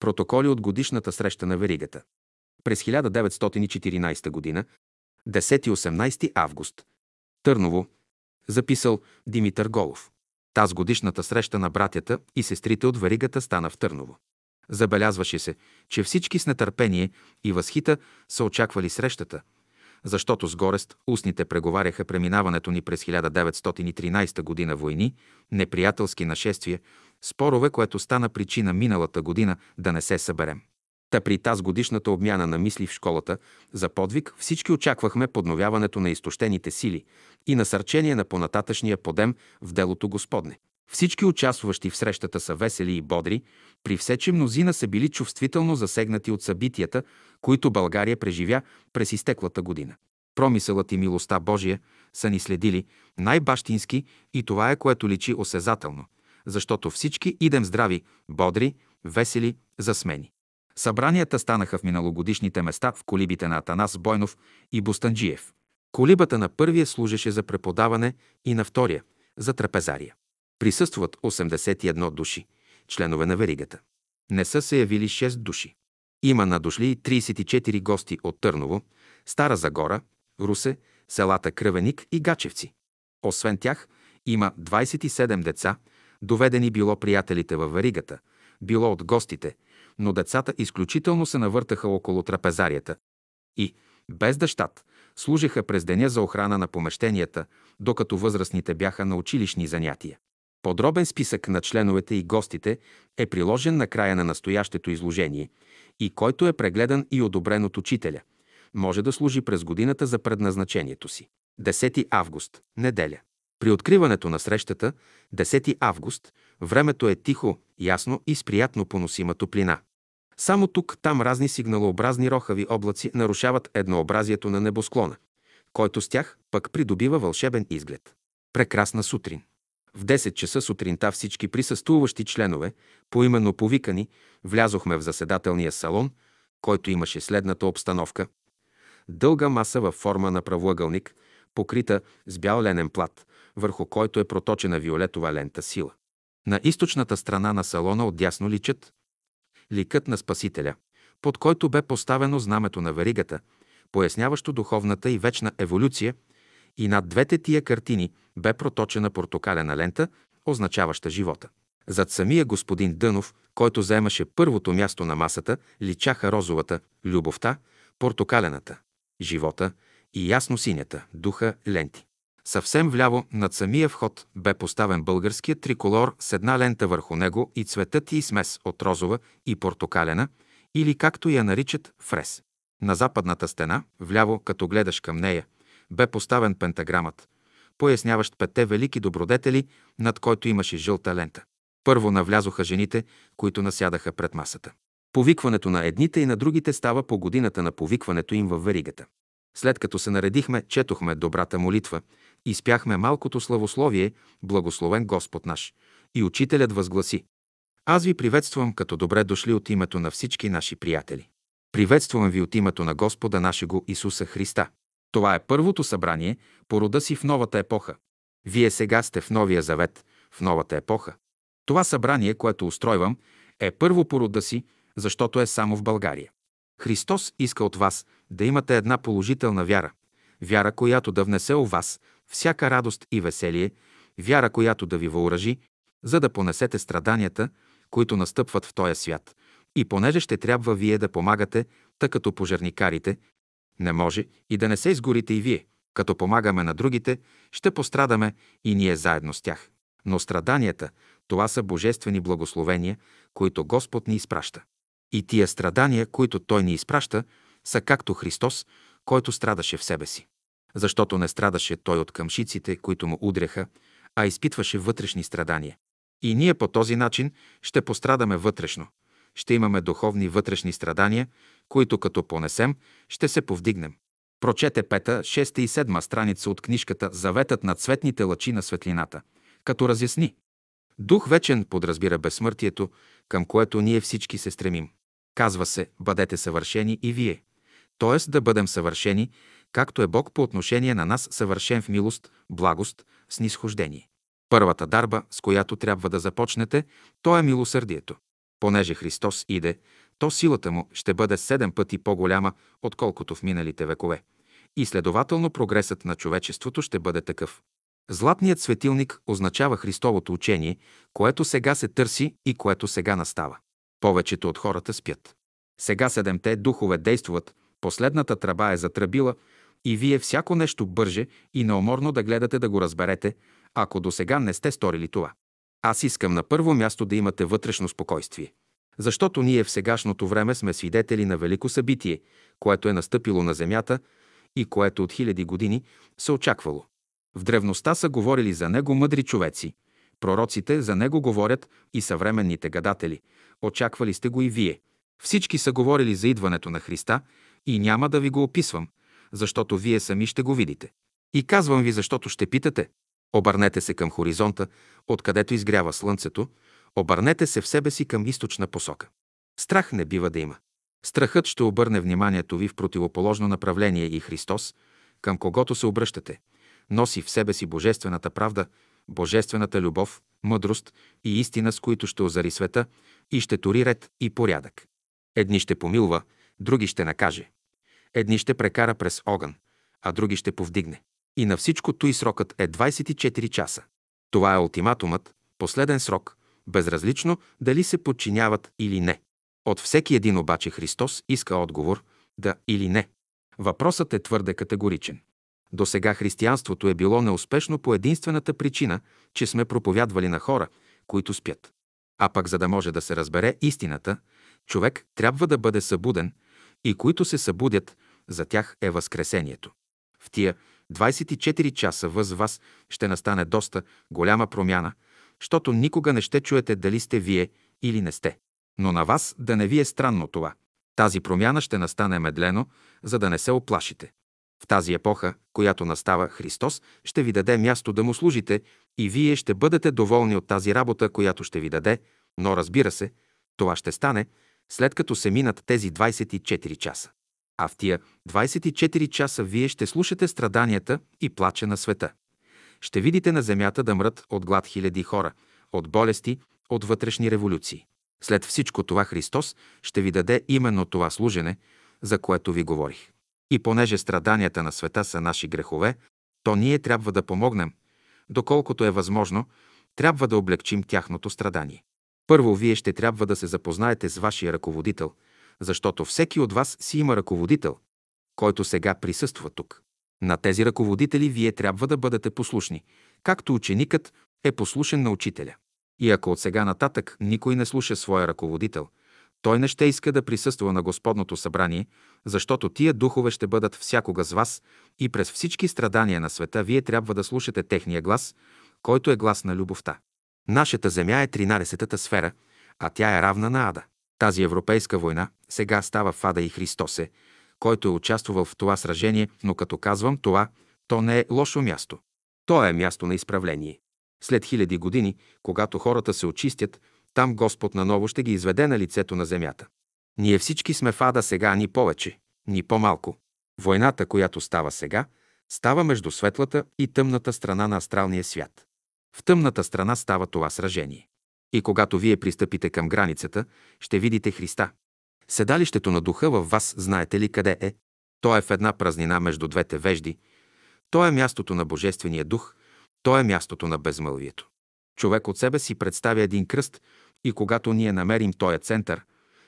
Протоколи от годишната среща на веригата. През 1914 г. 10-18 август. Търново. Записал Димитър Голов. Таз годишната среща на братята и сестрите от веригата стана в Търново. Забелязваше се, че всички с нетърпение и възхита са очаквали срещата, защото с горест устните преговаряха преминаването ни през 1913 година войни, неприятелски нашествия, спорове, което стана причина миналата година да не се съберем. Та при таз годишната обмяна на мисли в школата за подвиг всички очаквахме подновяването на изтощените сили и насърчение на понататъчния подем в делото Господне. Всички участващи в срещата са весели и бодри, при все, че мнозина са били чувствително засегнати от събитията, които България преживя през изтеклата година. Промисълът и милостта Божия са ни следили най-бащински и това е което личи осезателно, защото всички идем здрави, бодри, весели, засмени. Събранията станаха в миналогодишните места в колибите на Атанас Бойнов и Бустанджиев. Колибата на първия служеше за преподаване и на втория – за трапезария. Присъстват 81 души, членове на веригата. Не са се явили 6 души. Има надошли 34 гости от Търново, Стара Загора, Русе, селата Кръвеник и Гачевци. Освен тях, има 27 деца, доведени било приятелите във веригата, било от гостите, но децата изключително се навъртаха около трапезарията и, без да щат, служиха през деня за охрана на помещенията, докато възрастните бяха на училищни занятия. Подробен списък на членовете и гостите е приложен на края на настоящето изложение и който е прегледан и одобрен от учителя. Може да служи през годината за предназначението си. 10 август, неделя. При откриването на срещата, 10 август, времето е тихо, ясно и с приятно поносима топлина. Само тук, там разни сигналообразни рохави облаци нарушават еднообразието на небосклона, който с тях пък придобива вълшебен изглед. Прекрасна сутрин. В 10 часа сутринта всички присъствуващи членове, поименно повикани, влязохме в заседателния салон, който имаше следната обстановка. Дълга маса във форма на правоъгълник, покрита с бял ленен плат, върху който е проточена виолетова лента сила. На източната страна на салона отдясно личат ликът на Спасителя, под който бе поставено знамето на веригата, поясняващо духовната и вечна еволюция, и над двете тия картини бе проточена портокалена лента, означаваща живота. Зад самия господин Дънов, който заемаше първото място на масата, личаха розовата, любовта, портокалената, живота и ясно синята, духа ленти. Съвсем вляво над самия вход бе поставен българският триколор с една лента върху него и цветът и смес от розова и портокалена, или както я наричат фрес. На западната стена, вляво, като гледаш към нея, бе поставен пентаграмът, поясняващ петте велики добродетели, над който имаше жълта лента. Първо навлязоха жените, които насядаха пред масата. Повикването на едните и на другите става по годината на повикването им във веригата. След като се наредихме, четохме добрата молитва, изпяхме малкото славословие, благословен Господ наш. И учителят възгласи. Аз ви приветствам като добре дошли от името на всички наши приятели. Приветствам ви от името на Господа нашего Исуса Христа. Това е първото събрание по рода си в новата епоха. Вие сега сте в Новия Завет, в новата епоха. Това събрание, което устройвам, е първо по рода си, защото е само в България. Христос иска от вас да имате една положителна вяра. Вяра, която да внесе у вас всяка радост и веселие, вяра, която да ви въоръжи, за да понесете страданията, които настъпват в този свят. И понеже ще трябва вие да помагате, тъй като пожарникарите, не може и да не се изгорите и вие. Като помагаме на другите, ще пострадаме и ние заедно с тях. Но страданията, това са божествени благословения, които Господ ни изпраща. И тия страдания, които Той ни изпраща, са както Христос, който страдаше в себе си. Защото не страдаше Той от къмшиците, които му удряха, а изпитваше вътрешни страдания. И ние по този начин ще пострадаме вътрешно. Ще имаме духовни вътрешни страдания, които като понесем, ще се повдигнем. Прочете пета, шеста и седма страница от книжката «Заветът на цветните лъчи на светлината», като разясни. Дух вечен подразбира безсмъртието, към което ние всички се стремим. Казва се, бъдете съвършени и вие. Тоест да бъдем съвършени, както е Бог по отношение на нас съвършен в милост, благост, снисхождение. Първата дарба, с която трябва да започнете, то е милосърдието. Понеже Христос иде, то силата му ще бъде седем пъти по-голяма, отколкото в миналите векове. И следователно прогресът на човечеството ще бъде такъв. Златният светилник означава Христовото учение, което сега се търси и което сега настава. Повечето от хората спят. Сега седемте духове действуват, последната тръба е затръбила и вие всяко нещо бърже и неуморно да гледате да го разберете, ако до сега не сте сторили това. Аз искам на първо място да имате вътрешно спокойствие. Защото ние в сегашното време сме свидетели на велико събитие, което е настъпило на Земята и което от хиляди години се очаквало. В древността са говорили за него мъдри човеци. Пророците за него говорят и съвременните гадатели. Очаквали сте го и вие. Всички са говорили за идването на Христа и няма да ви го описвам, защото вие сами ще го видите. И казвам ви, защото ще питате. Обърнете се към хоризонта, откъдето изгрява слънцето, обърнете се в себе си към източна посока. Страх не бива да има. Страхът ще обърне вниманието ви в противоположно направление и Христос, към когото се обръщате, носи в себе си божествената правда, божествената любов, мъдрост и истина, с които ще озари света и ще тори ред и порядък. Едни ще помилва, други ще накаже. Едни ще прекара през огън, а други ще повдигне. И на всичко и срокът е 24 часа. Това е ултиматумът, последен срок, безразлично дали се подчиняват или не. От всеки един обаче Христос иска отговор да или не. Въпросът е твърде категоричен. До сега християнството е било неуспешно по единствената причина, че сме проповядвали на хора, които спят. А пък за да може да се разбере истината, човек трябва да бъде събуден и които се събудят, за тях е Възкресението. В тия 24 часа въз вас ще настане доста голяма промяна, защото никога не ще чуете дали сте вие или не сте. Но на вас да не ви е странно това. Тази промяна ще настане медлено, за да не се оплашите. В тази епоха, която настава Христос, ще ви даде място да му служите и вие ще бъдете доволни от тази работа, която ще ви даде, но разбира се, това ще стане, след като се минат тези 24 часа. А в тия 24 часа вие ще слушате страданията и плача на света. Ще видите на земята да мрат от глад хиляди хора, от болести, от вътрешни революции. След всичко това Христос ще ви даде именно това служене, за което ви говорих. И понеже страданията на света са наши грехове, то ние трябва да помогнем, доколкото е възможно, трябва да облегчим тяхното страдание. Първо, вие ще трябва да се запознаете с вашия ръководител, защото всеки от вас си има ръководител, който сега присъства тук. На тези ръководители вие трябва да бъдете послушни, както ученикът е послушен на учителя. И ако от сега нататък никой не слуша своя ръководител, той не ще иска да присъства на Господното събрание, защото тия духове ще бъдат всякога с вас и през всички страдания на света вие трябва да слушате техния глас, който е глас на любовта. Нашата земя е 13-та сфера, а тя е равна на Ада. Тази европейска война сега става в Ада и Христосе, който е участвал в това сражение, но като казвам това, то не е лошо място. То е място на изправление. След хиляди години, когато хората се очистят, там Господ наново ще ги изведе на лицето на земята. Ние всички сме в ада сега, ни повече, ни по-малко. Войната, която става сега, става между светлата и тъмната страна на астралния свят. В тъмната страна става това сражение. И когато вие пристъпите към границата, ще видите Христа. Седалището на духа във вас знаете ли къде е? То е в една празнина между двете вежди. То е мястото на Божествения дух, то е мястото на безмълвието. Човек от себе си представя един кръст и когато ние намерим този център,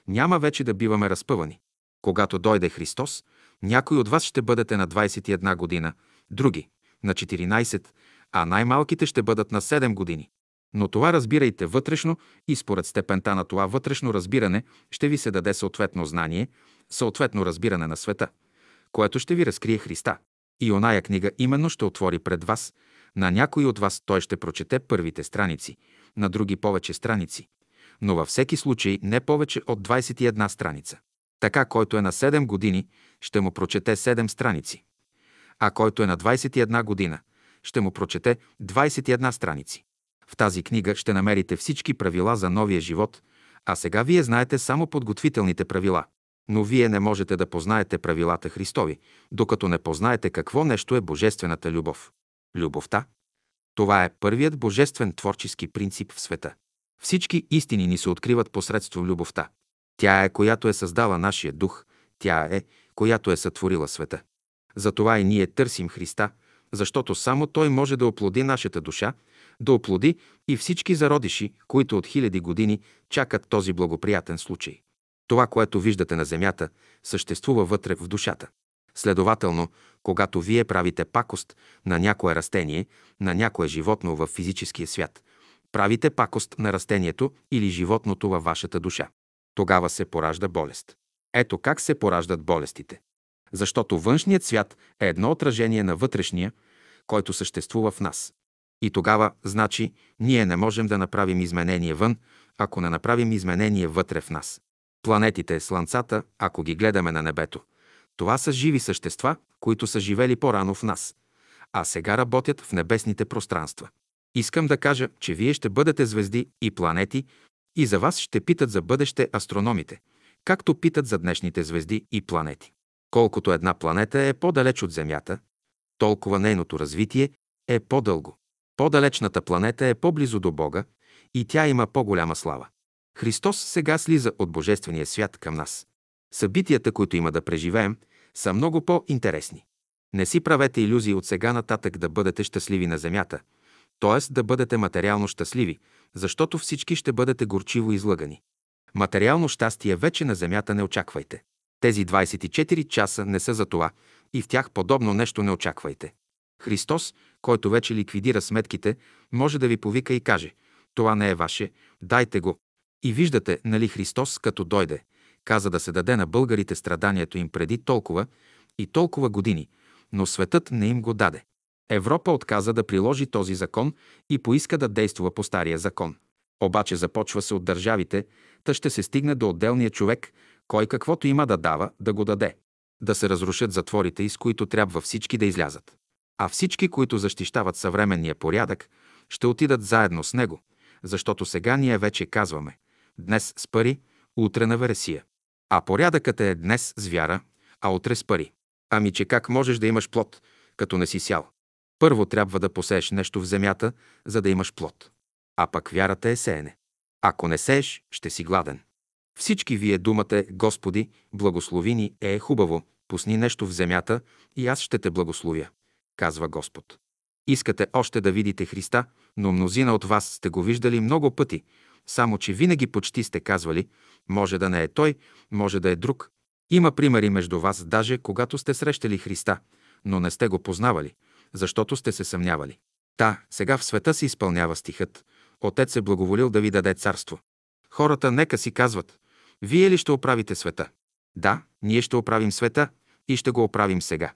няма вече да биваме разпъвани. Когато дойде Христос, някои от вас ще бъдете на 21 година, други на 14, а най-малките ще бъдат на 7 години. Но това разбирайте вътрешно и според степента на това вътрешно разбиране ще ви се даде съответно знание, съответно разбиране на света, което ще ви разкрие Христа. И оная книга именно ще отвори пред вас. На някой от вас той ще прочете първите страници, на други повече страници, но във всеки случай не повече от 21 страница. Така, който е на 7 години, ще му прочете 7 страници, а който е на 21 година, ще му прочете 21 страници. В тази книга ще намерите всички правила за новия живот, а сега вие знаете само подготвителните правила. Но вие не можете да познаете правилата Христови, докато не познаете какво нещо е божествената любов. Любовта – това е първият божествен творчески принцип в света. Всички истини ни се откриват посредством любовта. Тя е, която е създала нашия дух, тя е, която е сътворила света. Затова и ние търсим Христа, защото само Той може да оплоди нашата душа, да оплоди и всички зародиши, които от хиляди години чакат този благоприятен случай. Това, което виждате на земята, съществува вътре в душата. Следователно, когато вие правите пакост на някое растение, на някое животно в физическия свят, правите пакост на растението или животното във вашата душа. Тогава се поражда болест. Ето как се пораждат болестите. Защото външният свят е едно отражение на вътрешния, който съществува в нас. И тогава, значи, ние не можем да направим изменение вън, ако не направим изменение вътре в нас. Планетите, слънцата, ако ги гледаме на небето, това са живи същества, които са живели по-рано в нас, а сега работят в небесните пространства. Искам да кажа, че вие ще бъдете звезди и планети и за вас ще питат за бъдеще астрономите, както питат за днешните звезди и планети. Колкото една планета е по-далеч от Земята, толкова нейното развитие е по-дълго. По-далечната планета е по-близо до Бога и тя има по-голяма слава. Христос сега слиза от Божествения свят към нас. Събитията, които има да преживеем, са много по-интересни. Не си правете иллюзии от сега нататък да бъдете щастливи на земята, т.е. да бъдете материално щастливи, защото всички ще бъдете горчиво излъгани. Материално щастие вече на земята не очаквайте. Тези 24 часа не са за това и в тях подобно нещо не очаквайте. Христос, който вече ликвидира сметките, може да ви повика и каже «Това не е ваше, дайте го». И виждате, нали Христос, като дойде, каза да се даде на българите страданието им преди толкова и толкова години, но светът не им го даде. Европа отказа да приложи този закон и поиска да действа по стария закон. Обаче започва се от държавите, та ще се стигне до отделния човек, кой каквото има да дава, да го даде. Да се разрушат затворите, из които трябва всички да излязат. А всички, които защищават съвременния порядък, ще отидат заедно с него, защото сега ние вече казваме днес с пари, утре на вересия. А порядъкът е днес с вяра, а утре с пари. Ами че как можеш да имаш плод, като не си сял? Първо трябва да посееш нещо в земята, за да имаш плод. А пък вярата е сеене. Ако не сееш, ще си гладен. Всички вие думате, Господи, благослови ни, е хубаво, пусни нещо в земята и аз ще те благословя, казва Господ. Искате още да видите Христа, но мнозина от вас сте го виждали много пъти, само че винаги почти сте казвали, може да не е Той, може да е друг. Има примери между вас, даже когато сте срещали Христа, но не сте го познавали, защото сте се съмнявали. Та, сега в света се изпълнява стихът. Отец е благоволил да ви даде царство. Хората нека си казват, вие ли ще оправите света? Да, ние ще оправим света и ще го оправим сега.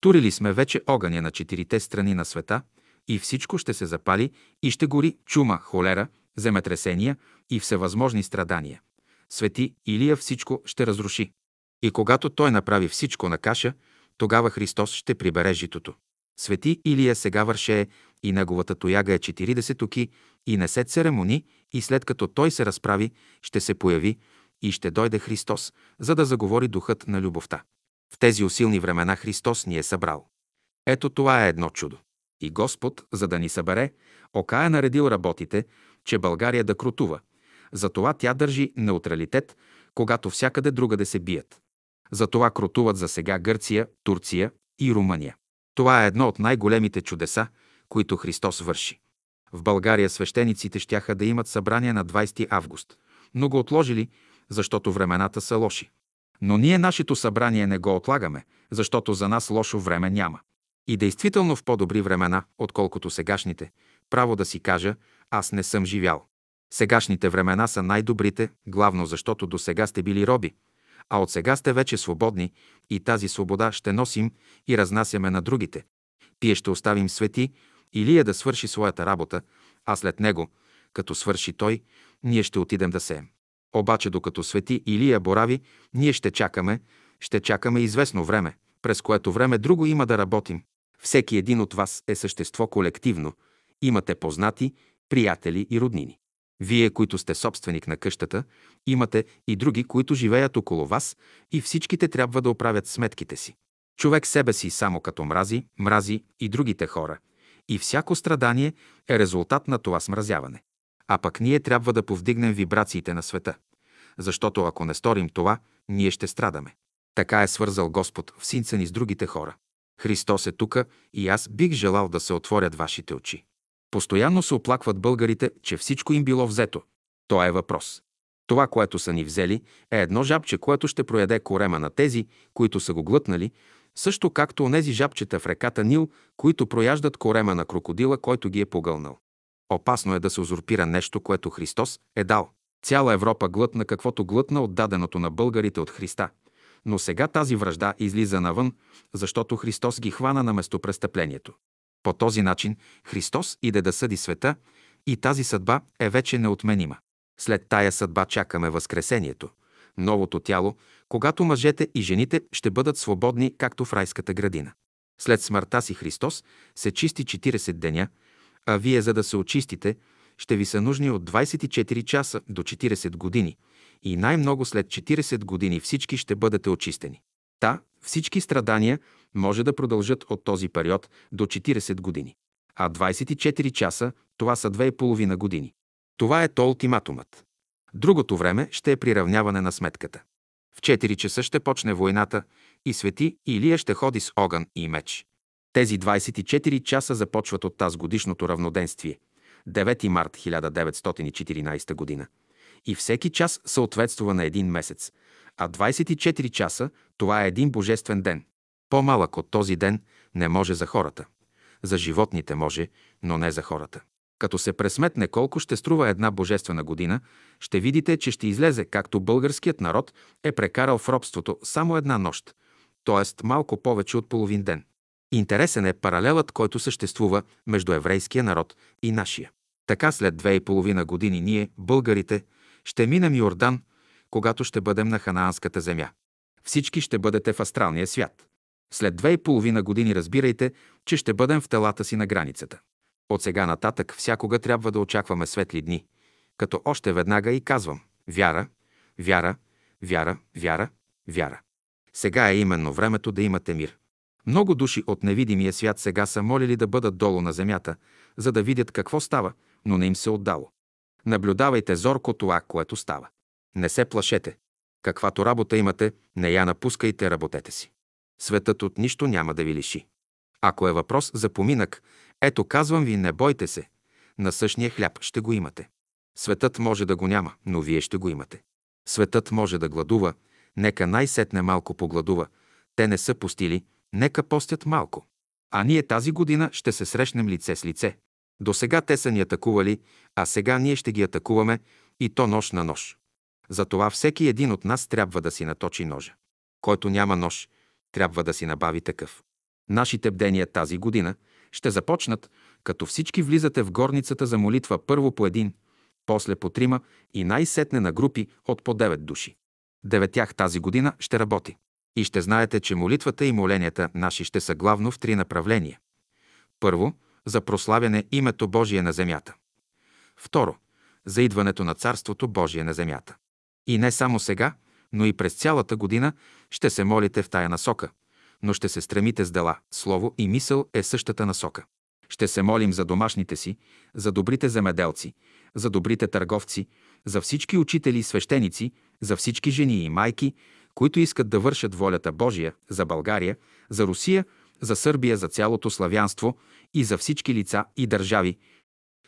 Турили сме вече огъня на четирите страни на света и всичко ще се запали и ще гори чума, холера, земетресения и всевъзможни страдания. Свети Илия всичко ще разруши. И когато той направи всичко на каша, тогава Христос ще прибере житото. Свети Илия сега вършее и неговата тояга е 40 туки и не се церемони и след като той се разправи, ще се появи и ще дойде Христос, за да заговори духът на любовта. В тези усилни времена Христос ни е събрал. Ето това е едно чудо. И Господ, за да ни събере, ока е наредил работите, че България да крутува. Затова тя държи неутралитет, когато всякъде другаде се бият. Затова крутуват за сега Гърция, Турция и Румъния. Това е едно от най-големите чудеса, които Христос върши. В България свещениците щяха да имат събрание на 20 август, но го отложили, защото времената са лоши. Но ние нашето събрание не го отлагаме, защото за нас лошо време няма. И действително в по-добри времена, отколкото сегашните, право да си кажа, аз не съм живял. Сегашните времена са най-добрите, главно защото до сега сте били роби, а от сега сте вече свободни и тази свобода ще носим и разнасяме на другите. Тие ще оставим свети, Илия да свърши своята работа, а след него, като свърши той, ние ще отидем да сеем. Обаче докато свети Илия борави, ние ще чакаме, ще чакаме известно време, през което време друго има да работим. Всеки един от вас е същество колективно. Имате познати, приятели и роднини. Вие, които сте собственик на къщата, имате и други, които живеят около вас и всичките трябва да оправят сметките си. Човек себе си само като мрази, мрази и другите хора. И всяко страдание е резултат на това смразяване. А пък ние трябва да повдигнем вибрациите на света. Защото ако не сторим това, ние ще страдаме. Така е свързал Господ в синца ни с другите хора. Христос е тука и аз бих желал да се отворят вашите очи. Постоянно се оплакват българите, че всичко им било взето. То е въпрос. Това, което са ни взели, е едно жабче, което ще прояде корема на тези, които са го глътнали, също както онези жабчета в реката Нил, които прояждат корема на крокодила, който ги е погълнал. Опасно е да се узурпира нещо, което Христос е дал. Цяла Европа глътна каквото глътна от даденото на българите от Христа. Но сега тази връжда излиза навън, защото Христос ги хвана на местопрестъплението. По този начин Христос иде да съди света и тази съдба е вече неотменима. След тая съдба чакаме Възкресението, новото тяло, когато мъжете и жените ще бъдат свободни, както в райската градина. След смъртта си Христос се чисти 40 деня, а вие, за да се очистите, ще ви са нужни от 24 часа до 40 години и най-много след 40 години всички ще бъдете очистени. Та, всички страдания може да продължат от този период до 40 години. А 24 часа – това са 2,5 години. Това е то ултиматумът. Другото време ще е приравняване на сметката. В 4 часа ще почне войната и свети Илия ще ходи с огън и меч. Тези 24 часа започват от тази годишното равноденствие – 9 март 1914 година. И всеки час съответства на един месец, а 24 часа – това е един божествен ден. По-малък от този ден не може за хората. За животните може, но не за хората. Като се пресметне колко ще струва една божествена година, ще видите, че ще излезе както българският народ е прекарал в робството само една нощ, т.е. малко повече от половин ден. Интересен е паралелът, който съществува между еврейския народ и нашия. Така след две и половина години ние, българите, ще минем Йордан, когато ще бъдем на ханаанската земя. Всички ще бъдете в астралния свят. След две и половина години разбирайте, че ще бъдем в телата си на границата. От сега нататък всякога трябва да очакваме светли дни, като още веднага и казвам вяра, вяра, вяра, вяра, вяра. Сега е именно времето да имате мир. Много души от невидимия свят сега са молили да бъдат долу на земята, за да видят какво става, но не им се отдало. Наблюдавайте зорко това, което става. Не се плашете. Каквато работа имате, не я напускайте, работете си. Светът от нищо няма да ви лиши. Ако е въпрос за поминък, ето казвам ви, не бойте се. На същия хляб ще го имате. Светът може да го няма, но вие ще го имате. Светът може да гладува, нека най-сетне малко погладува. Те не са постили, нека постят малко. А ние тази година ще се срещнем лице с лице. До сега те са ни атакували, а сега ние ще ги атакуваме и то нож на нож. Затова всеки един от нас трябва да си наточи ножа. Който няма нож, трябва да си набави такъв. Нашите бдения тази година ще започнат, като всички влизате в горницата за молитва първо по един, после по трима и най-сетне на групи от по девет души. Деветях тази година ще работи. И ще знаете, че молитвата и моленията наши ще са главно в три направления. Първо, за прославяне името Божие на земята. Второ, за идването на Царството Божие на земята. И не само сега, но и през цялата година ще се молите в тая насока, но ще се стремите с дела, слово и мисъл е същата насока. Ще се молим за домашните си, за добрите земеделци, за добрите търговци, за всички учители и свещеници, за всички жени и майки, които искат да вършат волята Божия за България, за Русия, за Сърбия, за цялото славянство и за всички лица и държави,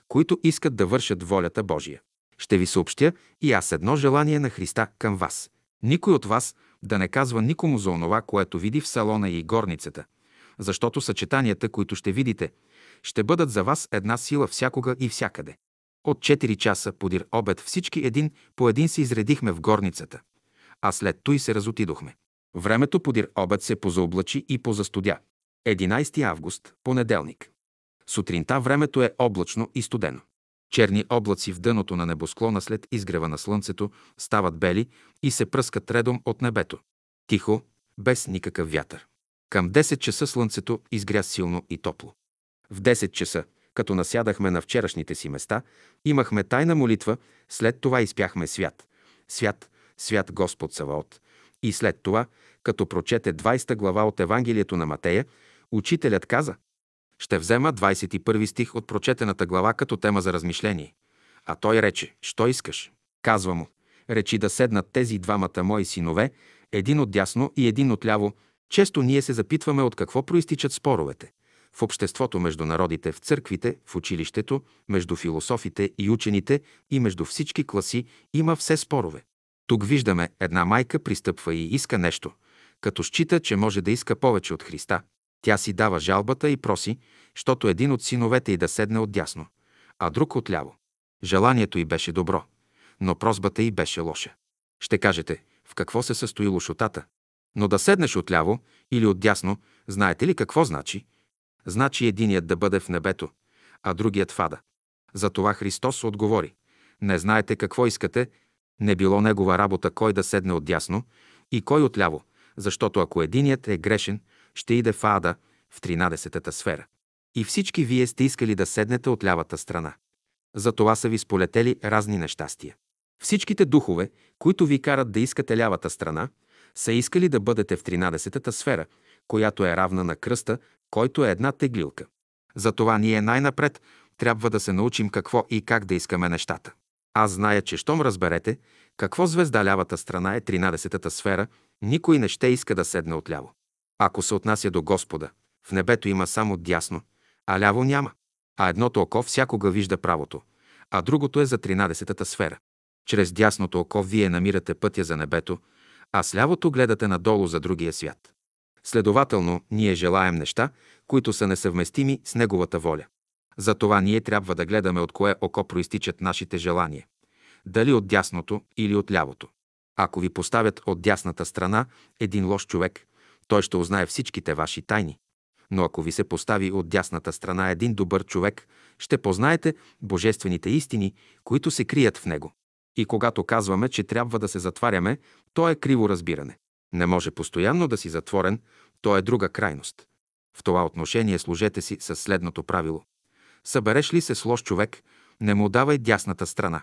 които искат да вършат волята Божия. Ще ви съобщя и аз едно желание на Христа към вас. Никой от вас да не казва никому за онова, което види в салона и горницата, защото съчетанията, които ще видите, ще бъдат за вас една сила всякога и всякъде. От 4 часа подир обед всички един по един се изредихме в горницата, а след той се разотидохме. Времето подир обед се позаоблачи и позастудя. 11 август, понеделник. Сутринта времето е облачно и студено. Черни облаци в дъното на небосклона след изгрева на слънцето стават бели и се пръскат редом от небето. Тихо, без никакъв вятър. Към 10 часа слънцето изгря силно и топло. В 10 часа, като насядахме на вчерашните си места, имахме тайна молитва, след това изпяхме свят. Свят, свят Господ Саваот. И след това, като прочете 20 глава от Евангелието на Матея, учителят каза – ще взема 21 стих от прочетената глава като тема за размишление. А той рече, що искаш? Казва му, речи да седнат тези двамата мои синове, един от дясно и един от ляво. Често ние се запитваме от какво проистичат споровете. В обществото между народите, в църквите, в училището, между философите и учените и между всички класи има все спорове. Тук виждаме една майка пристъпва и иска нещо, като счита, че може да иска повече от Христа. Тя си дава жалбата и проси, щото един от синовете й да седне отдясно, а друг отляво. Желанието й беше добро, но просбата й беше лоша. Ще кажете, в какво се състои лошотата? Но да седнеш отляво или отдясно, знаете ли какво значи? Значи единият да бъде в небето, а другият в ада. Затова Христос отговори. Не знаете какво искате, не било негова работа кой да седне отдясно и кой отляво, защото ако единият е грешен, ще иде в ада, в 13-та сфера. И всички вие сте искали да седнете от лявата страна. За това са ви сполетели разни нещастия. Всичките духове, които ви карат да искате лявата страна, са искали да бъдете в 13-та сфера, която е равна на кръста, който е една теглилка. Затова ние най-напред трябва да се научим какво и как да искаме нещата. Аз зная, че щом разберете какво звезда лявата страна е 13-та сфера, никой не ще иска да седне отляво. Ако се отнася до Господа, в небето има само дясно, а ляво няма. А едното око всякога вижда правото, а другото е за 13-та сфера. Чрез дясното око вие намирате пътя за небето, а с лявото гледате надолу за другия свят. Следователно, ние желаем неща, които са несъвместими с Неговата воля. Затова ние трябва да гледаме от кое око проистичат нашите желания. Дали от дясното или от лявото. Ако ви поставят от дясната страна един лош човек, той ще узнае всичките ваши тайни. Но ако ви се постави от дясната страна един добър човек, ще познаете божествените истини, които се крият в него. И когато казваме, че трябва да се затваряме, то е криво разбиране. Не може постоянно да си затворен, то е друга крайност. В това отношение служете си със следното правило. Събереш ли се с лош човек, не му давай дясната страна,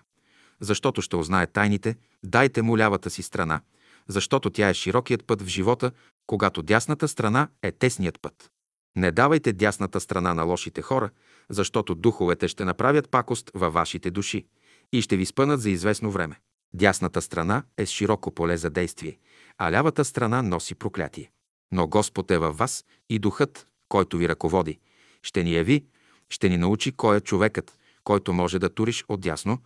защото ще узнае тайните, дайте му лявата си страна, защото тя е широкият път в живота, когато дясната страна е тесният път. Не давайте дясната страна на лошите хора, защото духовете ще направят пакост във вашите души и ще ви спънат за известно време. Дясната страна е с широко поле за действие, а лявата страна носи проклятие. Но Господ е във вас и духът, който ви ръководи, ще ни яви, ще ни научи кой е човекът, който може да туриш отдясно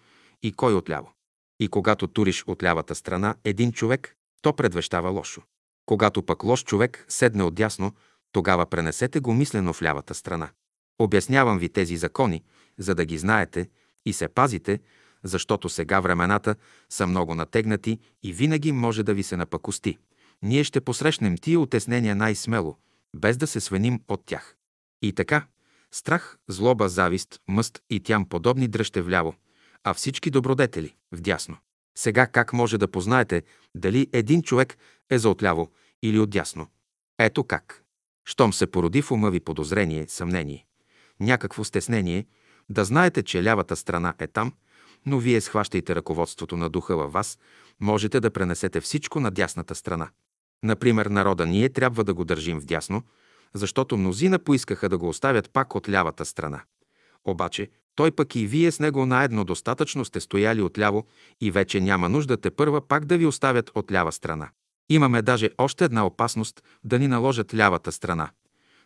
и кой отляво. И когато туриш от лявата страна един човек, то предвещава лошо. Когато пък лош човек седне отдясно, тогава пренесете го мислено в лявата страна. Обяснявам ви тези закони, за да ги знаете и се пазите, защото сега времената са много натегнати и винаги може да ви се напакости. Ние ще посрещнем тия отеснения най-смело, без да се свеним от тях. И така, страх, злоба, завист, мъст и тям подобни дръжте вляво, а всички добродетели – вдясно. Сега как може да познаете дали един човек е за отляво или отдясно? Ето как. Щом се породи в ума ви подозрение, съмнение, някакво стеснение, да знаете, че лявата страна е там, но вие схващайте ръководството на духа във вас, можете да пренесете всичко на дясната страна. Например, народа ние трябва да го държим вдясно, защото мнозина поискаха да го оставят пак от лявата страна. Обаче, той пък и вие с него наедно достатъчно сте стояли отляво и вече няма нужда те първа пак да ви оставят от лява страна. Имаме даже още една опасност да ни наложат лявата страна.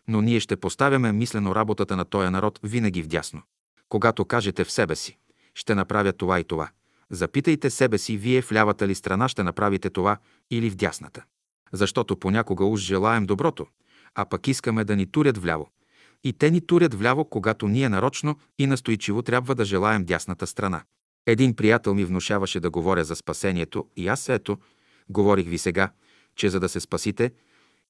Но ние ще поставяме мислено работата на този народ винаги вдясно. Когато кажете в себе си, ще направя това и това, запитайте себе си, вие в лявата ли страна ще направите това или в дясната. Защото понякога уж желаем доброто, а пък искаме да ни турят вляво. И те ни турят вляво, когато ние нарочно и настойчиво трябва да желаем дясната страна. Един приятел ми внушаваше да говоря за спасението и аз ето, говорих ви сега, че за да се спасите,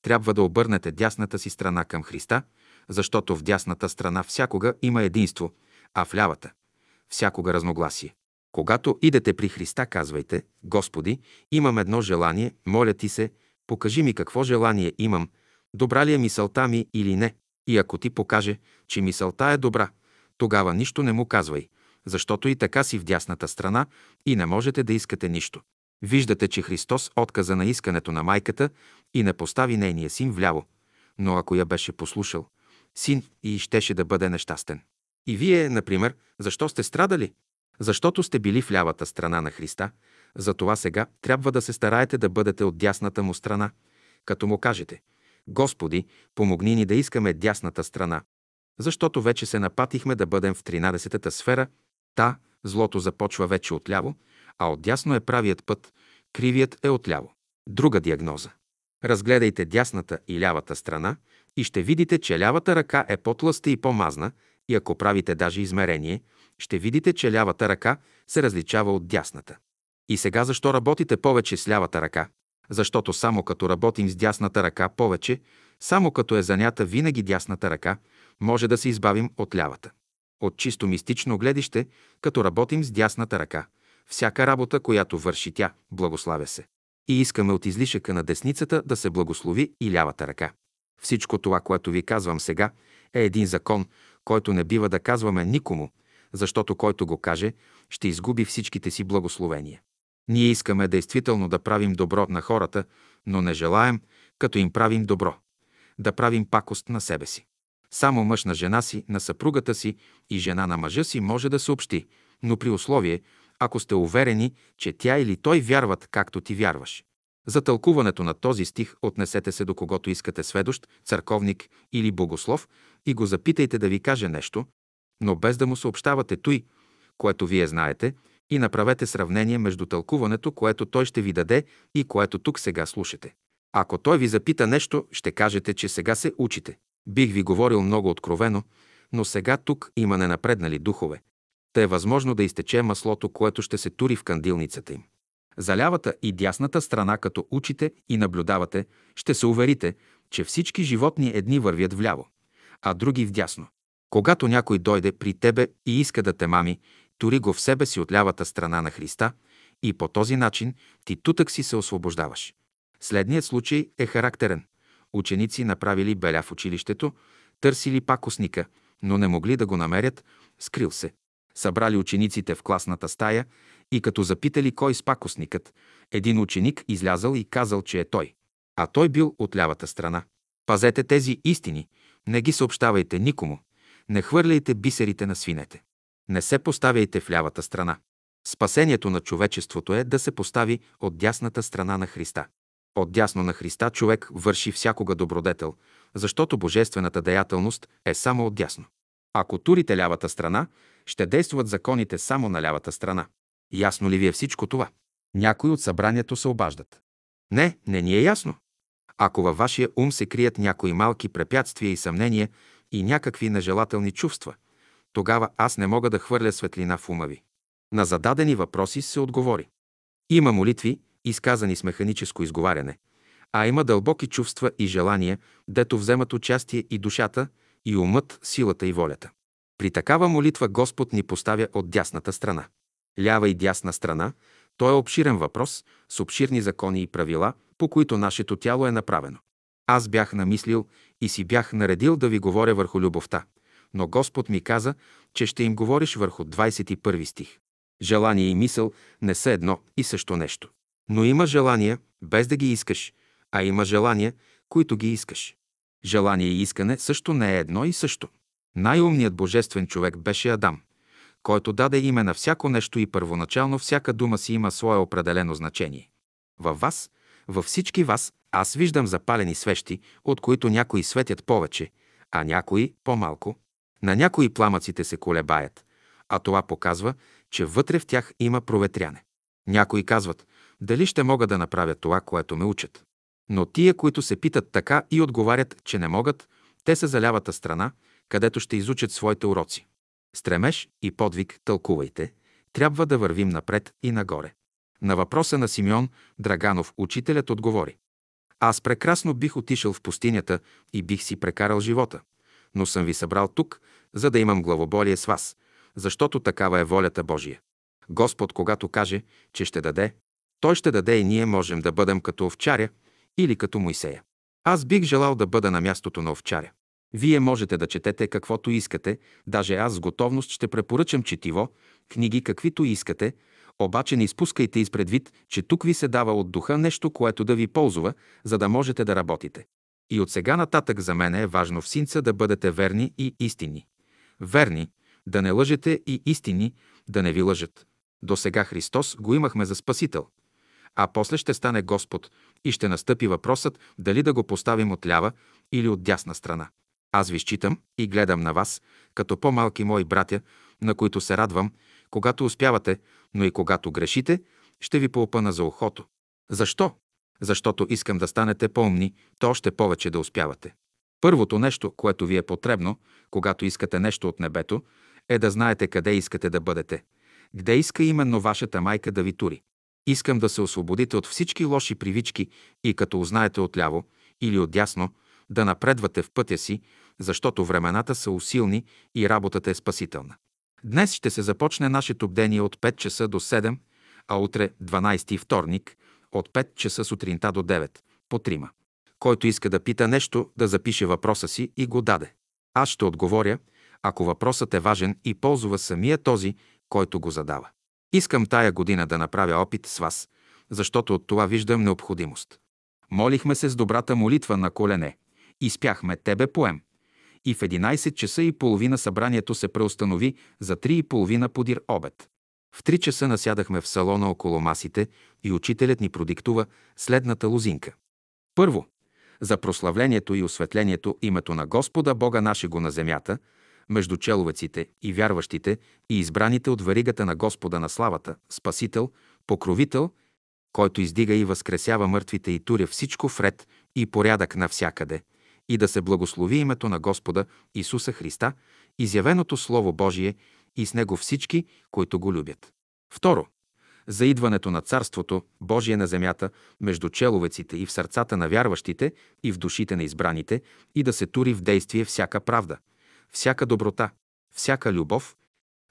трябва да обърнете дясната си страна към Христа, защото в дясната страна всякога има единство, а в лявата – всякога разногласие. Когато идете при Христа, казвайте, Господи, имам едно желание, моля ти се, покажи ми какво желание имам, добра ли е мисълта ми или не. И ако ти покаже, че мисълта е добра, тогава нищо не му казвай, защото и така си в дясната страна и не можете да искате нищо. Виждате, че Христос отказа на искането на майката и не постави нейния син вляво, но ако я беше послушал, син и щеше да бъде нещастен. И вие, например, защо сте страдали? Защото сте били в лявата страна на Христа, затова сега трябва да се стараете да бъдете от дясната му страна, като му кажете Господи, помогни ни да искаме дясната страна, защото вече се напатихме да бъдем в 13-та сфера, та, злото започва вече отляво, а отдясно е правият път, кривият е отляво. Друга диагноза. Разгледайте дясната и лявата страна и ще видите, че лявата ръка е по-тлъста и по-мазна и ако правите даже измерение, ще видите, че лявата ръка се различава от дясната. И сега защо работите повече с лявата ръка? Защото само като работим с дясната ръка повече, само като е занята винаги дясната ръка, може да се избавим от лявата. От чисто мистично гледище, като работим с дясната ръка, всяка работа, която върши тя, благославя се. И искаме от излишъка на десницата да се благослови и лявата ръка. Всичко това, което ви казвам сега, е един закон, който не бива да казваме никому, защото който го каже, ще изгуби всичките си благословения. Ние искаме действително да правим добро на хората, но не желаем, като им правим добро, да правим пакост на себе си. Само мъж на жена си, на съпругата си и жена на мъжа си може да съобщи, но при условие, ако сте уверени, че тя или той вярват както ти вярваш. За тълкуването на този стих отнесете се до когото искате сведощ, църковник или богослов и го запитайте да ви каже нещо, но без да му съобщавате той, което вие знаете, и направете сравнение между тълкуването, което той ще ви даде и което тук сега слушате. Ако той ви запита нещо, ще кажете, че сега се учите. Бих ви говорил много откровено, но сега тук има ненапреднали духове. Та е възможно да изтече маслото, което ще се тури в кандилницата им. За лявата и дясната страна, като учите и наблюдавате, ще се уверите, че всички животни едни вървят вляво, а други вдясно. Когато някой дойде при тебе и иска да те мами, тури го в себе си от лявата страна на Христа и по този начин ти тутък си се освобождаваш. Следният случай е характерен. Ученици направили беля в училището, търсили пакосника, но не могли да го намерят, скрил се. Събрали учениците в класната стая и като запитали кой спакосникът, един ученик излязал и казал, че е той. А той бил от лявата страна. Пазете тези истини, не ги съобщавайте никому, не хвърляйте бисерите на свинете. Не се поставяйте в лявата страна. Спасението на човечеството е да се постави от дясната страна на Христа. От дясно на Христа човек върши всякога добродетел, защото божествената деятелност е само от дясно. Ако турите лявата страна, ще действат законите само на лявата страна. Ясно ли ви е всичко това? Някои от събранието се обаждат. Не, не ни е ясно. Ако във вашия ум се крият някои малки препятствия и съмнения и някакви нежелателни чувства, тогава аз не мога да хвърля светлина в ума ви. На зададени въпроси се отговори. Има молитви, изказани с механическо изговаряне, а има дълбоки чувства и желания, дето вземат участие и душата, и умът, силата и волята. При такава молитва Господ ни поставя от дясната страна. Лява и дясна страна, то е обширен въпрос, с обширни закони и правила, по които нашето тяло е направено. Аз бях намислил и си бях наредил да ви говоря върху любовта, но Господ ми каза, че ще им говориш върху 21 стих. Желание и мисъл не са едно и също нещо. Но има желания, без да ги искаш, а има желания, които ги искаш. Желание и искане също не е едно и също. Най-умният божествен човек беше Адам, който даде име на всяко нещо и първоначално всяка дума си има свое определено значение. Във вас, във всички вас, аз виждам запалени свещи, от които някои светят повече, а някои по-малко. На някои пламъците се колебаят, а това показва, че вътре в тях има проветряне. Някои казват, дали ще мога да направя това, което ме учат. Но тия, които се питат така и отговарят, че не могат, те са за лявата страна, където ще изучат своите уроци. Стремеж и подвиг тълкувайте. Трябва да вървим напред и нагоре. На въпроса на Симеон Драганов учителят отговори. Аз прекрасно бих отишъл в пустинята и бих си прекарал живота, но съм ви събрал тук, за да имам главоболие с вас, защото такава е волята Божия. Господ, когато каже, че ще даде, Той ще даде и ние можем да бъдем като овчаря или като Моисея. Аз бих желал да бъда на мястото на овчаря. Вие можете да четете каквото искате, даже аз с готовност ще препоръчам четиво, книги каквито искате, обаче не изпускайте изпредвид, че тук ви се дава от духа нещо, което да ви ползва, за да можете да работите. И от сега нататък за мен е важно в синца да бъдете верни и истинни. Верни, да не лъжете и истинни, да не ви лъжат. До сега Христос го имахме за Спасител, а после ще стане Господ и ще настъпи въпросът дали да го поставим от лява или от дясна страна. Аз ви считам и гледам на вас, като по-малки мои братя, на които се радвам, когато успявате, но и когато грешите, ще ви поопъна за ухото. Защо? Защото искам да станете по-умни, то още повече да успявате. Първото нещо, което ви е потребно, когато искате нещо от небето, е да знаете къде искате да бъдете. Где иска именно вашата майка да ви тури. Искам да се освободите от всички лоши привички и като узнаете отляво или отдясно, да напредвате в пътя си, защото времената са усилни и работата е спасителна. Днес ще се започне нашето бдение от 5 часа до 7, а утре, 12 вторник, от 5 часа сутринта до 9, по трима. Който иска да пита нещо, да запише въпроса си и го даде. Аз ще отговоря, ако въпросът е важен и ползва самия този, който го задава. Искам тая година да направя опит с вас, защото от това виждам необходимост. Молихме се с добрата молитва на колене. Изпяхме Тебе поем. И в 11 часа и половина събранието се преустанови за 3 и половина подир обед. В 3 часа насядахме в салона около масите и учителят ни продиктува следната лозинка. Първо, за прославлението и осветлението името на Господа Бога нашего на земята, между человеците и вярващите и избраните от варигата на Господа на славата, Спасител, Покровител, който издига и възкресява мъртвите и туря всичко в ред и порядък навсякъде, и да се благослови името на Господа Исуса Христа, изявеното Слово Божие и с него всички, които го любят. Второ, за идването на Царството Божие на земята между человеците и в сърцата на вярващите и в душите на избраните и да се тури в действие всяка правда, всяка доброта, всяка любов,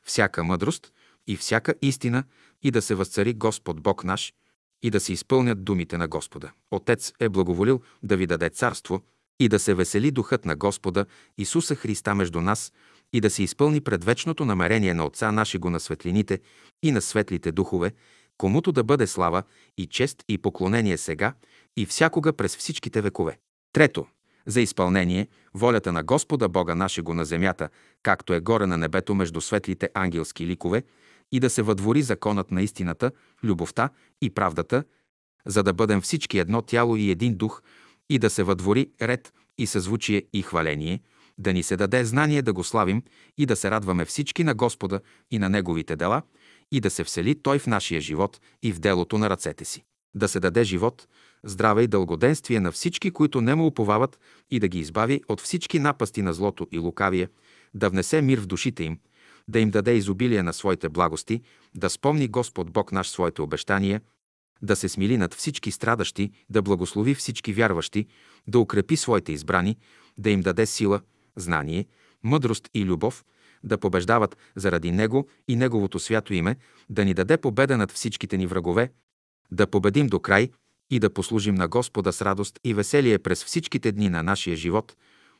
всяка мъдрост и всяка истина и да се възцари Господ Бог наш и да се изпълнят думите на Господа. Отец е благоволил да ви даде царство и да се весели духът на Господа Исуса Христа между нас и да се изпълни предвечното намерение на Отца нашего на светлините и на светлите духове, комуто да бъде слава и чест и поклонение сега и всякога през всичките векове. Трето, за изпълнение волята на Господа Бога нашего на земята, както е горе на небето между светлите ангелски ликове, и да се въдвори законът на истината, любовта и правдата, за да бъдем всички едно тяло и един дух, и да се въдвори ред и съзвучие и хваление, да ни се даде знание да го славим и да се радваме всички на Господа и на Неговите дела, и да се всели Той в нашия живот и в делото на ръцете си. Да се даде живот, здраве и дългоденствие на всички, които не му уповават и да ги избави от всички напасти на злото и лукавие, да внесе мир в душите им, да им даде изобилие на своите благости, да спомни Господ Бог наш своите обещания, да се смили над всички страдащи, да благослови всички вярващи, да укрепи своите избрани, да им даде сила, знание, мъдрост и любов, да побеждават заради Него и Неговото свято име, да ни даде победа над всичките ни врагове, да победим до край и да послужим на Господа с радост и веселие през всичките дни на нашия живот,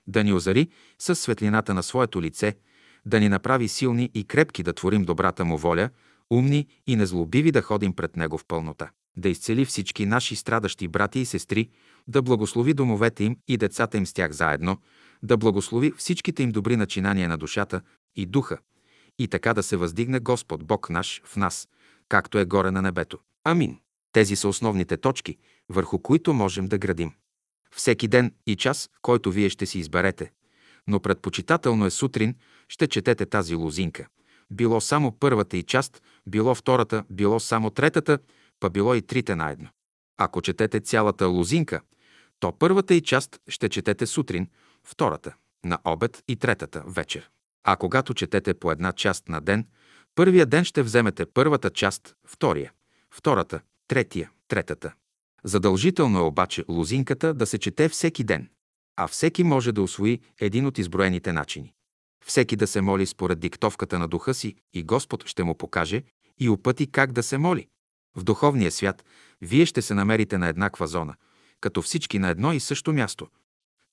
да ни озари със светлината на своето лице, да ни направи силни и крепки да творим добрата му воля, умни и незлобиви да ходим пред Него в пълнота, да изцели всички наши страдащи брати и сестри, да благослови домовете им и децата им с тях заедно, да благослови всичките им добри начинания на душата и духа, и така да се въздигне Господ Бог наш в нас, както е горе на небето. Амин. Тези са основните точки, върху които можем да градим. Всеки ден и час, който вие ще си изберете, но предпочитателно е сутрин, ще четете тази лозинка. Било само първата и част, било втората, било само третата, па било и трите наедно. Ако четете цялата лозинка, то първата и част ще четете сутрин, втората на обед и третата вечер. А когато четете по една част на ден, първия ден ще вземете първата част, втория, втората, третия, третата. Задължително е обаче лозинката да се чете всеки ден, а всеки може да освои един от изброените начини. Всеки да се моли според диктовката на духа си и Господ ще му покаже и опъти как да се моли. В духовния свят вие ще се намерите на еднаква зона, като всички на едно и също място.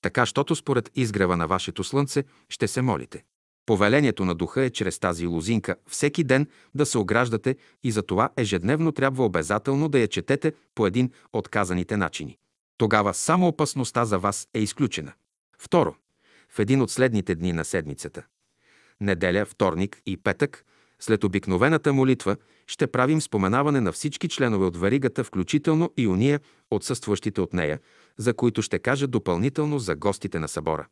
Така, щото според изгрева на вашето слънце ще се молите. Повелението на духа е чрез тази лозинка всеки ден да се ограждате и за това ежедневно трябва обязателно да я четете по един от казаните начини. Тогава само опасността за вас е изключена. Второ, в един от следните дни на седмицата – неделя, вторник и петък, След обикновената молитва ще правим споменаване на всички членове от варигата, включително и уния, отсъстващите от нея, за които ще кажа допълнително за гостите на събора.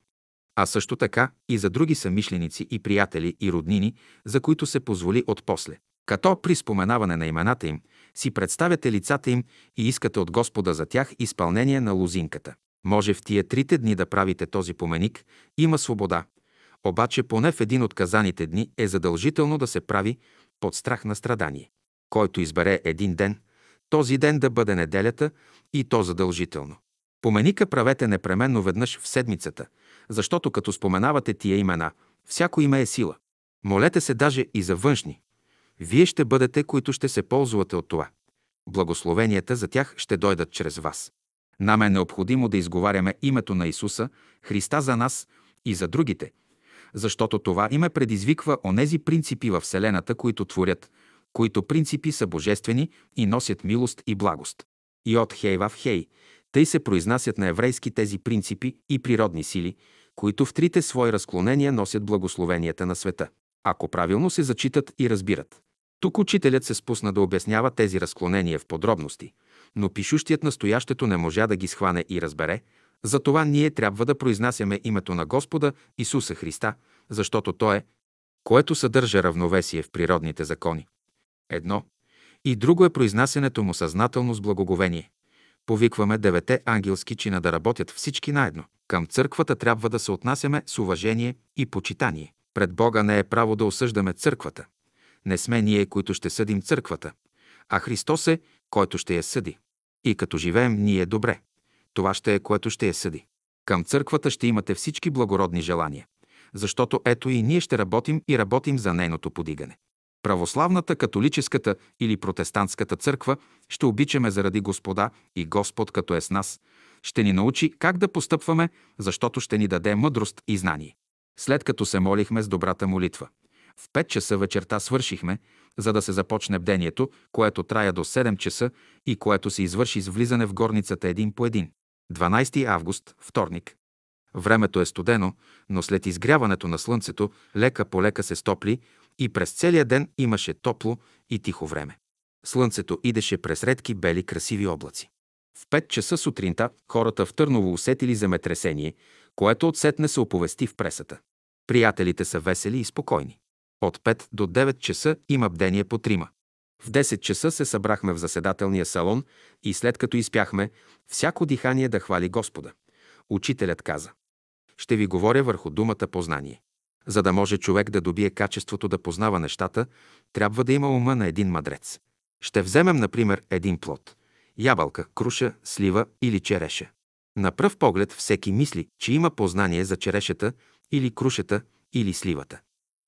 А също така и за други самишленици и приятели и роднини, за които се позволи отпосле. Като при споменаване на имената им си представяте лицата им и искате от Господа за тях изпълнение на лозинката. Може в тия трите дни да правите този поменик, има свобода. Обаче поне в един от казаните дни е задължително да се прави под страх на страдание. Който избере един ден, този ден да бъде неделята и то задължително. Поменика правете непременно веднъж в седмицата, защото като споменавате тия имена, всяко име е сила. Молете се даже и за външни. Вие ще бъдете, които ще се ползвате от това. Благословенията за тях ще дойдат чрез вас. Нам е необходимо да изговаряме името на Исуса, Христа за нас и за другите, защото това име предизвиква онези принципи във Вселената, които творят, които принципи са божествени и носят милост и благост. И от хей в хей, тъй се произнасят на еврейски тези принципи и природни сили, които в трите свои разклонения носят благословенията на света, ако правилно се зачитат и разбират. Тук учителят се спусна да обяснява тези разклонения в подробности, но пишущият настоящето не можа да ги схване и разбере, затова ние трябва да произнасяме името на Господа Исуса Христа, защото То е, което съдържа равновесие в природните закони. Едно. И друго е произнасянето му съзнателно с благоговение. Повикваме девете ангелски чина да работят всички наедно. Към църквата трябва да се отнасяме с уважение и почитание. Пред Бога не е право да осъждаме църквата. Не сме ние, които ще съдим църквата, а Христос е, който ще я съди. И като живеем ние добре, това ще е, което ще я съди. Към църквата ще имате всички благородни желания, защото ето и ние ще работим и работим за нейното подигане. Православната, католическата или протестантската църква ще обичаме заради Господа и Господ, като е с нас, ще ни научи как да постъпваме, защото ще ни даде мъдрост и знание. След като се молихме с добрата молитва, в 5 часа вечерта свършихме, за да се започне бдението, което трая до 7 часа и което се извърши с влизане в горницата един по един. 12 август, вторник. Времето е студено, но след изгряването на слънцето лека по лека се стопли и през целия ден имаше топло и тихо време. Слънцето идеше през редки бели красиви облаци. В 5 часа сутринта хората в Търново усетили земетресение, което отсетне се оповести в пресата. Приятелите са весели и спокойни. От 5 до 9 часа има бдение по трима. В 10 часа се събрахме в заседателния салон и след като изпяхме, всяко дихание да хвали Господа. Учителят каза, ще ви говоря върху думата познание. За да може човек да добие качеството да познава нещата, трябва да има ума на един мадрец. Ще вземем, например, един плод – ябълка, круша, слива или череша. На пръв поглед всеки мисли, че има познание за черешата или крушата или сливата.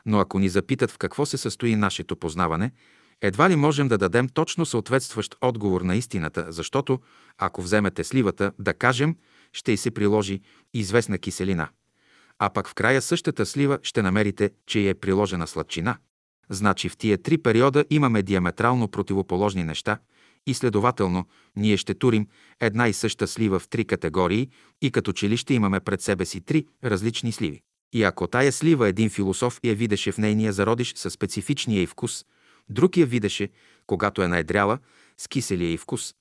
Но ако ни запитат в какво се състои нашето познаване, едва ли можем да дадем точно съответстващ отговор на истината, защото, ако вземете сливата, да кажем, ще й се приложи известна киселина. А пък в края същата слива ще намерите, че й е приложена сладчина. Значи в тия три периода имаме диаметрално противоположни неща и следователно ние ще турим една и съща слива в три категории и като че ли ще имаме пред себе си три различни сливи. И ако тая слива един философ я видеше в нейния зародиш със специфичния й вкус, друг я видеше, когато е наедряла, с киселия й вкус,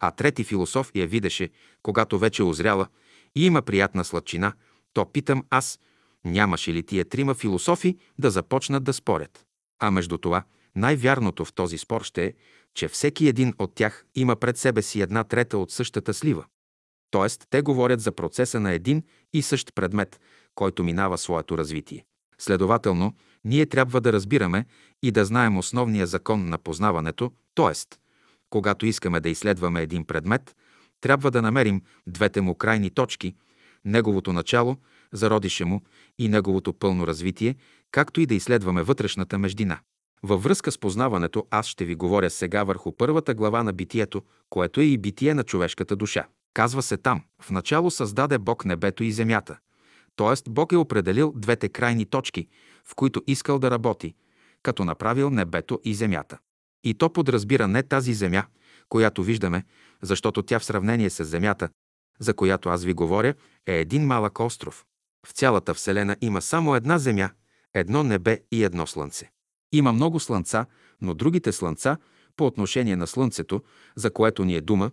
а трети философ я видеше, когато вече озряла и има приятна сладчина, то питам аз, нямаше ли тия трима философи да започнат да спорят? А между това, най-вярното в този спор ще е, че всеки един от тях има пред себе си една трета от същата слива. Тоест, те говорят за процеса на един и същ предмет, който минава своето развитие. Следователно, ние трябва да разбираме и да знаем основния закон на познаването, т.е. когато искаме да изследваме един предмет, трябва да намерим двете му крайни точки, неговото начало, зародише му и неговото пълно развитие, както и да изследваме вътрешната междина. Във връзка с познаването аз ще ви говоря сега върху първата глава на битието, което е и битие на човешката душа. Казва се там, в начало създаде Бог небето и земята. Тоест Бог е определил двете крайни точки, в които искал да работи, като направил небето и земята. И то подразбира не тази земя, която виждаме, защото тя в сравнение с земята, за която аз ви говоря, е един малък остров. В цялата Вселена има само една земя, едно небе и едно слънце. Има много слънца, но другите слънца, по отношение на Слънцето, за което ни е дума,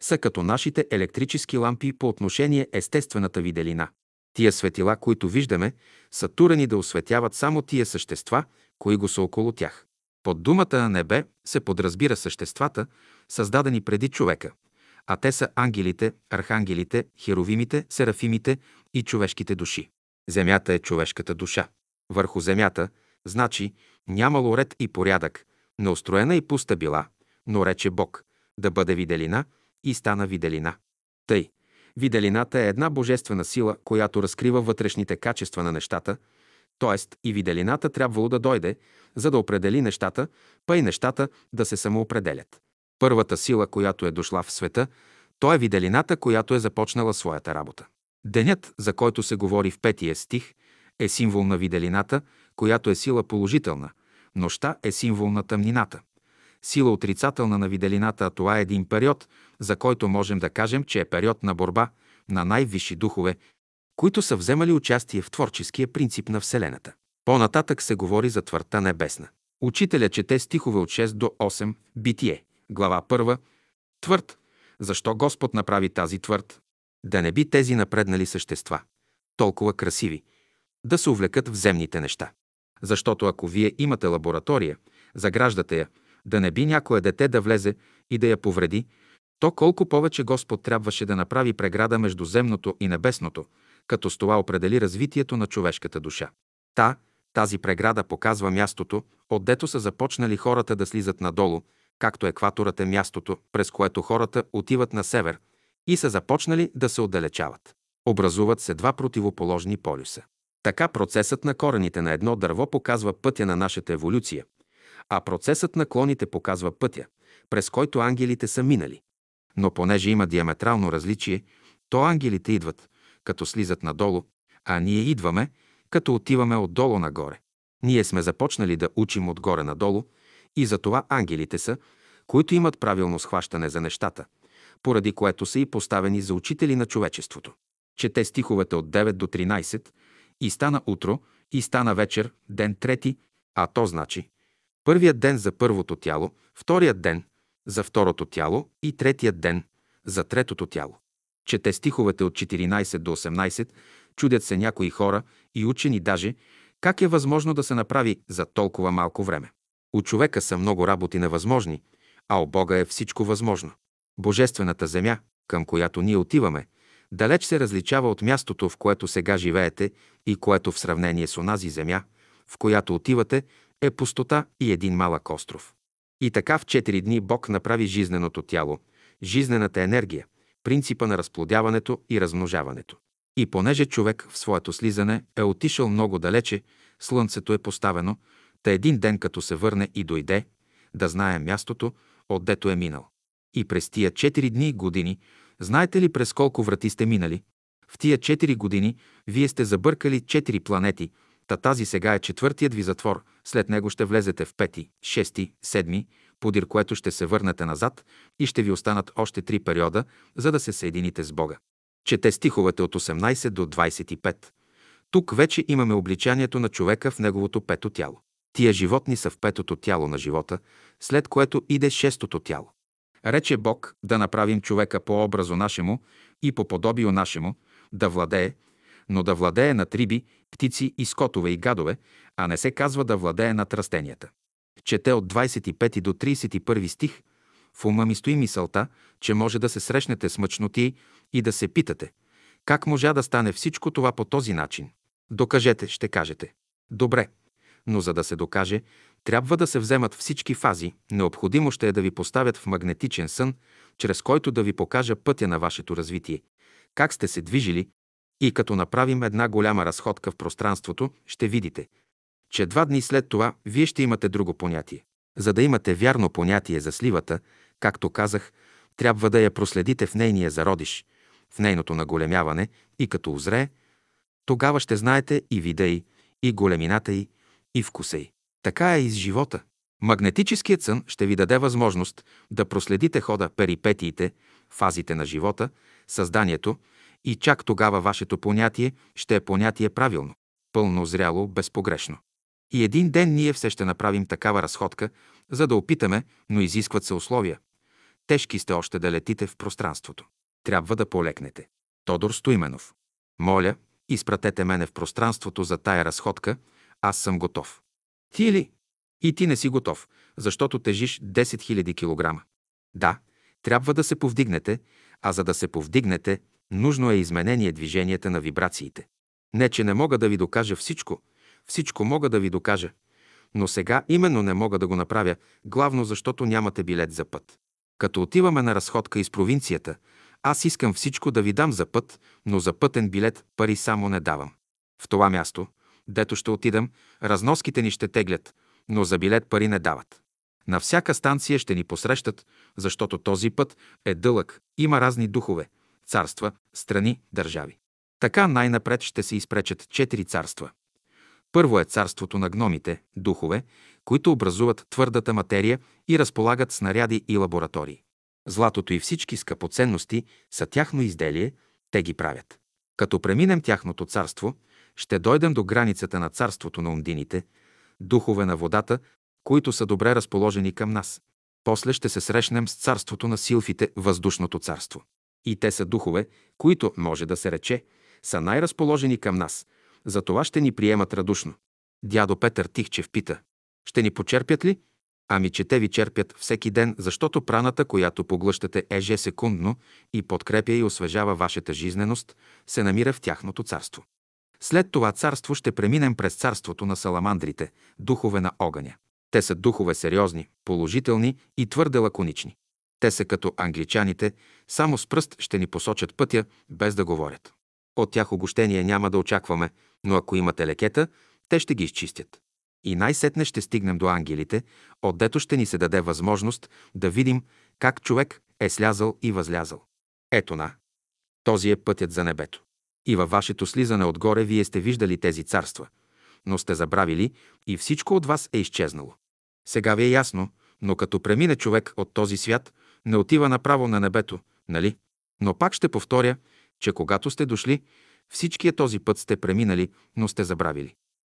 са като нашите електрически лампи по отношение естествената виделина. Тия светила, които виждаме, са турени да осветяват само тия същества, кои го са около тях. Под думата небе се подразбира съществата, създадени преди човека, а те са ангелите, архангелите, херовимите, серафимите и човешките души. Земята е човешката душа. Върху земята, значи, нямало ред и порядък, неустроена и пуста била, но рече Бог, да бъде виделина и стана виделина. Тъй, виделината е една божествена сила, която разкрива вътрешните качества на нещата, т.е. и виделината трябвало да дойде, за да определи нещата, па и нещата да се самоопределят. Първата сила, която е дошла в света, то е виделината, която е започнала своята работа. Денят, за който се говори в петия стих, е символ на виделината, която е сила положителна. Нощта е символ на тъмнината. Сила отрицателна на виделината, а това е един период, за който можем да кажем, че е период на борба на най-висши духове, които са вземали участие в творческия принцип на Вселената. По-нататък се говори за твърта небесна. Учителя чете стихове от 6 до 8, Битие, глава 1. Твърд. Защо Господ направи тази твърд? Да не би тези напреднали същества, толкова красиви, да се увлекат в земните неща. Защото ако вие имате лаборатория, заграждате я, да не би някое дете да влезе и да я повреди, то колко повече Господ трябваше да направи преграда между земното и небесното, като с това определи развитието на човешката душа. Та, тази преграда показва мястото, отдето са започнали хората да слизат надолу, както екваторът е мястото, през което хората отиват на север и са започнали да се отдалечават. Образуват се два противоположни полюса. Така процесът на корените на едно дърво показва пътя на нашата еволюция, а процесът на клоните показва пътя, през който ангелите са минали. Но понеже има диаметрално различие, то ангелите идват, като слизат надолу, а ние идваме, като отиваме отдолу нагоре. Ние сме започнали да учим отгоре надолу и затова ангелите са, които имат правилно схващане за нещата, поради което са и поставени за учители на човечеството. Чете стиховете от 9 до 13 и стана утро, и стана вечер, ден трети, а то значи първият ден за първото тяло, вторият ден за второто тяло и третият ден за третото тяло. Чете стиховете от 14 до 18, чудят се някои хора и учени даже, как е възможно да се направи за толкова малко време. У човека са много работи невъзможни, а у Бога е всичко възможно. Божествената земя, към която ние отиваме, далеч се различава от мястото, в което сега живеете и което в сравнение с онази земя, в която отивате, е пустота и един малък остров. И така в четири дни Бог направи жизненото тяло, жизнената енергия, принципа на разплодяването и размножаването. И понеже човек в своето слизане е отишъл много далече, слънцето е поставено, та един ден като се върне и дойде, да знае мястото, отдето е минал. И през тия четири дни и години, знаете ли през колко врати сте минали? В тия четири години вие сте забъркали четири планети, та тази сега е четвъртият ви затвор, след него ще влезете в пети, шести, седми, подир което ще се върнете назад и ще ви останат още три периода, за да се съедините с Бога. Чете стиховете от 18 до 25. Тук вече имаме обличанието на човека в неговото пето тяло. Тия животни са в петото тяло на живота, след което иде шестото тяло. Рече Бог да направим човека по образу нашему и по подобию нашему, да владее, но да владее над риби, птици и скотове и гадове, а не се казва да владее над растенията. Чете от 25 до 31 стих. В ума ми стои мисълта, че може да се срещнете с мъчноти и да се питате, как можа да стане всичко това по този начин? Докажете, ще кажете. Добре, но за да се докаже, трябва да се вземат всички фази. Необходимо ще е да ви поставят в магнетичен сън, чрез който да ви покажа пътя на вашето развитие, как сте се движили и като направим една голяма разходка в пространството, ще видите, че два дни след това вие ще имате друго понятие. За да имате вярно понятие за сливата, както казах, трябва да я проследите в нейния зародиш, в нейното наголемяване и като озрее, тогава ще знаете и вида й, и големината й, и вкуса й. Така е и с живота. Магнетическият сън ще ви даде възможност да проследите хода, перипетиите, фазите на живота, създанието и чак тогава вашето понятие ще е понятие правилно, пълно зряло, безпогрешно. И един ден ние все ще направим такава разходка, за да опитаме, но изискват се условия. Тежки сте още да летите в пространството. Трябва да полекнете. Тодор Стоименов. Моля, изпратете мене в пространството за тая разходка, аз съм готов. Ти ли? И ти не си готов, защото тежиш 10 000 кг. Да, трябва да се повдигнете, а за да се повдигнете, нужно е изменение движенията на вибрациите. Не, че не мога да ви докажа всичко, всичко мога да ви докажа, но сега именно не мога да го направя, главно защото нямате билет за път. Като отиваме на разходка из провинцията, аз искам всичко да ви дам за път, но за пътен билет пари само не давам. В това място, дето ще отидам, разноските ни ще теглят, но за билет пари не дават. На всяка станция ще ни посрещат, защото този път е дълъг, има разни духове, царства, страни, държави. Така най-напред ще се изпречат четири царства. Първо е царството на гномите, духове, които образуват твърдата материя и разполагат снаряди и лаборатории. Златото и всички скъпоценности са тяхно изделие, те ги правят. Като преминем тяхното царство, ще дойдем до границата на царството на ундините, духове на водата, които са добре разположени към нас. После ще се срещнем с царството на силфите, въздушното царство. И те са духове, които, може да се рече, са най-разположени към нас. За това ще ни приемат радушно. Дядо Петър Тихчев пита. Ще ни почерпят ли? Ами че те ви черпят всеки ден, защото праната, която поглъщате ежесекундно и подкрепя и освежава вашата жизненост, се намира в тяхното царство. След това царство ще преминем през царството на саламандрите, духове на огъня. Те са духове сериозни, положителни и твърде лаконични. Те са като англичаните, само с пръст ще ни посочат пътя, без да говорят. От тях огощение няма да очакваме, но ако имате лекета, те ще ги изчистят. И най-сетне ще стигнем до ангелите, отдето ще ни се даде възможност да видим как човек е слязал и възлязал. Ето на. Този е пътят за небето. И във вашето слизане отгоре вие сте виждали тези царства, но сте забравили и всичко от вас е изчезнало. Сега ви е ясно, но като премине човек от този свят, не отива направо на небето, нали? Но пак ще повторя, че когато сте дошли, всичкия този път сте преминали, но сте забравили.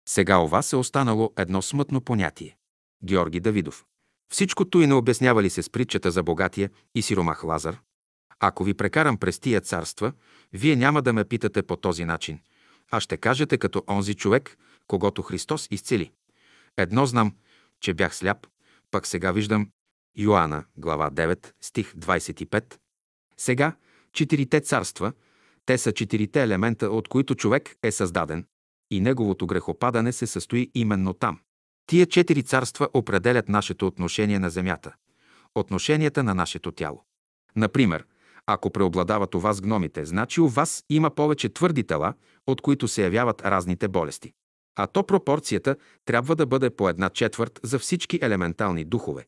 Сега у вас е останало едно смътно понятие. Георги Давидов. Всичкото и не обяснява ли се с притчата за богатия и сиромах Лазар? Ако ви прекарам през тия царства, вие няма да ме питате по този начин, а ще кажете като онзи човек, когато Христос изцели. Едно знам, че бях сляп, пък сега виждам Йоанна, глава 9, стих 25. Сега четирите царства, те са четирите елемента, от които човек е създаден, и неговото грехопадане се състои именно там. Тия четири царства определят нашето отношение на земята, отношенията на нашето тяло. Например, ако преобладават у вас гномите, значи у вас има повече твърди тела, от които се явяват разните болести. А то пропорцията трябва да бъде по една четвърт за всички елементални духове.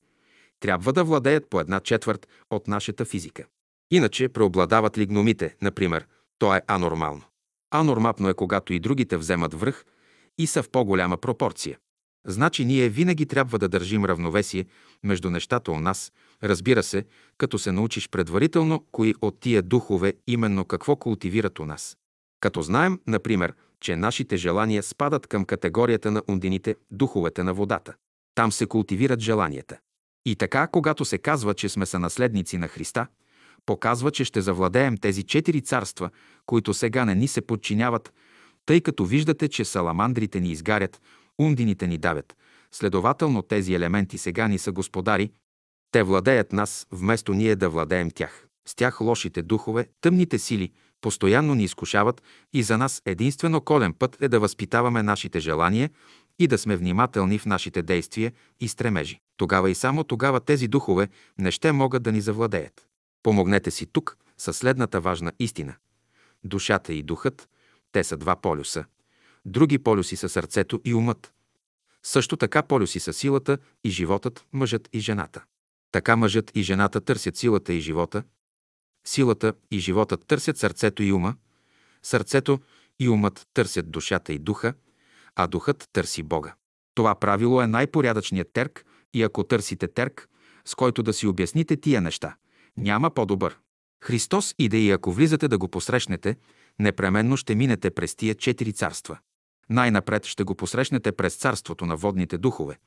Трябва да владеят по една четвърт от нашата физика. Иначе преобладават ли гномите, например, то е анормално. Анорматно е, когато и другите вземат връх и са в по-голяма пропорция. Значи ние винаги трябва да държим равновесие между нещата у нас, разбира се, като се научиш предварително кои от тия духове именно какво култивират у нас. Като знаем, например, че нашите желания спадат към категорията на ундините, духовете на водата. Там се култивират желанията. И така, когато се казва, че сме са наследници на Христа, показва, че ще завладеем тези четири царства, които сега не ни се подчиняват, тъй като виждате, че саламандрите ни изгарят, ундините ни давят. Следователно тези елементи сега ни са господари. Те владеят нас, вместо ние да владеем тях. С тях лошите духове, тъмните сили, постоянно ни изкушават и за нас единствено колен път е да възпитаваме нашите желания и да сме внимателни в нашите действия и стремежи. Тогава и само тогава тези духове не ще могат да ни завладеят. Помогнете си тук със следната важна истина. Душата и духът, те са два полюса. Други полюси са сърцето и умът. Също така полюси са силата и животът, мъжът и жената. Така мъжът и жената търсят силата и живота, силата и животът търсят сърцето и ума, сърцето и умът търсят душата и духа, а духът търси Бога. Това правило е най-порядъчният терк и ако търсите терк, с който да си обясните тия неща, няма по-добър. Христос иде и ако влизате да го посрещнете, непременно ще минете през тия четири царства. Най-напред ще го посрещнете през царството на водните духове,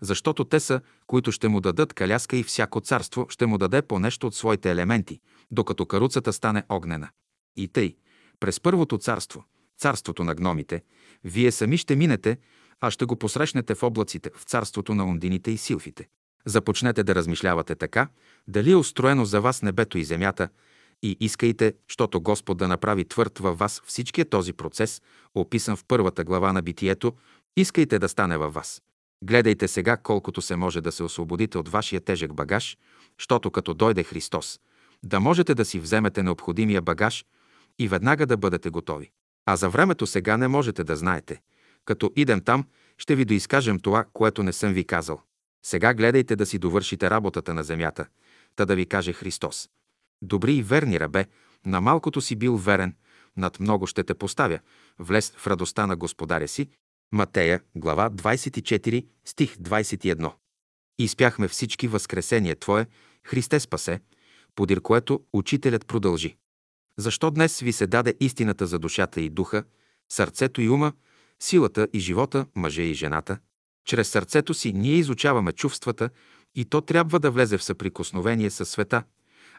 защото те са, които ще му дадат каляска и всяко царство ще му даде по нещо от своите елементи, докато каруцата стане огнена. И тъй, през първото царство, царството на гномите, вие сами ще минете, а ще го посрещнете в облаците, в царството на ондините и силфите. Започнете да размишлявате така, дали е устроено за вас небето и земята, и искайте, щото Господ да направи твърд във вас всичкия този процес, описан в първата глава на Битието, искайте да стане във вас. Гледайте сега колкото се може да се освободите от вашия тежък багаж, щото като дойде Христос, да можете да си вземете необходимия багаж и веднага да бъдете готови. А за времето сега не можете да знаете. Като идем там, ще ви доизкажем това, което не съм ви казал. Сега гледайте да си довършите работата на земята, та да ви каже Христос. Добри и верни рабе, на малкото си бил верен, над много ще те поставя, влез в радостта на Господаря си. Матея, глава 24, стих 21. Изпяхме всички възкресение Твое, Христе спасе, подир което учителят продължи. Защо днес ви се даде истината за душата и духа, сърцето и ума, силата и живота, мъже и жената? Чрез сърцето си ние изучаваме чувствата и то трябва да влезе в съприкосновение с света,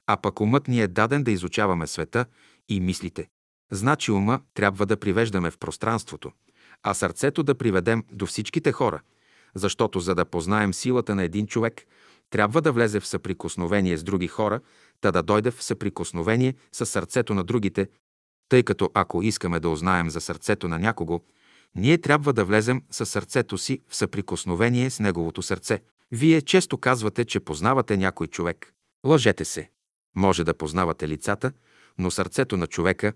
а пък умът ни е даден да изучаваме света и мислите. Значи ума трябва да привеждаме в пространството, а сърцето да приведем до всичките хора, защото за да познаем силата на един човек, трябва да влезе в съприкосновение с други хора, та да дойде в съприкосновение с сърцето на другите, тъй като ако искаме да узнаем за сърцето на някого, ние трябва да влезем със сърцето си в съприкосновение с неговото сърце. Вие често казвате, че познавате някой човек. Лъжете се. Може да познавате лицата, но сърцето на човека,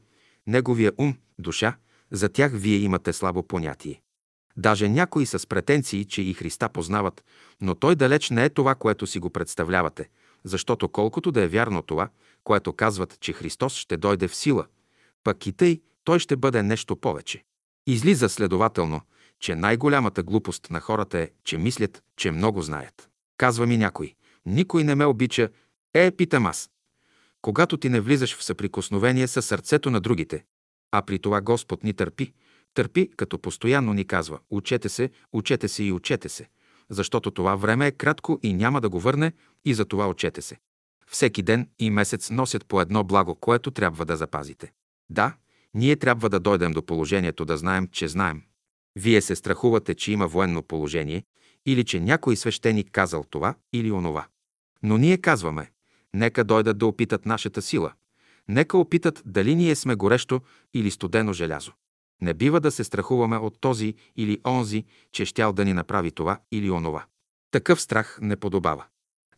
неговия ум, душа, за тях вие имате слабо понятие. Даже някои с претенции, че и Христа познават, но той далеч не е това, което си го представлявате, защото колкото да е вярно това, което казват, че Христос ще дойде в сила, пък и тъй той ще бъде нещо повече. Излиза следователно, че най-голямата глупост на хората е, че мислят, че много знаят. Казва ми някой, никой не ме обича, е, питам аз. Когато ти не влизаш в съприкосновение с сърцето на другите, а при това Господ ни търпи, търпи, като постоянно ни казва «Учете се, учете се и учете се», защото това време е кратко и няма да го върне и за това учете се. Всеки ден и месец носят по едно благо, което трябва да запазите. Да, ние трябва да дойдем до положението да знаем, че знаем. Вие се страхувате, че има военно положение или че някой свещеник казал това или онова. Но ние казваме, нека дойдат да опитат нашата сила. Нека опитат дали ние сме горещо или студено желязо. Не бива да се страхуваме от този или онзи, че щял да ни направи това или онова. Такъв страх не подобава.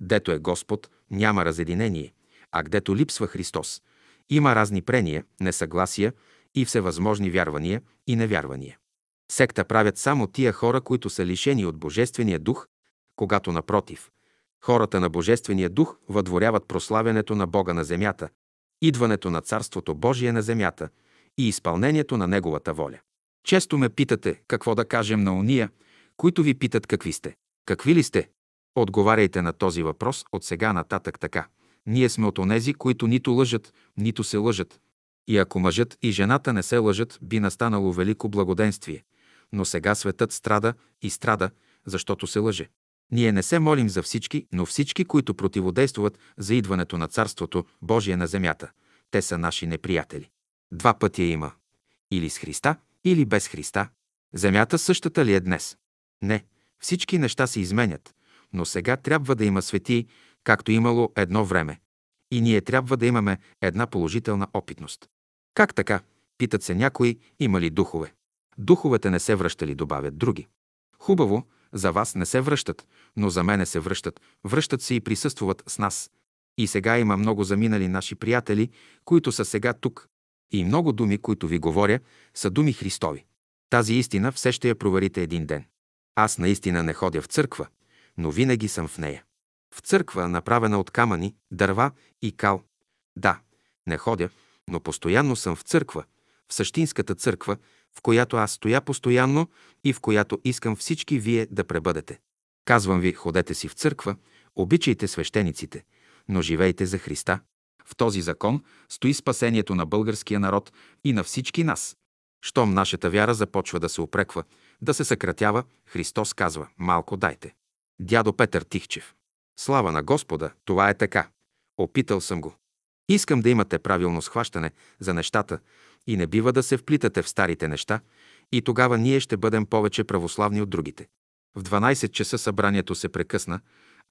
Дето е Господ, няма разединение, а гдето липсва Христос, има разни прения, несъгласия и всевъзможни вярвания и невярвания. Секта правят само тия хора, които са лишени от Божествения дух, когато напротив, хората на Божествения дух въдворяват прославянето на Бога на земята, идването на Царството Божие на земята и изпълнението на Неговата воля. Често ме питате какво да кажем на уния, които ви питат какви сте. Какви ли сте? Отговаряйте на този въпрос от сега нататък така. Ние сме от онези, които нито лъжат, нито се лъжат. И ако мъжът и жената не се лъжат, би настанало велико благоденствие. Но сега светът страда и страда, защото се лъже. Ние не се молим за всички, но всички, които противодействат за идването на Царството Божие на земята. Те са наши неприятели. Два пътя има. Или с Христа, или без Христа. Земята същата ли е днес? Не. Всички неща се изменят. Но сега трябва да има свети, както имало едно време. И ние трябва да имаме една положителна опитност. Как така? Питат се някои, има ли духове. Духовете не се връщали, добавят други. Хубаво, за вас не се връщат, но за мене се връщат. Връщат се и присъстват с нас. И сега има много заминали наши приятели, които са сега тук. И много думи, които ви говоря, са думи Христови. Тази истина все ще я проверите един ден. Аз наистина не ходя в църква, но винаги съм в нея. В църква, направена от камъни, дърва и кал. Да, не ходя, но постоянно съм в църква, в същинската църква, в която аз стоя постоянно и в която искам всички вие да пребъдете. Казвам ви, ходете си в църква, обичайте свещениците, но живейте за Христа. В този закон стои спасението на българския народ и на всички нас. Щом нашата вяра започва да се опреква, да се съкратява, Христос казва «Малко дайте». Дядо Петър Тихчев. Слава на Господа, това е така. Опитал съм го. Искам да имате правилно схващане за нещата и не бива да се вплитате в старите неща и тогава ние ще бъдем повече православни от другите. В 12 часа събранието се прекъсна,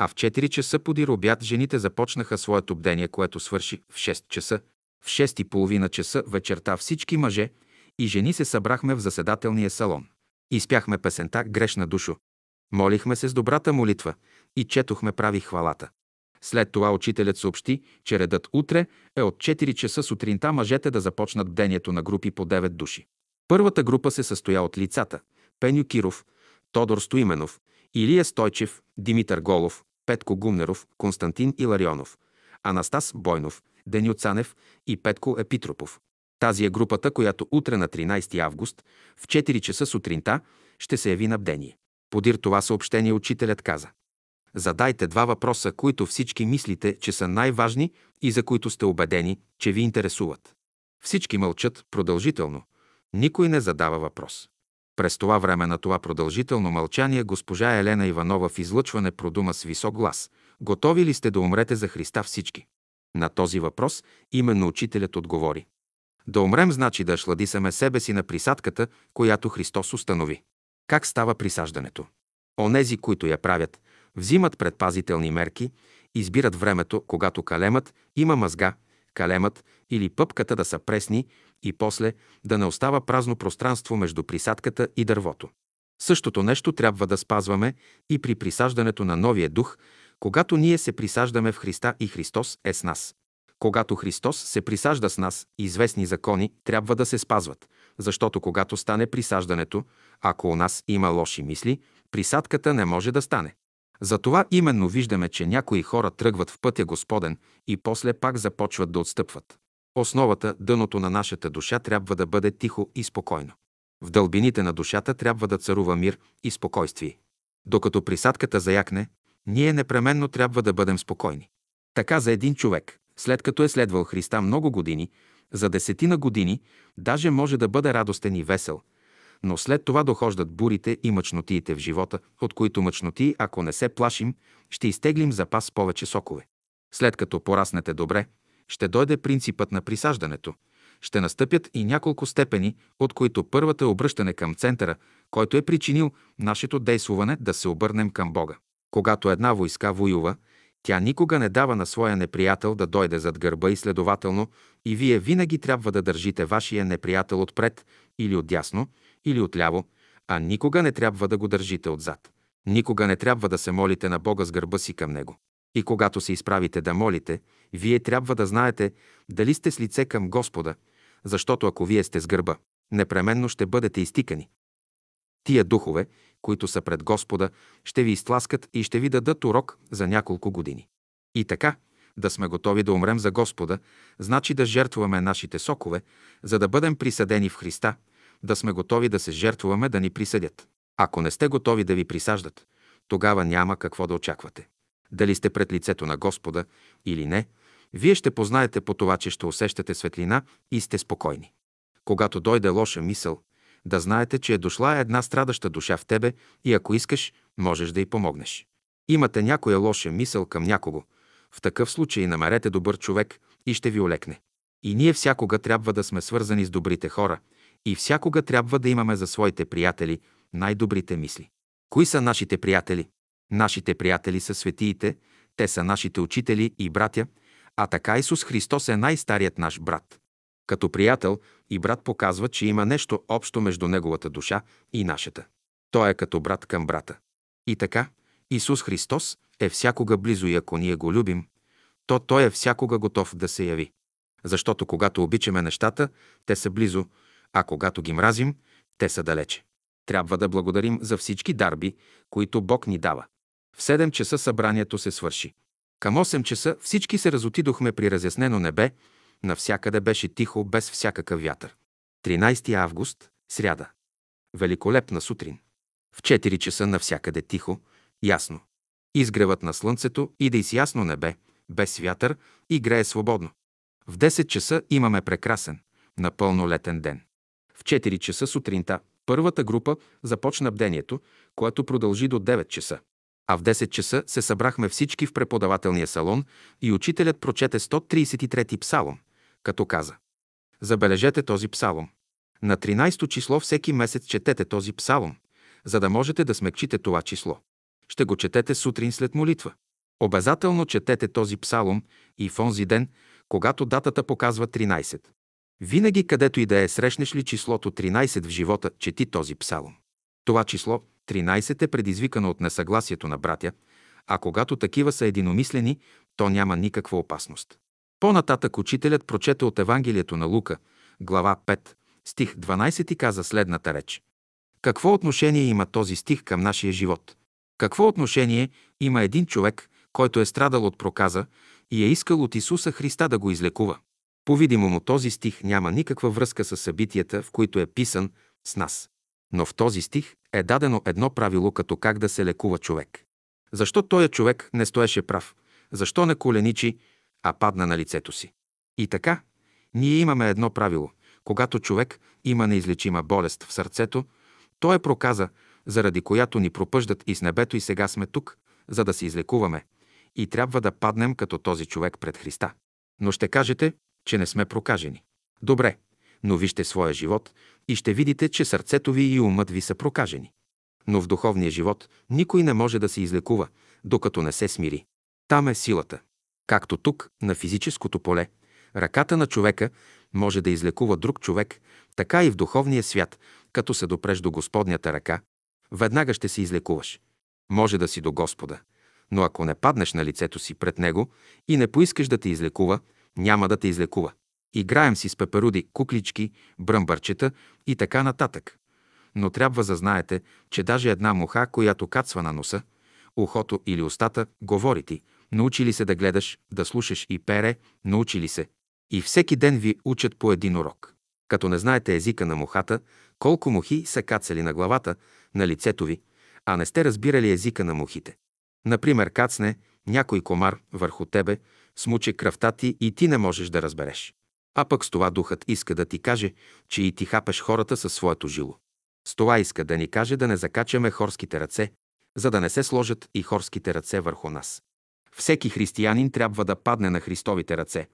а в 4 часа подир обяд жените започнаха своето бдение, което свърши в 6 часа. В 6 и половина часа вечерта всички мъже и жени се събрахме в заседателния салон. Изпяхме песента «Грешна душо». Молихме се с добрата молитва и четохме прави хвалата. След това учителят съобщи, че редът утре е от 4 часа сутринта мъжете да започнат бдението на групи по 9 души. Първата група се състоя от лицата Пеню Киров, Тодор Стоименов, Илия Стойчев, Димитър Голов, Петко Гумнеров, Константин Иларионов, Анастас Бойнов, Деню Цанев и Петко Епитропов. Тази е групата, която утре на 13 август в 4 часа сутринта ще се яви на бдение. Подир това съобщение учителят каза. Задайте два въпроса, които всички мислите, че са най-важни и за които сте убедени, че ви интересуват. Всички мълчат продължително. Никой не задава въпрос. През това време на това продължително мълчание госпожа Елена Иванова в излъчване продума с висок глас. Готови ли сте да умрете за Христа всички? На този въпрос именно учителят отговори. Да умрем значи да шладисаме себе си на присадката, която Христос установи. Как става присаждането? Онези, които я правят, взимат предпазителни мерки, избират времето, когато калемът има мъзга, калемът или пъпката да са пресни и после да не остава празно пространство между присадката и дървото. Същото нещо трябва да спазваме и при присаждането на новия дух, когато ние се присаждаме в Христа и Христос е с нас. Когато Христос се присажда с нас, известни закони трябва да се спазват, защото когато стане присаждането, ако у нас има лоши мисли, присадката не може да стане. Затова именно виждаме, че някои хора тръгват в пътя Господен и после пак започват да отстъпват. Основата, дъното на нашата душа трябва да бъде тихо и спокойно. В дълбините на душата трябва да царува мир и спокойствие. Докато присадката заякне, ние непременно трябва да бъдем спокойни. Така за един човек, след като е следвал Христа много години, за десетина години, даже може да бъде радостен и весел, но след това дохождат бурите и мъчнотиите в живота, от които мъчноти, ако не се плашим, ще изтеглим запас повече сокове. След като пораснете добре, ще дойде принципът на присаждането. Ще настъпят и няколко степени, от които първата е обръщане към центъра, който е причинил нашето действуване да се обърнем към Бога. Когато една войска воюва, тя никога не дава на своя неприятел да дойде зад гърба и следователно и вие винаги трябва да държите вашия неприятел отпред или отдясно, или отляво, а никога не трябва да го държите отзад. Никога не трябва да се молите на Бога с гърба си към Него. И когато се изправите да молите, вие трябва да знаете дали сте с лице към Господа, защото ако вие сте с гърба, непременно ще бъдете изтикани. Тия духове, които са пред Господа, ще ви изтласкат и ще ви дадат урок за няколко години. И така, да сме готови да умрем за Господа, значи да жертваме нашите сокове, за да бъдем присъдени в Христа, да сме готови да се жертваме да ни присъдят. Ако не сте готови да ви присаждат, тогава няма какво да очаквате. Дали сте пред лицето на Господа или не, вие ще познаете по това, че ще усещате светлина и сте спокойни. Когато дойде лоша мисъл, да знаете, че е дошла една страдаща душа в тебе и ако искаш, можеш да й помогнеш. Имате някоя лоша мисъл към някого. В такъв случай намерете добър човек и ще ви олекне. И ние всякога трябва да сме свързани с добрите хора и всякога трябва да имаме за своите приятели най-добрите мисли. Кои са нашите приятели? Нашите приятели са светиите, те са нашите учители и братя, а така Исус Христос е най-старият наш брат. Като приятел и брат показва, че има нещо общо между неговата душа и нашата. Той е като брат към брата. И така, Исус Христос е всякога близо и ако ние го любим, то Той е всякога готов да се яви. Защото когато обичаме нещата, те са близо, а когато ги мразим, те са далече. Трябва да благодарим за всички дарби, които Бог ни дава. В 7 часа събранието се свърши. Към 8 часа всички се разотидохме при разяснено небе, навсякъде беше тихо, без всякакъв вятър. 13 август, сряда. Великолепна сутрин. В 4 часа навсякъде тихо, ясно. Изгревът на слънцето иде и с ясно небе, без вятър и грее свободно. В 10 часа имаме прекрасен, напълно летен ден. В 4 часа сутринта първата група започна бдението, което продължи до 9 часа. А в 10 часа се събрахме всички в преподавателния салон и учителят прочете 133 псалом, като каза Забележете този псалом. На 13-то число всеки месец четете този псалом, за да можете да смекчите това число. Ще го четете сутрин след молитва. Обязателно четете този псалом и в онзи ден, когато датата показва 13. Винаги, където и да е, срещнеш ли числото 13 в живота, чети този псалом. Това число 13 е предизвикано от несъгласието на братя, а когато такива са единомислени, то няма никаква опасност. По-нататък учителят прочете от Евангелието на Лука, глава 5, стих 12 и каза следната реч. Какво отношение има този стих към нашия живот? Какво отношение има един човек, който е страдал от проказа и е искал от Исуса Христа да го излекува? По-видимо този стих няма никаква връзка с събитията, в които е писан с нас. Но в този стих е дадено едно правило като как да се лекува човек. Защо този човек не стоеше прав? Защо не коленичи, а падна на лицето си? И така, ние имаме едно правило. Когато човек има неизлечима болест в сърцето, то е проказа, заради която ни пропъждат и с небето и сега сме тук, за да се излекуваме. И трябва да паднем като този човек пред Христа. Но ще кажете, че не сме прокажени. Добре, но вижте своя живот и ще видите, че сърцето ви и умът ви са прокажени. Но в духовния живот никой не може да се излекува, докато не се смири. Там е силата. Както тук, на физическото поле, ръката на човека може да излекува друг човек, така и в духовния свят, като се допреш до Господнята ръка, веднага ще се излекуваш. Може да си до Господа, но ако не паднеш на лицето си пред Него и не поискаш да те излекува, няма да те излекува. Играем си с пеперуди, куклички, бръмбърчета и така нататък. Но трябва да знаете, че даже една муха, която кацва на носа, ухото или устата, говори ти. Научи ли се да гледаш, да слушаш и пере, научи ли се. И всеки ден ви учат по един урок. Като не знаете езика на мухата, колко мухи са кацали на главата, на лицето ви, а не сте разбирали езика на мухите. Например, кацне някой комар върху тебе, смуче кръвта ти и ти не можеш да разбереш. А пък с това духът иска да ти каже, че и ти хапеш хората със своето жило. С това иска да ни каже да не закачаме хорските ръце, за да не се сложат и хорските ръце върху нас. Всеки християнин трябва да падне на Христовите ръце,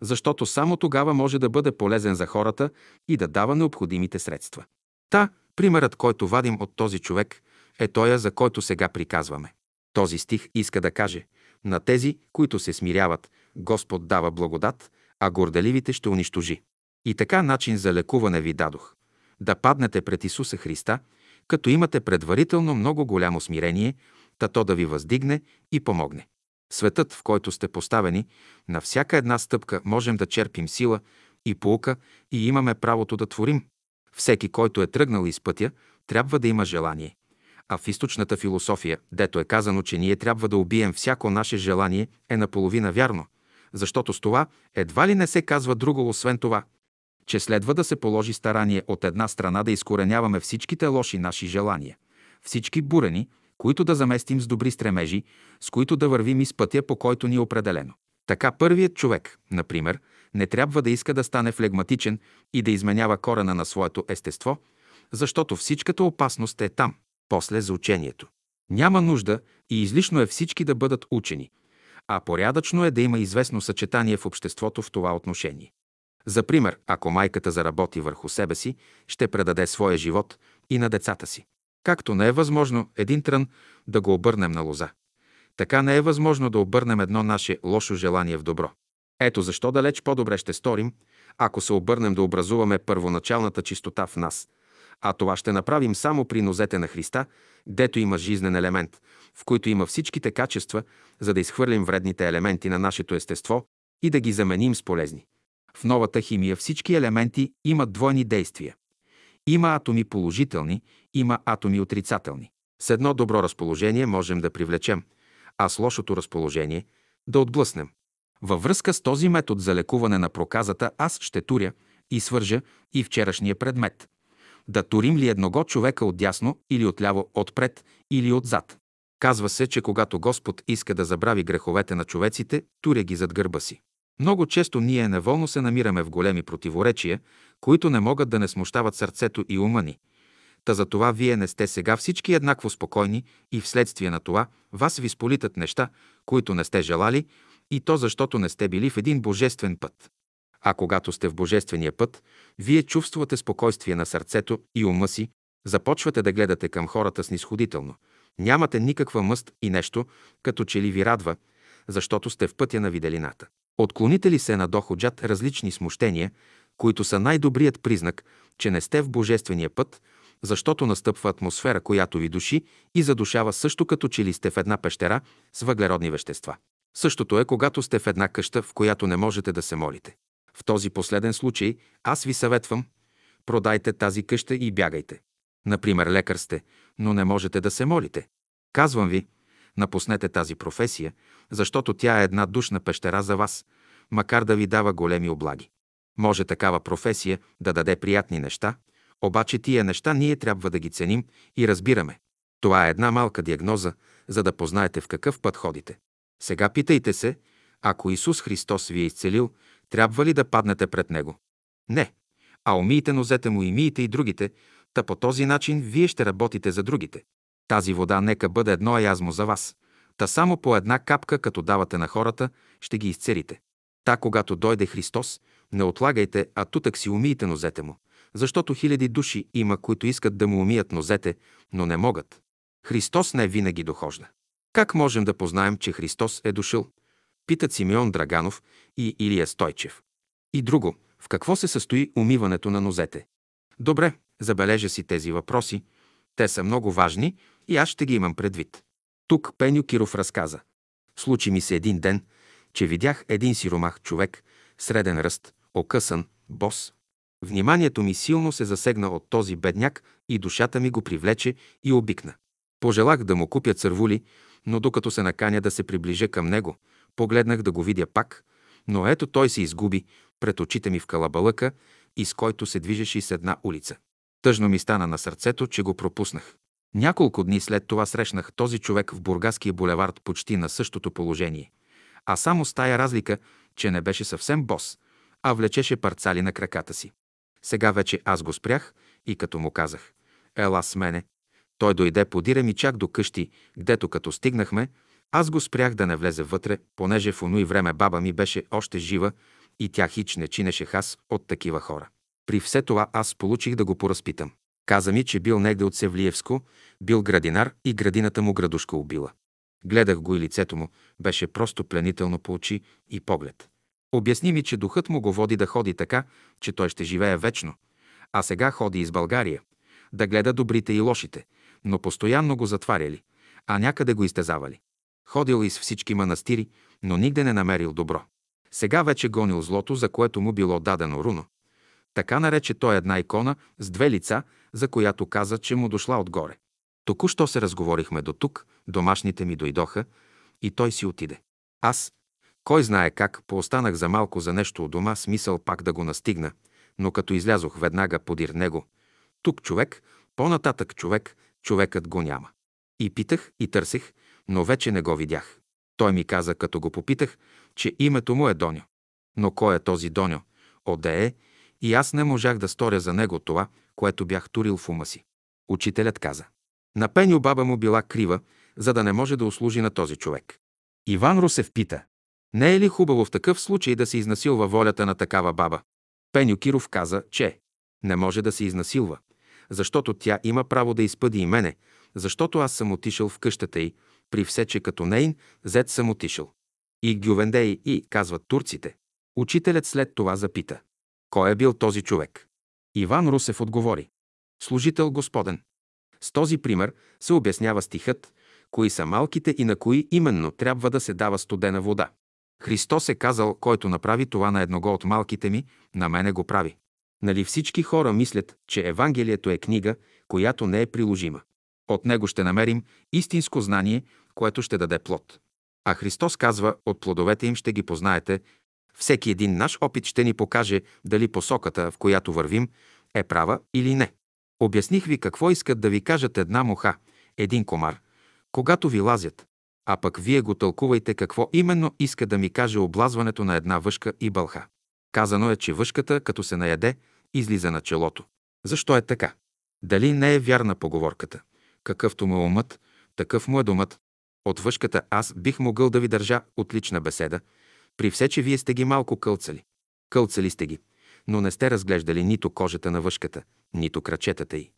защото само тогава може да бъде полезен за хората и да дава необходимите средства. Та, примерът, който вадим от този човек, е тоя, за който сега приказваме. Този стих иска да каже, на тези, които се смиряват, Господ дава благодат, а горделивите ще унищожи. И така начин за лекуване ви дадох. Да паднете пред Исуса Христа, като имате предварително много голямо смирение, та то да ви въздигне и помогне. Светът, в който сте поставени, на всяка една стъпка можем да черпим сила и полука и имаме правото да творим. Всеки, който е тръгнал из пътя, трябва да има желание. А в източната философия, дето е казано, че ние трябва да убием всяко наше желание, е наполовина вярно, защото с това едва ли не се казва друго, освен това, че следва да се положи старание от една страна да изкореняваме всичките лоши наши желания, всички бурени, които да заместим с добри стремежи, с които да вървим из пътя, по който ни е определено. Така първият човек, например, не трябва да иска да стане флегматичен и да изменява корена на своето естество, защото всичката опасност е там, после за учението. Няма нужда и излишно е всички да бъдат учени, а порядъчно е да има известно съчетание в обществото в това отношение. За пример, ако майката заработи върху себе си, ще предаде своя живот и на децата си. Както не е възможно един трън да го обърнем на лоза, така не е възможно да обърнем едно наше лошо желание в добро. Ето защо далеч по-добре ще сторим, ако се обърнем да образуваме първоначалната чистота в нас, а това ще направим само при нозете на Христа, дето има жизнен елемент, в който има всичките качества, за да изхвърлим вредните елементи на нашето естество и да ги заменим с полезни. В новата химия всички елементи имат двойни действия. Има атоми положителни, има атоми отрицателни. С едно добро разположение можем да привлечем, а с лошото разположение да отблъснем. Във връзка с този метод за лекуване на проказата аз ще туря и свържа и вчерашния предмет. Да турим ли едного човека отдясно или отляво, отпред или отзад? Казва се, че когато Господ иска да забрави греховете на човеците, туря ги зад гърба си. Много често ние неволно се намираме в големи противоречия, които не могат да не смущават сърцето и ума ни. Та за това вие не сте сега всички еднакво спокойни и вследствие на това вас ви сполитат неща, които не сте желали, и то защото не сте били в един божествен път. А когато сте в божествения път, вие чувствате спокойствие на сърцето и ума си, започвате да гледате към хората снисходително. Нямате никаква мъст и нещо, като че ли ви радва, защото сте в пътя на виделината. Отклоните ли се на доходжат различни смущения, които са най-добрият признак, че не сте в божествения път, защото настъпва атмосфера, която ви души и задушава също като че ли сте в една пещера с въглеродни вещества. Същото е, когато сте в една къща, в която не можете да се молите. В този последен случай аз ви съветвам, продайте тази къща и бягайте. Например, лекар сте, но не можете да се молите. Казвам ви, напуснете тази професия, защото тя е една душна пещера за вас, макар да ви дава големи облаги. Може такава професия да даде приятни неща, обаче тия неща ние трябва да ги ценим и разбираме. Това е една малка диагноза, за да познаете в какъв път ходите. Сега питайте се, ако Исус Христос ви е изцелил, трябва ли да паднете пред Него? Не. А умийте нозете му и мийте и другите, та по този начин вие ще работите за другите. Тази вода нека бъде едно язмо за вас. Та само по една капка, като давате на хората, ще ги изцелите. Та, когато дойде Христос, не отлагайте, а тутък си умийте нозете му, защото хиляди души има, които искат да му умият нозете, но не могат. Христос не винаги дохожда. Как можем да познаем, че Христос е дошъл? Питат Симеон Драганов и Илия Стойчев. И друго, в какво се състои умиването на нозете? Добре, забележа си тези въпроси. Те са много важни и аз ще ги имам предвид. Тук Пеню Киров разказа. Случи ми се един ден, че видях един сиромах човек, среден ръст, окъсан, бос. Вниманието ми силно се засегна от този бедняк и душата ми го привлече и обикна. Пожелах да му купя цървули, но докато се наканя да се приближа към него, погледнах да го видя пак, но ето той се изгуби пред очите ми в калабалъка, из който се движеше с една улица. Тъжно ми стана на сърцето, че го пропуснах. Няколко дни след това срещнах този човек в Бургаския булевард почти на същото положение. А само с тая разлика, че не беше съвсем бос, а влечеше парцали на краката си. Сега вече аз го спрях и като му казах «Ела с мене», той дойде, подира ми чак до къщи, гдето като стигнахме, аз го спрях да не влезе вътре, понеже в оно и време баба ми беше още жива и тя хич не чинеше хас от такива хора. При все това аз получих да го поразпитам. Каза ми, че бил негде от Севлиевско, бил градинар и градината му градушка убила. Гледах го и лицето му, беше просто пленително по очи и поглед. Обясни ми, че духът му го води да ходи така, че той ще живее вечно. А сега ходи из България, да гледа добрите и лошите, но постоянно го затваряли, а някъде го изтезавали. Ходил из всички манастири, но нигде не намерил добро. Сега вече гонил злото, за което му било дадено руно. Така нарече той една икона с две лица, за която каза, че му дошла отгоре. Току-що се разговорихме до тук, домашните ми дойдоха и той си отиде. Аз, кой знае как, поостанах за малко за нещо от дома, смисъл пак да го настигна, но като излязох веднага подир него, тук човек, по-нататък човек, човекът го няма. И питах, и търсех, но вече не го видях. Той ми каза, като го попитах, че името му е Доньо. Но кой е този Доньо? Оде е, и аз не можах да сторя за него това, което бях турил в ума си. Учителят каза. На Пеню баба му била крива, за да не може да услужи на този човек. Иван Русев пита. Не е ли хубаво в такъв случай да се изнасилва волята на такава баба? Пеню Киров каза, че не може да се изнасилва, защото тя има право да изпъди и мене, защото аз съм отишъл в къщата й, при все, че като нейн зет съм отишъл. И Гювендей и, казват турците. Учителят след това запита. Кой е бил този човек? Иван Русев отговори. Служител Господен. С този пример се обяснява стихът, кои са малките и на кои именно трябва да се дава студена вода. Христос е казал, който направи това на едного от малките ми, на мене го прави. Нали всички хора мислят, че Евангелието е книга, която не е приложима. От него ще намерим истинско знание, което ще даде плод. А Христос казва, от плодовете им ще ги познаете. Всеки един наш опит ще ни покаже дали посоката, в която вървим, е права или не. Обясних ви какво искат да ви кажат една муха, един комар, когато ви лазят. А пък вие го тълкувайте какво именно иска да ми каже облазването на една въшка и бълха. Казано е, че въшката, като се наяде, излиза на челото. Защо е така? Дали не е вярна поговорката? Какъвто му е умът, такъв му е думът. От въшката аз бих могъл да ви държа отлична беседа, при все, че вие сте ги малко кълцали. Кълцали сте ги, но не сте разглеждали нито кожата на въшката, нито крачетата й.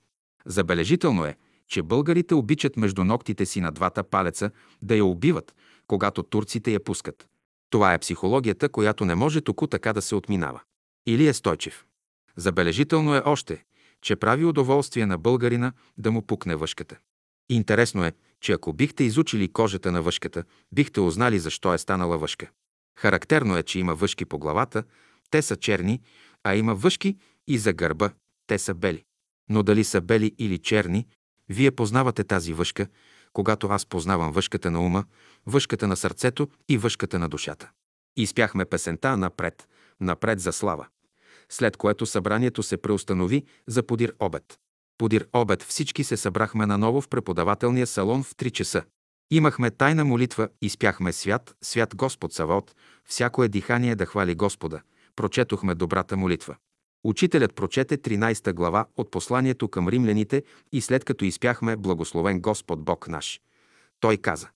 Забележително е, че българите обичат между ногтите си на двата палеца да я убиват, когато турците я пускат. Това е психологията, която не може току така да се отминава. Или е Стойчев. Забележително е още, че прави удоволствие на българина да му пукне въшката. Интересно е, че ако бихте изучили кожата на въшката, бихте узнали защо е станала въшка. Характерно е, че има въшки по главата, те са черни, а има въшки и за гърба, те са бели. Но дали са бели или черни, вие познавате тази въшка, когато аз познавам въшката на ума, въшката на сърцето и въшката на душата. Изпяхме песента напред, напред за слава. След което събранието се преустанови за подир обед. Подир обед всички се събрахме наново в преподавателния салон в 3 часа. Имахме тайна молитва и спяхме свят, свят Господ Савот, всяко е дихание да хвали Господа. Прочетохме добрата молитва. Учителят прочете 13 глава от посланието към римляните и след като изпяхме Благословен Господ Бог наш. Той каза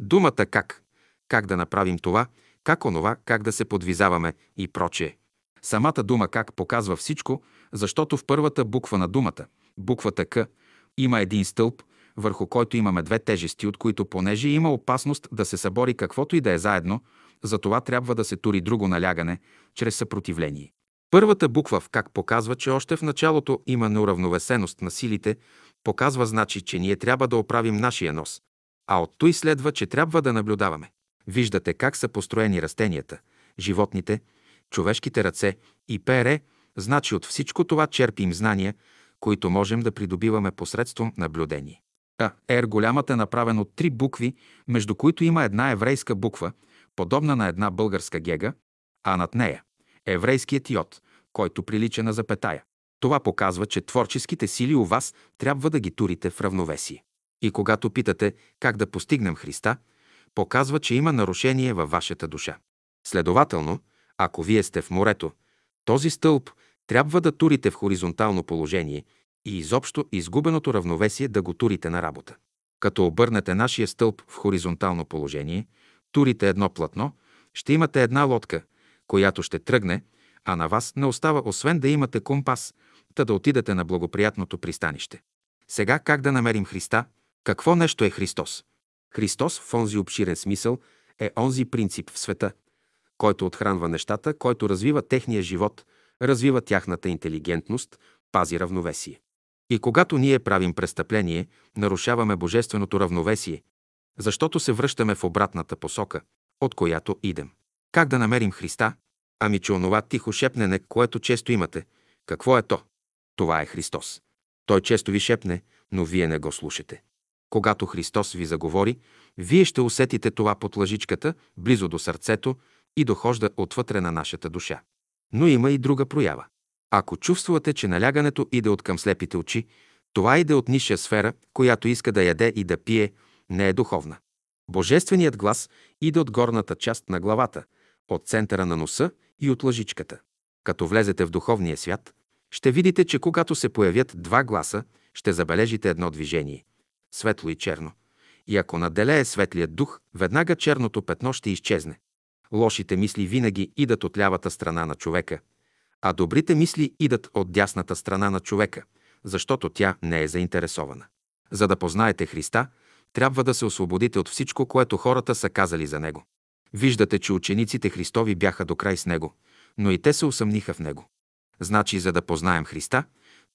Думата как, как да направим това, как онова, как да се подвизаваме и прочее. Самата дума как показва всичко, защото в първата буква на думата, буквата К, има един стълб, върху който имаме две тежести, от които понеже има опасност да се събори каквото и да е заедно, затова трябва да се тури друго налягане, чрез съпротивление. Първата буква в как показва, че още в началото има неуравновесеност на силите, показва значи, че ние трябва да оправим нашия нос. А от той следва, че трябва да наблюдаваме. Виждате как са построени растенията, животните, човешките ръце и пере, значи от всичко това черпим знания, които можем да придобиваме посредством наблюдение. А Р голямата е направен от три букви, между които има една еврейска буква, подобна на една българска гега, а над нея – еврейският йод, който прилича на запетая. Това показва, че творческите сили у вас трябва да ги турите в равновесие. И когато питате как да постигнем Христа, показва, че има нарушение във вашата душа. Следователно, ако вие сте в морето, този стълб трябва да турите в хоризонтално положение и изобщо изгубеното равновесие да го турите на работа. Като обърнете нашия стълб в хоризонтално положение, турите едно платно, ще имате една лодка, която ще тръгне, а на вас не остава освен да имате компас, та да отидете на благоприятното пристанище. Сега как да намерим Христа? Какво нещо е Христос? Христос в онзи обширен смисъл е онзи принцип в света, който отхранва нещата, който развива техния живот, развива тяхната интелигентност, пази равновесие. И когато ние правим престъпление, нарушаваме божественото равновесие, защото се връщаме в обратната посока, от която идем. Как да намерим Христа? Ами че онова тихо шепнене, което често имате, какво е то? Това е Христос. Той често ви шепне, но вие не го слушате. Когато Христос ви заговори, вие ще усетите това под лъжичката, близо до сърцето и дохожда отвътре на нашата душа. Но има и друга проява. Ако чувствате, че налягането иде от към слепите очи, това иде от нисша сфера, която иска да яде и да пие, не е духовна. Божественият глас иде от горната част на главата, от центъра на носа и от лъжичката. Като влезете в духовния свят, ще видите, че когато се появят два гласа, ще забележите едно движение – светло и черно. И ако наделее светлият дух, веднага черното петно ще изчезне. Лошите мисли винаги идат от лявата страна на човека, а добрите мисли идат от дясната страна на човека, защото тя не е заинтересована. За да познаете Христа, трябва да се освободите от всичко, което хората са казали за Него. Виждате, че учениците Христови бяха до край с Него, но и те се усъмниха в Него. Значи, за да познаем Христа,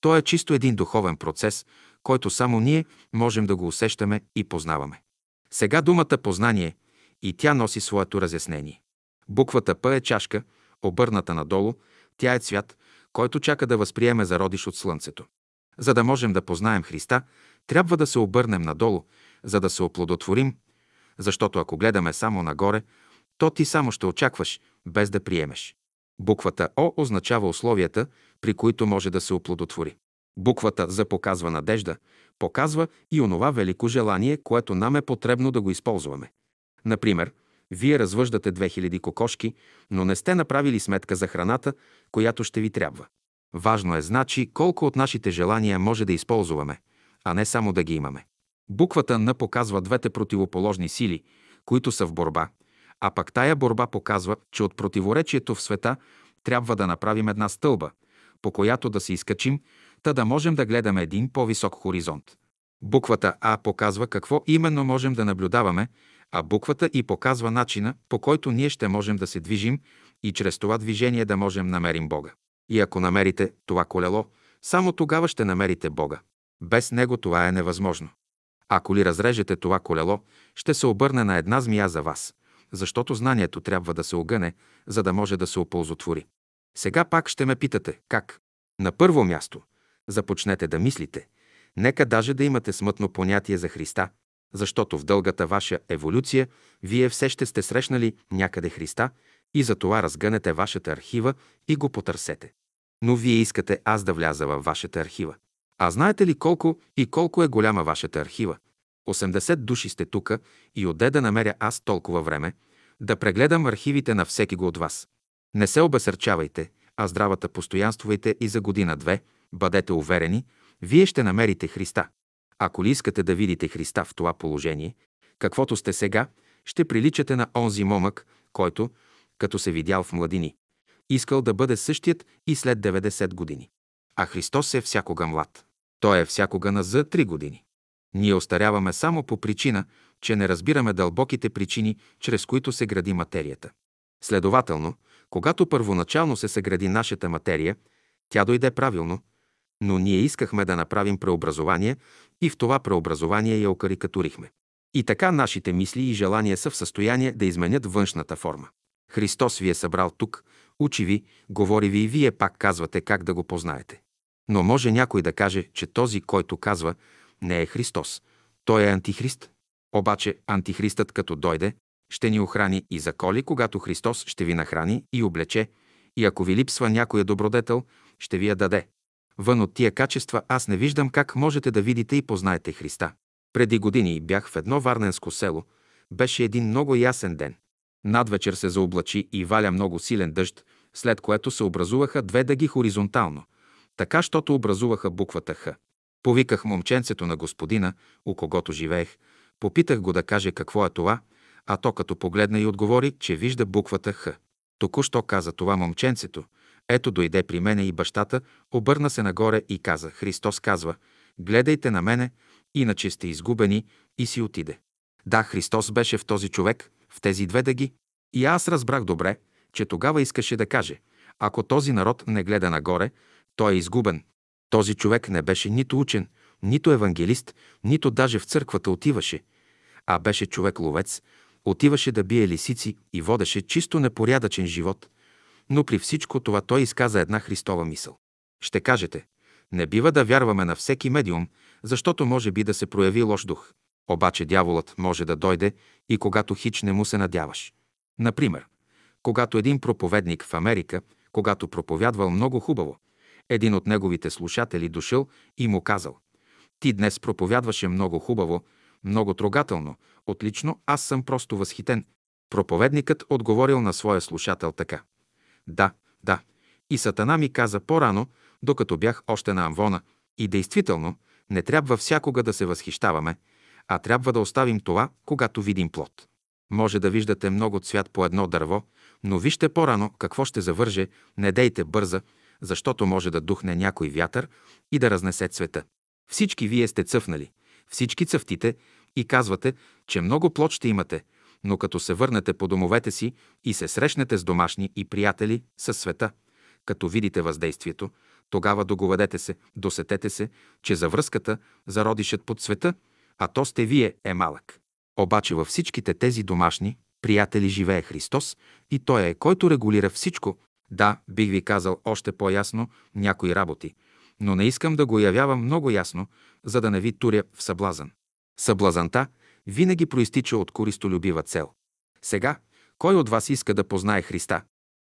то е чисто един духовен процес, който само ние можем да го усещаме и познаваме. Сега думата познание и тя носи своето разяснение. Буквата П е чашка, обърната надолу, тя е цвят, който чака да възприеме зародиш от Слънцето. За да можем да познаем Христа, трябва да се обърнем надолу, за да се оплодотворим, защото ако гледаме само нагоре, то ти само ще очакваш, без да приемеш. Буквата О означава условията, при които може да се оплодотвори. Буквата за показва надежда, показва и онова велико желание, което нам е потребно да го използваме. Например, вие развъждате 2000 кокошки, но не сте направили сметка за храната, която ще ви трябва. Важно е, значи, колко от нашите желания може да използваме, а не само да ги имаме. Буквата Н показва двете противоположни сили, които са в борба, а пък тая борба показва, че от противоречието в света трябва да направим една стълба, по която да се изкачим, та да можем да гледаме един по-висок хоризонт. Буквата А показва какво именно можем да наблюдаваме, а буквата И показва начина, по който ние ще можем да се движим и чрез това движение да можем намерим Бога. И ако намерите това колело, само тогава ще намерите Бога. Без него това е невъзможно. Ако ли разрежете това колело, ще се обърне на една змия за вас, защото знанието трябва да се огъне, за да може да се оползотвори. Сега пак ще ме питате, как? На първо място, започнете да мислите. Нека даже да имате смътно понятие за Христа, защото в дългата ваша еволюция вие все ще сте срещнали някъде Христа и за това разгънете вашата архива и го потърсете. Но вие искате аз да вляза във вашата архива. А знаете ли колко и колко е голяма вашата архива? 80 души сте тука и отде да намеря аз толкова време, да прегледам архивите на всеки го от вас. Не се обесърчавайте, а здравата постоянствайте и за година-две, бъдете уверени, вие ще намерите Христа. Ако ли искате да видите Христа в това положение, каквото сте сега, ще приличате на онзи момък, който, като се видял в младини, искал да бъде същият и след 90 години. А Христос е всякога млад. Той е всякога на за 3 години. Ние остаряваме само по причина, че не разбираме дълбоките причини, чрез които се гради материята. Следователно, когато първоначално се съгради нашата материя, тя дойде правилно, но ние искахме да направим преобразование и в това преобразование я окарикатурихме. И така нашите мисли и желания са в състояние да изменят външната форма. Христос ви е събрал тук, учи ви, говори ви и вие пак казвате как да го познаете. Но може някой да каже, че този, който казва, не е Христос. Той е антихрист. Обаче антихристът като дойде, ще ни охрани и заколи, когато Христос ще ви нахрани и облече, и ако ви липсва някоя добродетел, ще ви я даде. Вън от тия качества аз не виждам как можете да видите и познаете Христа. Преди години бях в едно варненско село. Беше един много ясен ден. Надвечер се заоблачи и валя много силен дъжд, след което се образуваха две дъги хоризонтално, така, щото образуваха буквата Х. Повиках момченцето на господина, у когото живеех, попитах го да каже какво е това, а то като погледна и отговори, че вижда буквата Х. Току-що каза това момченцето. Ето дойде при мене и бащата, обърна се нагоре и каза, Христос казва, гледайте на мене, иначе сте изгубени и си отиде. Да, Христос беше в този човек, в тези две дъги. И аз разбрах добре, че тогава искаше да каже, ако този народ не гледа нагоре, той е изгубен. Този човек не беше нито учен, нито евангелист, нито даже в църквата отиваше, а беше човек-ловец, отиваше да бие лисици и водеше чисто непорядъчен живот. Но при всичко това той изказа една Христова мисъл. Ще кажете, не бива да вярваме на всеки медиум, защото може би да се прояви лош дух. Обаче дяволът може да дойде и когато хич не му се надяваш. Например, когато един проповедник в Америка, когато проповядвал много хубаво, един от неговите слушатели дошъл и му казал «Ти днес проповядваше много хубаво, много трогателно, отлично, аз съм просто възхитен». Проповедникът отговорил на своя слушател така «Да, да, и Сатана ми каза по-рано, докато бях още на Амвона, и действително, не трябва всякога да се възхищаваме, а трябва да оставим това, когато видим плод. Може да виждате много цвят по едно дърво, но вижте по-рано какво ще завърже, не дейте бърза, защото може да духне някой вятър и да разнесе цвета. Всички вие сте цъфнали, всички цъфтите и казвате, че много плод ще имате, но като се върнете по домовете си и се срещнете с домашни и приятели със света, като видите въздействието, тогава договедете се, досетете се, че за връзката, зародишът под света, а то сте вие, е малък. Обаче във всичките тези домашни, приятели живее Христос и Той е, който регулира всичко. Да, бих ви казал още по-ясно някои работи, но не искам да го явявам много ясно, за да не ви туря в съблазън. Съблазанта винаги проистича от користолюбива цел. Сега, кой от вас иска да познае Христа?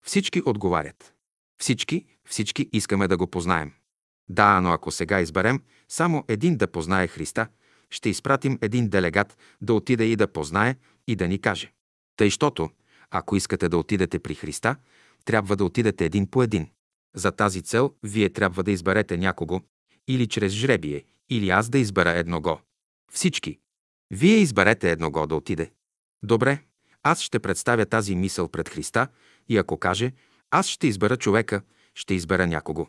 Всички отговарят. Всички, всички искаме да го познаем. Да, но ако сега изберем само един да познае Христа, ще изпратим един делегат да отиде и да познае и да ни каже. Тъй, щото, ако искате да отидете при Христа, трябва да отидете един по един. За тази цел вие трябва да изберете някого, или чрез жребие, или аз да избера едного. Всички. Вие изберете едного да отиде. Добре, аз ще представя тази мисъл пред Христа и ако каже, аз ще избера човека, ще избера някого.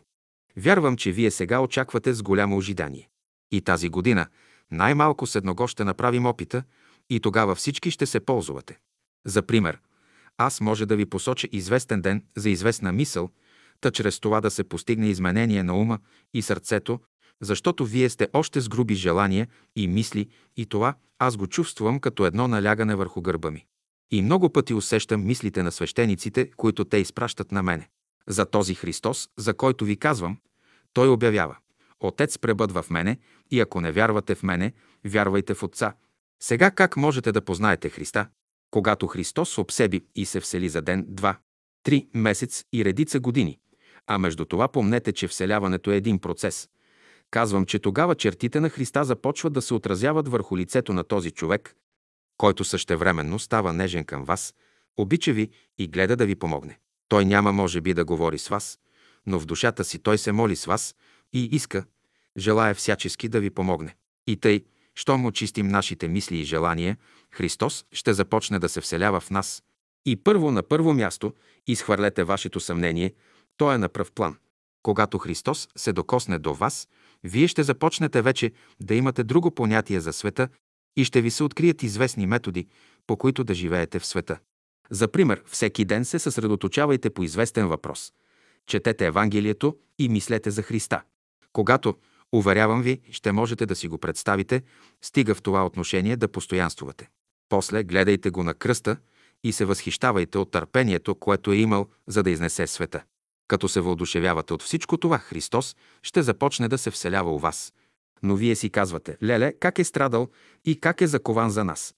Вярвам, че вие сега очаквате с голямо ожидание. И тази година най-малко с едного ще направим опита и тогава всички ще се ползвате. За пример, аз може да ви посоча известен ден за известна мисъл, та чрез това да се постигне изменение на ума и сърцето, защото вие сте още с груби желания и мисли и това аз го чувствам като едно налягане върху гърба ми. И много пъти усещам мислите на свещениците, които те изпращат на мене. За този Христос, за който ви казвам, той обявява Отец пребъдва в мене и ако не вярвате в мене, вярвайте в Отца. Сега как можете да познаете Христа? Когато Христос обсеби и се всели за ден, два, три, месец и редица години. А между това помнете, че вселяването е един процес. Казвам, че тогава чертите на Христа започват да се отразяват върху лицето на този човек, който същевременно става нежен към вас, обича ви и гледа да ви помогне. Той няма, може би, да говори с вас, но в душата си той се моли с вас и иска, желая всячески да ви помогне. И тъй, щом очистим нашите мисли и желания, Христос ще започне да се вселява в нас. И първо на първо място изхвърлете вашето съмнение, то е на пръв план. Когато Христос се докосне до вас, вие ще започнете вече да имате друго понятие за света и ще ви се открият известни методи, по които да живеете в света. За пример, всеки ден се съсредоточавайте по известен въпрос. Четете Евангелието и мислете за Христа. Когато, уверявам ви, ще можете да си го представите, стига в това отношение да постоянствувате. После гледайте го на кръста и се възхищавайте от търпението, което е имал, за да изнесе света. Като се въодушевявате от всичко това, Христос ще започне да се вселява у вас. Но вие си казвате, леле, как е страдал и как е закован за нас.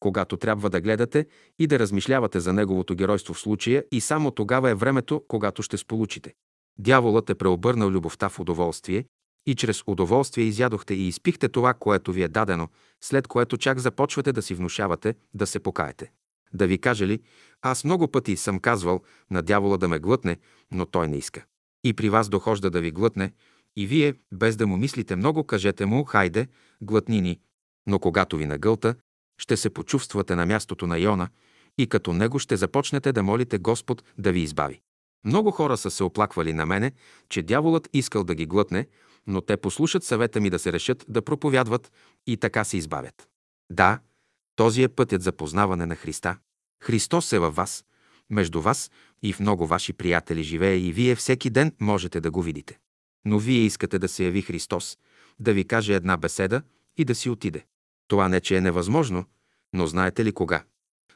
Когато трябва да гледате и да размишлявате за неговото геройство в случая и само тогава е времето, когато ще сполучите. Дяволът е преобърнал любовта в удоволствие и чрез удоволствие изядохте и изпихте това, което ви е дадено, след което чак започвате да си внушавате да се покаете. Да ви кажа ли, аз много пъти съм казвал на дявола да ме глътне, но той не иска. И при вас дохожда да ви глътне, и вие, без да му мислите много, кажете му, хайде, глътни ни. Но когато ви нагълта, ще се почувствате на мястото на Йона и като него ще започнете да молите Господ да ви избави. Много хора са се оплаквали на мене, че дяволът искал да ги глътне, но те послушат съвета ми да се решат да проповядват и така се избавят. Да, този е пътят за познаване на Христа. Христос е във вас, между вас и в много ваши приятели живее и вие всеки ден можете да го видите. Но вие искате да се яви Христос, да ви каже една беседа и да си отиде. Това не, че е невъзможно, но знаете ли кога?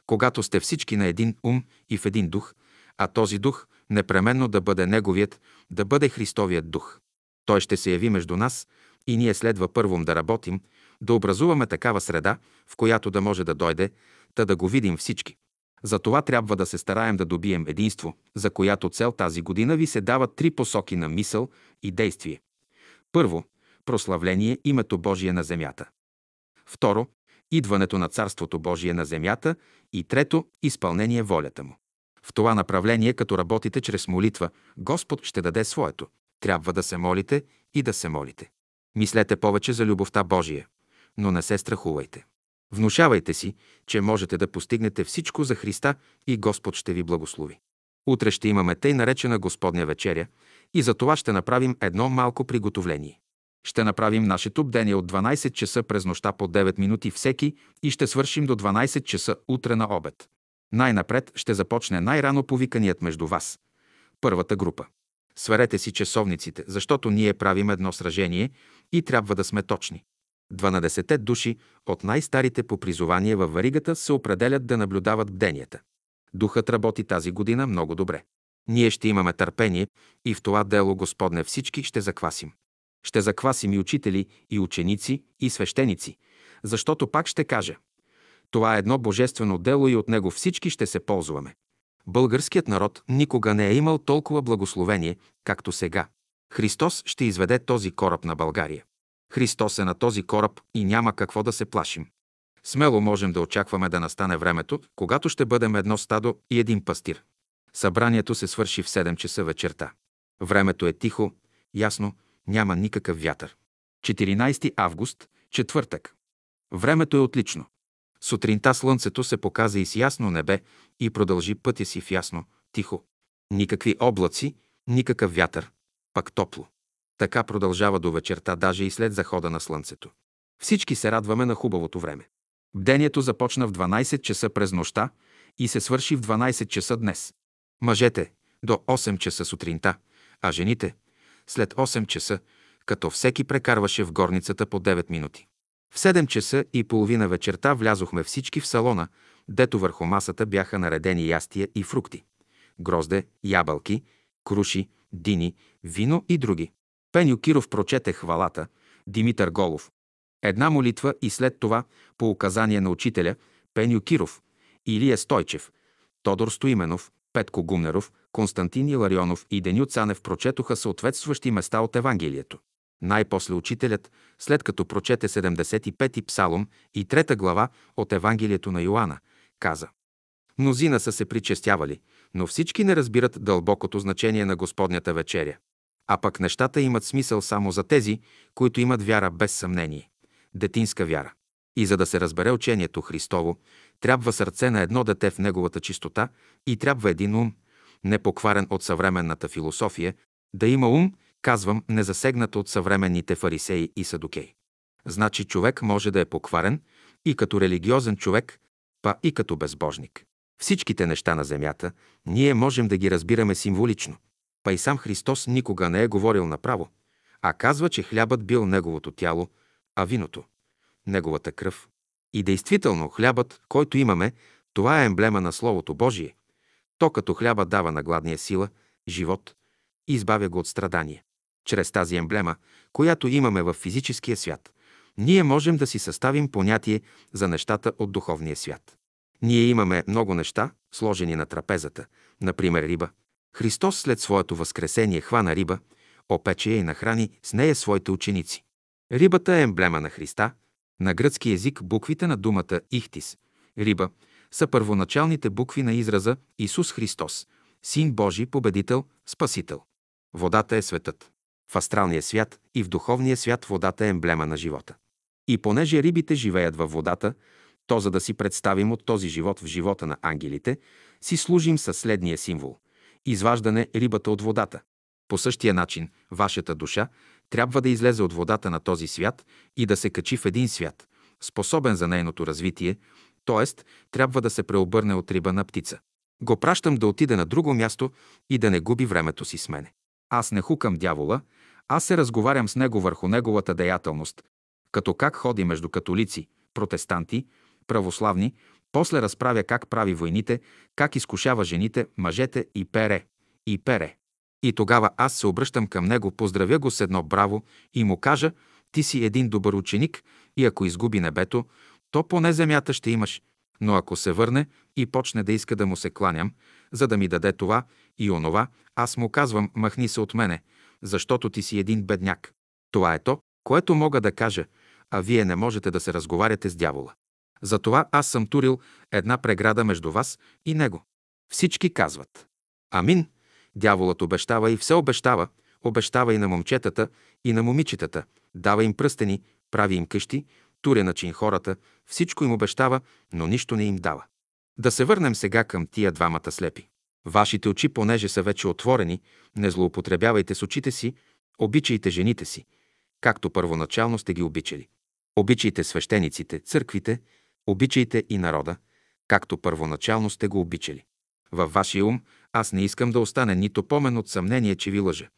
Когато сте всички на един ум и в един дух, а този дух непременно да бъде неговият, да бъде Христовият дух. Той ще се яви между нас и ние следва първом да работим, да образуваме такава среда, в която да може да дойде, та да го видим всички. За това трябва да се стараем да добием единство, за която цел тази година ви се дават три посоки на мисъл и действие. Първо, прославление името Божие на земята. Второ, идването на Царството Божие на земята. И трето, изпълнение волята му. В това направление, като работите чрез молитва, Господ ще даде своето. Трябва да се молите и да се молите. Мислете повече за любовта Божия, но не се страхувайте. Внушавайте си, че можете да постигнете всичко за Христа и Господ ще ви благослови. Утре ще имаме тъй наречена Господня вечеря и за това ще направим едно малко приготовление. Ще направим нашето бдение от 12 часа през нощта по 9 минути всеки и ще свършим до 12 часа утре на обед. Най-напред ще започне най-рано повиканият между вас. Първата група. Сверете си часовниците, защото ние правим едно сражение и трябва да сме точни. Дванадесете души от най-старите по призование във варигата се определят да наблюдават бденията. Духът работи тази година много добре. Ние ще имаме търпение и в това дело Господне всички ще заквасим. Ще заквасим и учители, и ученици, и свещеници, защото пак ще кажа. Това е едно божествено дело и от него всички ще се ползваме. Българският народ никога не е имал толкова благословение, както сега. Христос ще изведе този кораб на България. Христос е на този кораб и няма какво да се плашим. Смело можем да очакваме да настане времето, когато ще бъдем едно стадо и един пастир. Събранието се свърши в 7 часа вечерта. Времето е тихо, ясно, няма никакъв вятър. 14 август, четвъртък. Времето е отлично. Сутринта слънцето се показа и с ясно небе и продължи пътя си в ясно, тихо. Никакви облаци, никакъв вятър, пак топло. Така продължава до вечерта, даже и след захода на слънцето. Всички се радваме на хубавото време. Бдението започна в 12 часа през нощта и се свърши в 12 часа днес. Мъжете до 8 часа сутринта, а жените след 8 часа, като всеки прекарваше в горницата по 9 минути. В 7 часа и половина вечерта влязохме всички в салона, дето върху масата бяха наредени ястия и фрукти. Грозде, ябълки, круши, дини, вино и други. Пеню Киров прочете хвалата, Димитър Голов. Една молитва и след това, по указание на учителя, Пеню Киров, Илия Стойчев, Тодор Стоименов, Петко Гумнеров, Константин Иларионов и Деню Цанев прочетоха съответстващи места от Евангелието. Най-после учителят, след като прочете 75-ти псалом и трета глава от Евангелието на Йоанна, каза Мнозина са се причестявали, но всички не разбират дълбокото значение на Господнята вечеря. А пък нещата имат смисъл само за тези, които имат вяра без съмнение. Детинска вяра. И за да се разбере учението Христово, трябва сърце на едно дете в неговата чистота и трябва един ум, непокварен от съвременната философия, да има ум, казвам, незасегнат от съвременните фарисеи и садокеи. Значи човек може да е покварен и като религиозен човек, па и като безбожник. Всичките неща на земята ние можем да ги разбираме символично. Па и сам Христос никога не е говорил направо, а казва, че хлябът бил неговото тяло, а виното – неговата кръв. И действително хлябът, който имаме, това е емблема на Словото Божие. То като хляба дава на гладния сила, живот избавя го от страдание. Чрез тази емблема, която имаме в физическия свят, ние можем да си съставим понятие за нещата от духовния свят. Ние имаме много неща, сложени на трапезата, например риба. Христос след своето възкресение хвана риба, опече я и нахрани с нея своите ученици. Рибата е емблема на Христа. На гръцки език буквите на думата Ихтис – риба, са първоначалните букви на израза Исус Христос, Син Божий, победител, Спасител. Водата е светът. В астралния свят и в духовния свят водата е емблема на живота. И понеже рибите живеят във водата, то за да си представим от този живот в живота на ангелите, си служим със следния символ – изваждане рибата от водата. По същия начин, вашата душа трябва да излезе от водата на този свят и да се качи в един свят, способен за нейното развитие, т.е. трябва да се преобърне от риба на птица. Го пращам да отиде на друго място и да не губи времето си с мене. Аз не хукам дявола, аз се разговарям с него върху неговата деятелност, като как ходи между католици, протестанти, православни, после разправя как прави войните, как изкушава жените, мъжете и пере, и пере. И тогава аз се обръщам към него, поздравя го с едно браво и му кажа, ти си един добър ученик и ако изгуби небето, то поне земята ще имаш. Но ако се върне и почне да иска да му се кланям, за да ми даде това и онова, аз му казвам, махни се от мене, защото ти си един бедняк. Това е то, което мога да кажа, а вие не можете да се разговаряте с дявола. Затова аз съм турил една преграда между вас и него. Всички казват. Амин. Дяволът обещава и все обещава, обещава и на момчетата, и на момичетата, дава им пръстени, прави им къщи, туря начин хората, всичко им обещава, но нищо не им дава. Да се върнем сега към тия двамата слепи. Вашите очи, понеже са вече отворени, не злоупотребявайте с очите си, обичайте жените си, както първоначално сте ги обичали. Обичайте свещениците, църквите, обичайте и народа, както първоначално сте го обичали. Във вашия ум аз не искам да остане нито помен от съмнение, че ви лъжа.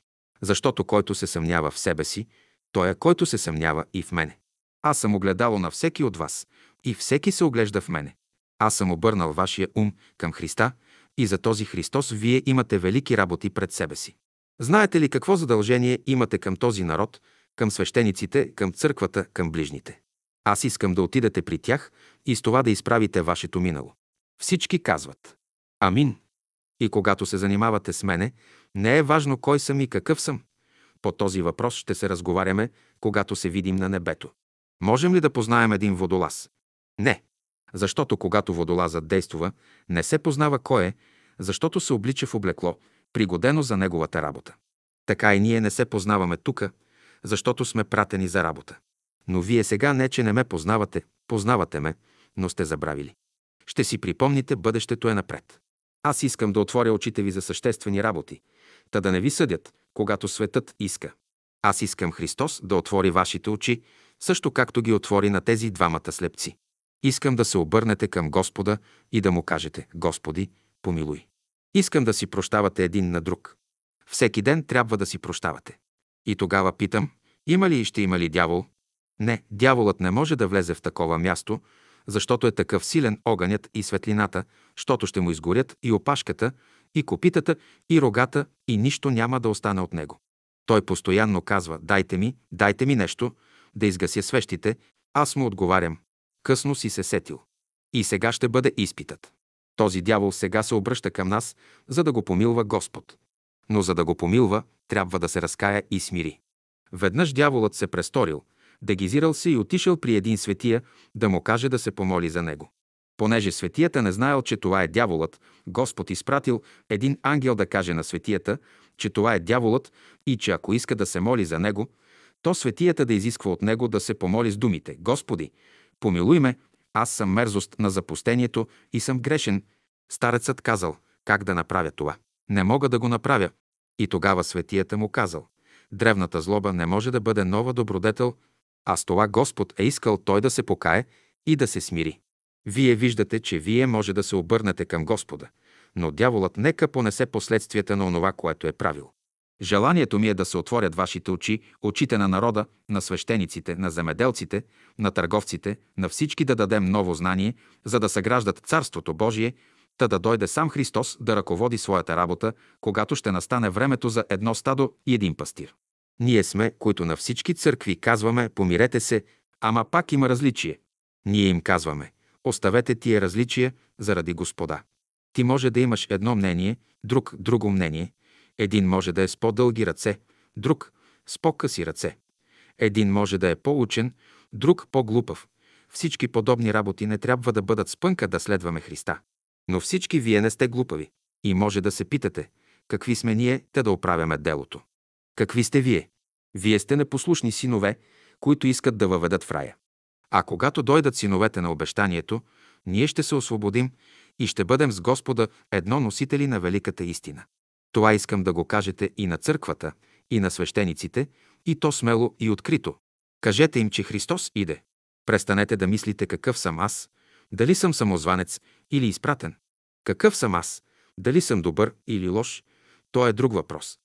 Защото който се съмнява в себе си, той е който се съмнява и в мене. Аз съм огледало на всеки от вас и всеки се оглежда в мене. Аз съм обърнал вашия ум към Христа и за този Христос вие имате велики работи пред себе си. Знаете ли какво задължение имате към този народ, към свещениците, към църквата, към ближните? Аз искам да отидете при тях и с това да изправите вашето минало. Всички казват Амин. И когато се занимавате с мене, не е важно кой съм и какъв съм. По този въпрос ще се разговаряме, когато се видим на небето. Можем ли да познаем един водолаз? Не. Защото когато водолазът действува, не се познава кой е, защото се облича в облекло, пригодено за неговата работа. Така и ние не се познаваме тука, защото сме пратени за работа. Но вие сега не, че не ме познавате, познавате ме, но сте забравили. Ще си припомните, бъдещето е напред. Аз искам да отворя очите ви за съществени работи, та да не ви съдят, когато светът иска. Аз искам Христос да отвори вашите очи, също както ги отвори на тези двамата слепци. Искам да се обърнете към Господа и да му кажете «Господи, помилуй». Искам да си прощавате един на друг. Всеки ден трябва да си прощавате. И тогава питам, има ли и ще има ли дявол? Не, дяволът не може да влезе в такова място, защото е такъв силен огънят и светлината, щото ще му изгорят и опашката, и копитата, и рогата, и нищо няма да остане от него. Той постоянно казва, дайте ми, дайте ми нещо, да изгася свещите, аз му отговарям. Късно си се сетил. И сега ще бъде изпитът. Този дявол сега се обръща към нас, за да го помилва Господ. Но за да го помилва, трябва да се разкая и смири. Веднъж дяволът се престорил, дегизирал се и отишъл при един светия да му каже да се помоли за него. Понеже светията не знаел, че това е дяволът, Господ изпратил един ангел да каже на светията, че това е дяволът и че ако иска да се моли за него, то светията да изисква от него да се помоли с думите «Господи, помилуй ме, аз съм мерзост на запустението и съм грешен». Старецът казал «Как да направя това? Не мога да го направя». И тогава светията му казал «Древната злоба не може да бъде нова добродетел, а с това Господ е искал той да се покае и да се смири. Вие виждате, че вие може да се обърнете към Господа, но дяволът нека понесе последствията на онова, което е правил. Желанието ми е да се отворят вашите очи, очите на народа, на свещениците, на земеделците, на търговците, на всички да дадем ново знание, за да съграждат Царството Божие, та да дойде сам Христос да ръководи своята работа, когато ще настане времето за едно стадо и един пастир. Ние сме, които на всички църкви казваме, помирете се, ама пак има различие. Ние им казваме, оставете тия различия заради Господа. Ти може да имаш едно мнение, друг друго мнение. Един може да е с по-дълги ръце, друг с по-къси ръце. Един може да е по-учен, друг по-глупав. Всички подобни работи не трябва да бъдат спънка да следваме Христа. Но всички вие не сте глупави. И може да се питате, какви сме ние, те да оправяме делото. Какви сте вие? Вие сте непослушни синове, които искат да въведат в рая. А когато дойдат синовете на обещанието, ние ще се освободим и ще бъдем с Господа едно носители на великата истина. Това искам да го кажете и на църквата, и на свещениците, и то смело и открито. Кажете им, че Христос иде. Престанете да мислите какъв съм аз, дали съм самозванец или изпратен. Какъв съм аз, дали съм добър или лош, то е друг въпрос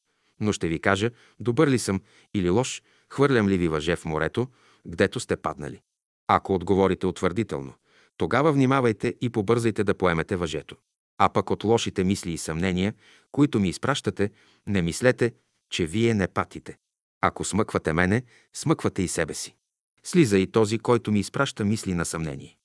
но ще ви кажа, добър ли съм или лош, хвърлям ли ви въже в морето, гдето сте паднали. Ако отговорите утвърдително, тогава внимавайте и побързайте да поемете въжето. А пък от лошите мисли и съмнения, които ми изпращате, не мислете, че вие не патите. Ако смъквате мене, смъквате и себе си. Слиза и този, който ми изпраща мисли на съмнение.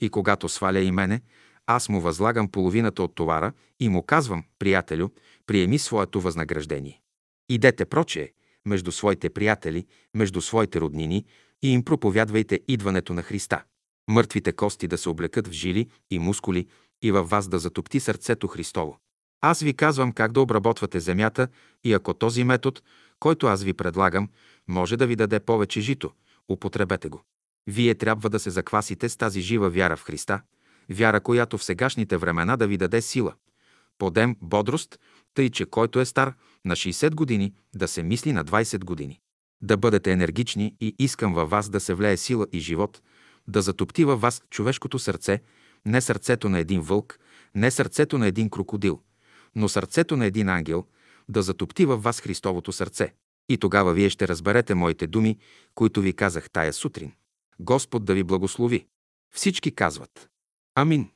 И когато сваля и мене, аз му възлагам половината от товара и му казвам, приятелю, приеми своето възнаграждение. Идете прочее, между своите приятели, между своите роднини и им проповядвайте идването на Христа. Мъртвите кости да се облекат в жили и мускули и във вас да затопти сърцето Христово. Аз ви казвам как да обработвате земята и ако този метод, който аз ви предлагам, може да ви даде повече жито, употребете го. Вие трябва да се заквасите с тази жива вяра в Христа, вяра, която в сегашните времена да ви даде сила, подем, бодрост, тъй че който е стар на 60 години, да се мисли на 20 години. Да бъдете енергични и искам във вас да се влее сила и живот, да затопти във вас човешкото сърце, не сърцето на един вълк, не сърцето на един крокодил, но сърцето на един ангел, да затопти във вас Христовото сърце. И тогава вие ще разберете моите думи, които ви казах тая сутрин. Господ да ви благослови. Всички казват. Амин.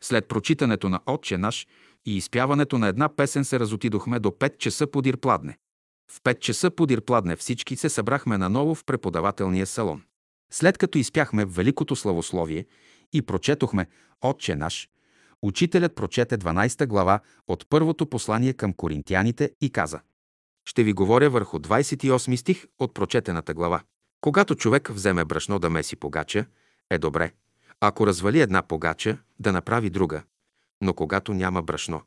След прочитането на Отче наш и изпяването на една песен се разотидохме до 5 часа подир пладне. В 5 часа подир пладне всички се събрахме наново в преподавателния салон. След като изпяхме Великото славословие и прочетохме Отче наш, учителят прочете 12 глава от първото послание към коринтияните и каза ще ви говоря върху 28 стих от прочетената глава. Когато човек вземе брашно да меси погача, е добре. Ако развали една погача, да направи друга. Но когато няма брашно,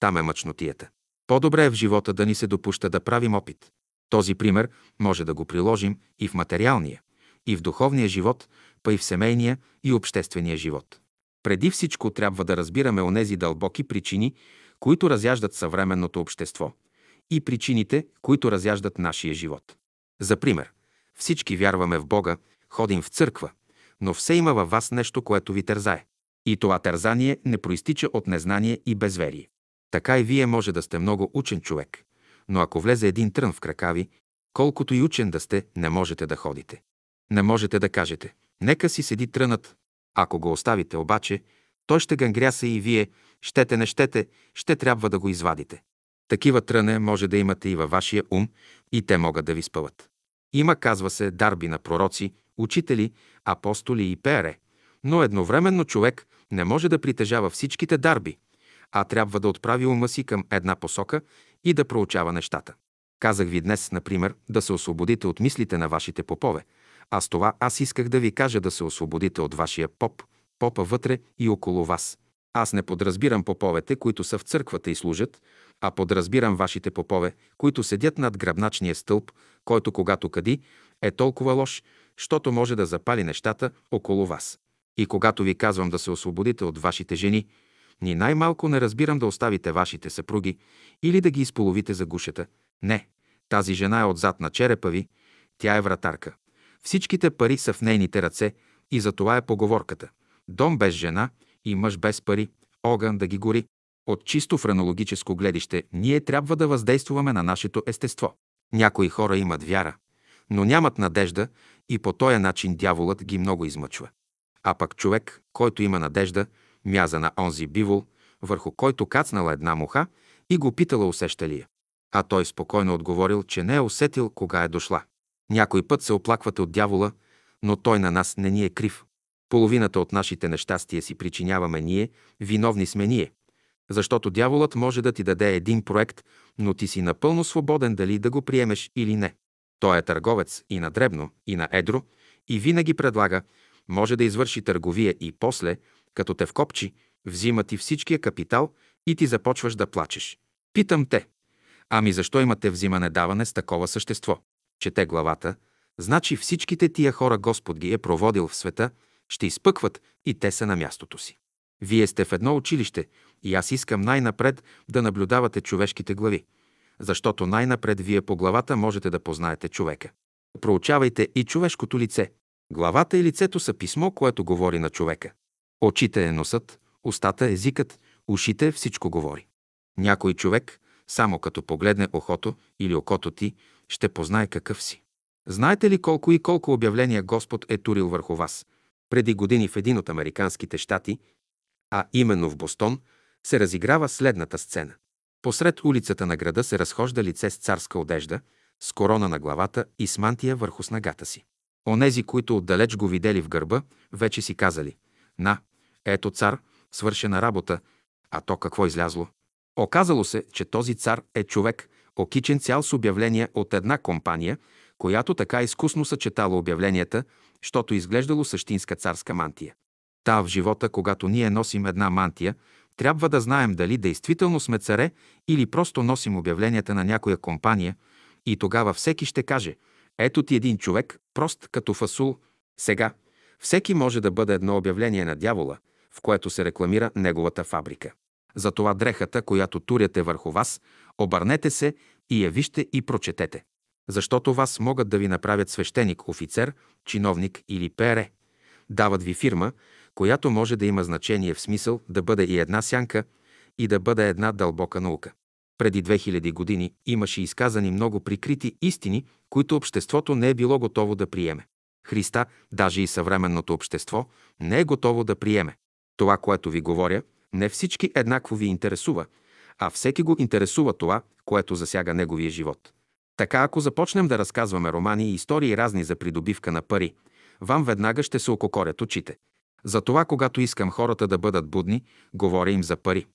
там е мъчнотията. По-добре е в живота да ни се допуща да правим опит. Този пример може да го приложим и в материалния, и в духовния живот, па и в семейния и обществения живот. Преди всичко трябва да разбираме онези дълбоки причини, които разяждат съвременното общество и причините, които разяждат нашия живот. За пример, всички вярваме в Бога, ходим в църква, но все има във вас нещо, което ви тързае. И това тързание не проистича от незнание и безверие. Така и вие може да сте много учен човек, но ако влезе един трън в крака ви, колкото и учен да сте, не можете да ходите. Не можете да кажете, нека си седи трънът. Ако го оставите обаче, той ще гангряса и вие, щете не щете, ще трябва да го извадите. Такива тръне може да имате и във вашия ум, и те могат да ви спъват. Има, казва се, дарби на пророци, учители, апостоли и пере, но едновременно човек не може да притежава всичките дарби, а трябва да отправи ума си към една посока и да проучава нещата. Казах ви днес, например, да се освободите от мислите на вашите попове, а с това аз исках да ви кажа да се освободите от вашия поп, попа вътре и около вас. Аз не подразбирам поповете, които са в църквата и служат, а подразбирам вашите попове, които седят над гръбначния стълб, който когато кади, е толкова лош, щото може да запали нещата около вас. И когато ви казвам да се освободите от вашите жени, ни най-малко не разбирам да оставите вашите съпруги или да ги изполовите за гушата. Не, тази жена е отзад на черепа ви, тя е вратарка. Всичките пари са в нейните ръце и за това е поговорката. Дом без жена и мъж без пари, огън да ги гори. От чисто френологическо гледище ние трябва да въздействуваме на нашето естество. Някои хора имат вяра, но нямат надежда и по този начин дяволът ги много измъчва. А пък човек, който има надежда, мяза на онзи бивол, върху който кацнала една муха и го питала усеща ли я. А той спокойно отговорил, че не е усетил кога е дошла. Някой път се оплаквате от дявола, но той на нас не ни е крив. Половината от нашите нещастия си причиняваме ние, виновни сме ние. Защото дяволът може да ти даде един проект, но ти си напълно свободен дали да го приемеш или не. Той е търговец и на дребно, и на едро, и винаги предлага, може да извърши търговия и после, като те вкопчи, взима ти всичкия капитал и ти започваш да плачеш. Питам те, ами защо имате взимане-даване с такова същество? Чете главата, значи всичките тия хора Господ ги е проводил в света, ще изпъкват и те са на мястото си. Вие сте в едно училище и аз искам най-напред да наблюдавате човешките глави, защото най-напред вие по главата можете да познаете човека. Проучавайте и човешкото лице. Главата и лицето са писмо, което говори на човека. Очите е носът, устата езикът, ушите всичко говори. Някой човек, само като погледне охото или окото ти, ще познае какъв си. Знаете ли колко и колко обявления Господ е турил върху вас? Преди години в един от американските щати, а именно в Бостон, се разиграва следната сцена. Посред улицата на града се разхожда лице с царска одежда, с корона на главата и с мантия върху снагата си. Онези, които отдалеч го видели в гърба, вече си казали «На, ето цар, свършена работа, а то какво излязло?» Оказало се, че този цар е човек, окичен цял с обявления от една компания, която така изкусно съчетала обявленията, щото изглеждало същинска царска мантия. Та в живота, когато ние носим една мантия, трябва да знаем дали действително сме царе или просто носим обявленията на някоя компания и тогава всеки ще каже «Ето ти един човек, прост като фасул». Сега, всеки може да бъде едно обявление на дявола, в което се рекламира неговата фабрика. Затова дрехата, която туряте върху вас, обърнете се и я вижте и прочетете. Защото вас могат да ви направят свещеник, офицер, чиновник или пере. Дават ви фирма, която може да има значение в смисъл да бъде и една сянка и да бъде една дълбока наука. Преди 2000 години имаше изказани много прикрити истини, които обществото не е било готово да приеме. Христа, даже и съвременното общество, не е готово да приеме. Това, което ви говоря, не всички еднакво ви интересува, а всеки го интересува това, което засяга неговия живот. Така, ако започнем да разказваме романи и истории разни за придобивка на пари, вам веднага ще се ококорят очите. Затова, когато искам хората да бъдат будни, говоря им за пари.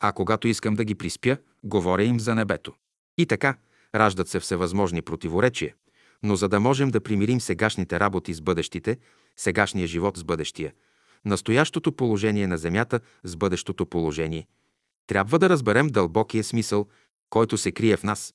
А когато искам да ги приспя, говоря им за небето. И така, Раждат се всевъзможни противоречия, но за да можем да примирим сегашните работи с бъдещите, сегашния живот с бъдещия, настоящото положение на Земята с бъдещото положение, трябва да разберем дълбокия смисъл, който се крие в нас,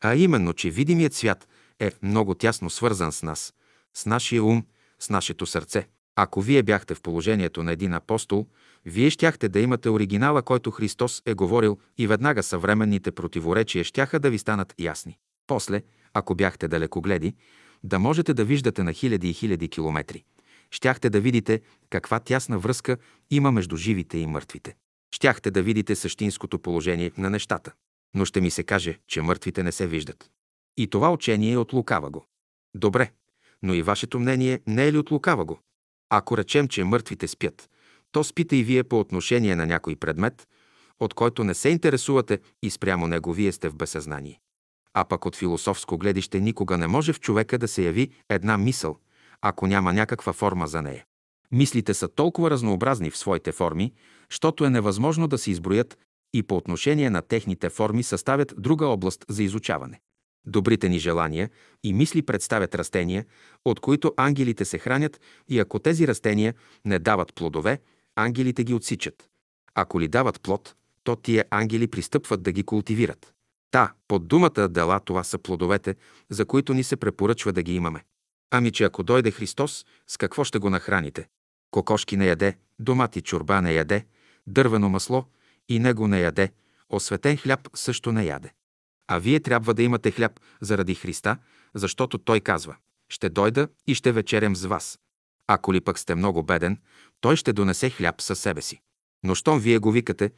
а именно, че видимият свят е много тясно свързан с нас, с нашия ум, с нашето сърце. Ако вие бяхте в положението на един апостол, вие щяхте да имате оригинала, който Христос е говорил и веднага съвременните противоречия щяха да ви станат ясни. После, ако бяхте далекогледи, да можете да виждате на хиляди и хиляди километри. Щяхте да видите каква тясна връзка има между живите и мъртвите. Щяхте да видите същинското положение на нещата. Но ще ми се каже, че мъртвите не се виждат. И това учение е от лукава го. Добре, но и вашето мнение не е ли от лукава го? Ако речем, че мъртвите спят, то спите и вие по отношение на някой предмет, от който не се интересувате и спрямо него вие сте в безсъзнание. А пък от философско гледище никога не може в човека да се яви една мисъл, ако няма някаква форма за нея. Мислите са толкова разнообразни в своите форми, щото е невъзможно да се изброят и по отношение на техните форми съставят друга област за изучаване. Добрите ни желания и мисли представят растения, от които ангелите се хранят и ако тези растения не дават плодове, ангелите ги отсичат. Ако ли дават плод, то тия ангели пристъпват да ги култивират. Та, под думата дела това са плодовете, за които ни се препоръчва да ги имаме. Ами че ако дойде Христос, с какво ще го нахраните? Кокошки не яде, домати чорба не яде, дървено масло и него не яде, осветен хляб също не яде. А вие трябва да имате хляб заради Христа, защото Той казва «Ще дойда и ще вечерям с вас». Ако ли пък сте много беден, Той ще донесе хляб със себе си. Но щом вие го викате,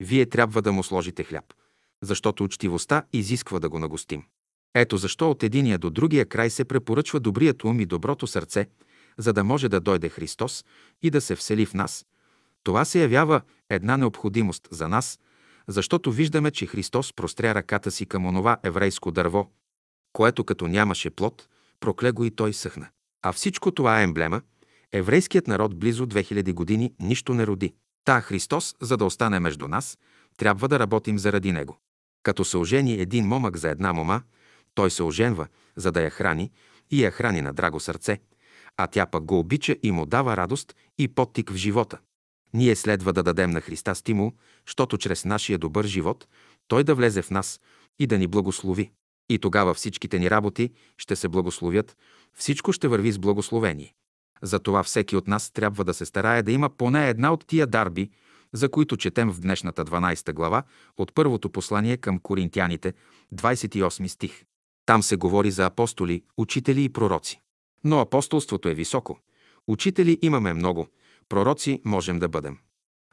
вие трябва да му сложите хляб, защото учтивостта изисква да го нагостим. Ето защо от единия до другия край се препоръчва добрият ум и доброто сърце, за да може да дойде Христос и да се всели в нас. Това се явява една необходимост за нас, защото виждаме, че Христос простря ръката си към онова еврейско дърво, което като нямаше плод, прокле го и той съхна. А всичко това е емблема. Еврейският народ близо 2000 години нищо не роди. Та Христос, за да остане между нас, трябва да работим заради Него. Като се ожени един момък за една мома, той се оженва, за да я храни и я храни на драго сърце, а тя пък го обича и му дава радост и подтик в живота. Ние следва да дадем на Христа стимул, защото чрез нашия добър живот Той да влезе в нас и да ни благослови. И тогава всичките ни работи ще се благословят, всичко ще върви с благословение. Затова всеки от нас трябва да се старае да има поне една от тия дарби, за които четем в днешната 12 глава от първото послание към коринтяните, 28 стих. Там се говори за апостоли, учители и пророци. Но апостолството е високо. Учители имаме много, пророци можем да бъдем.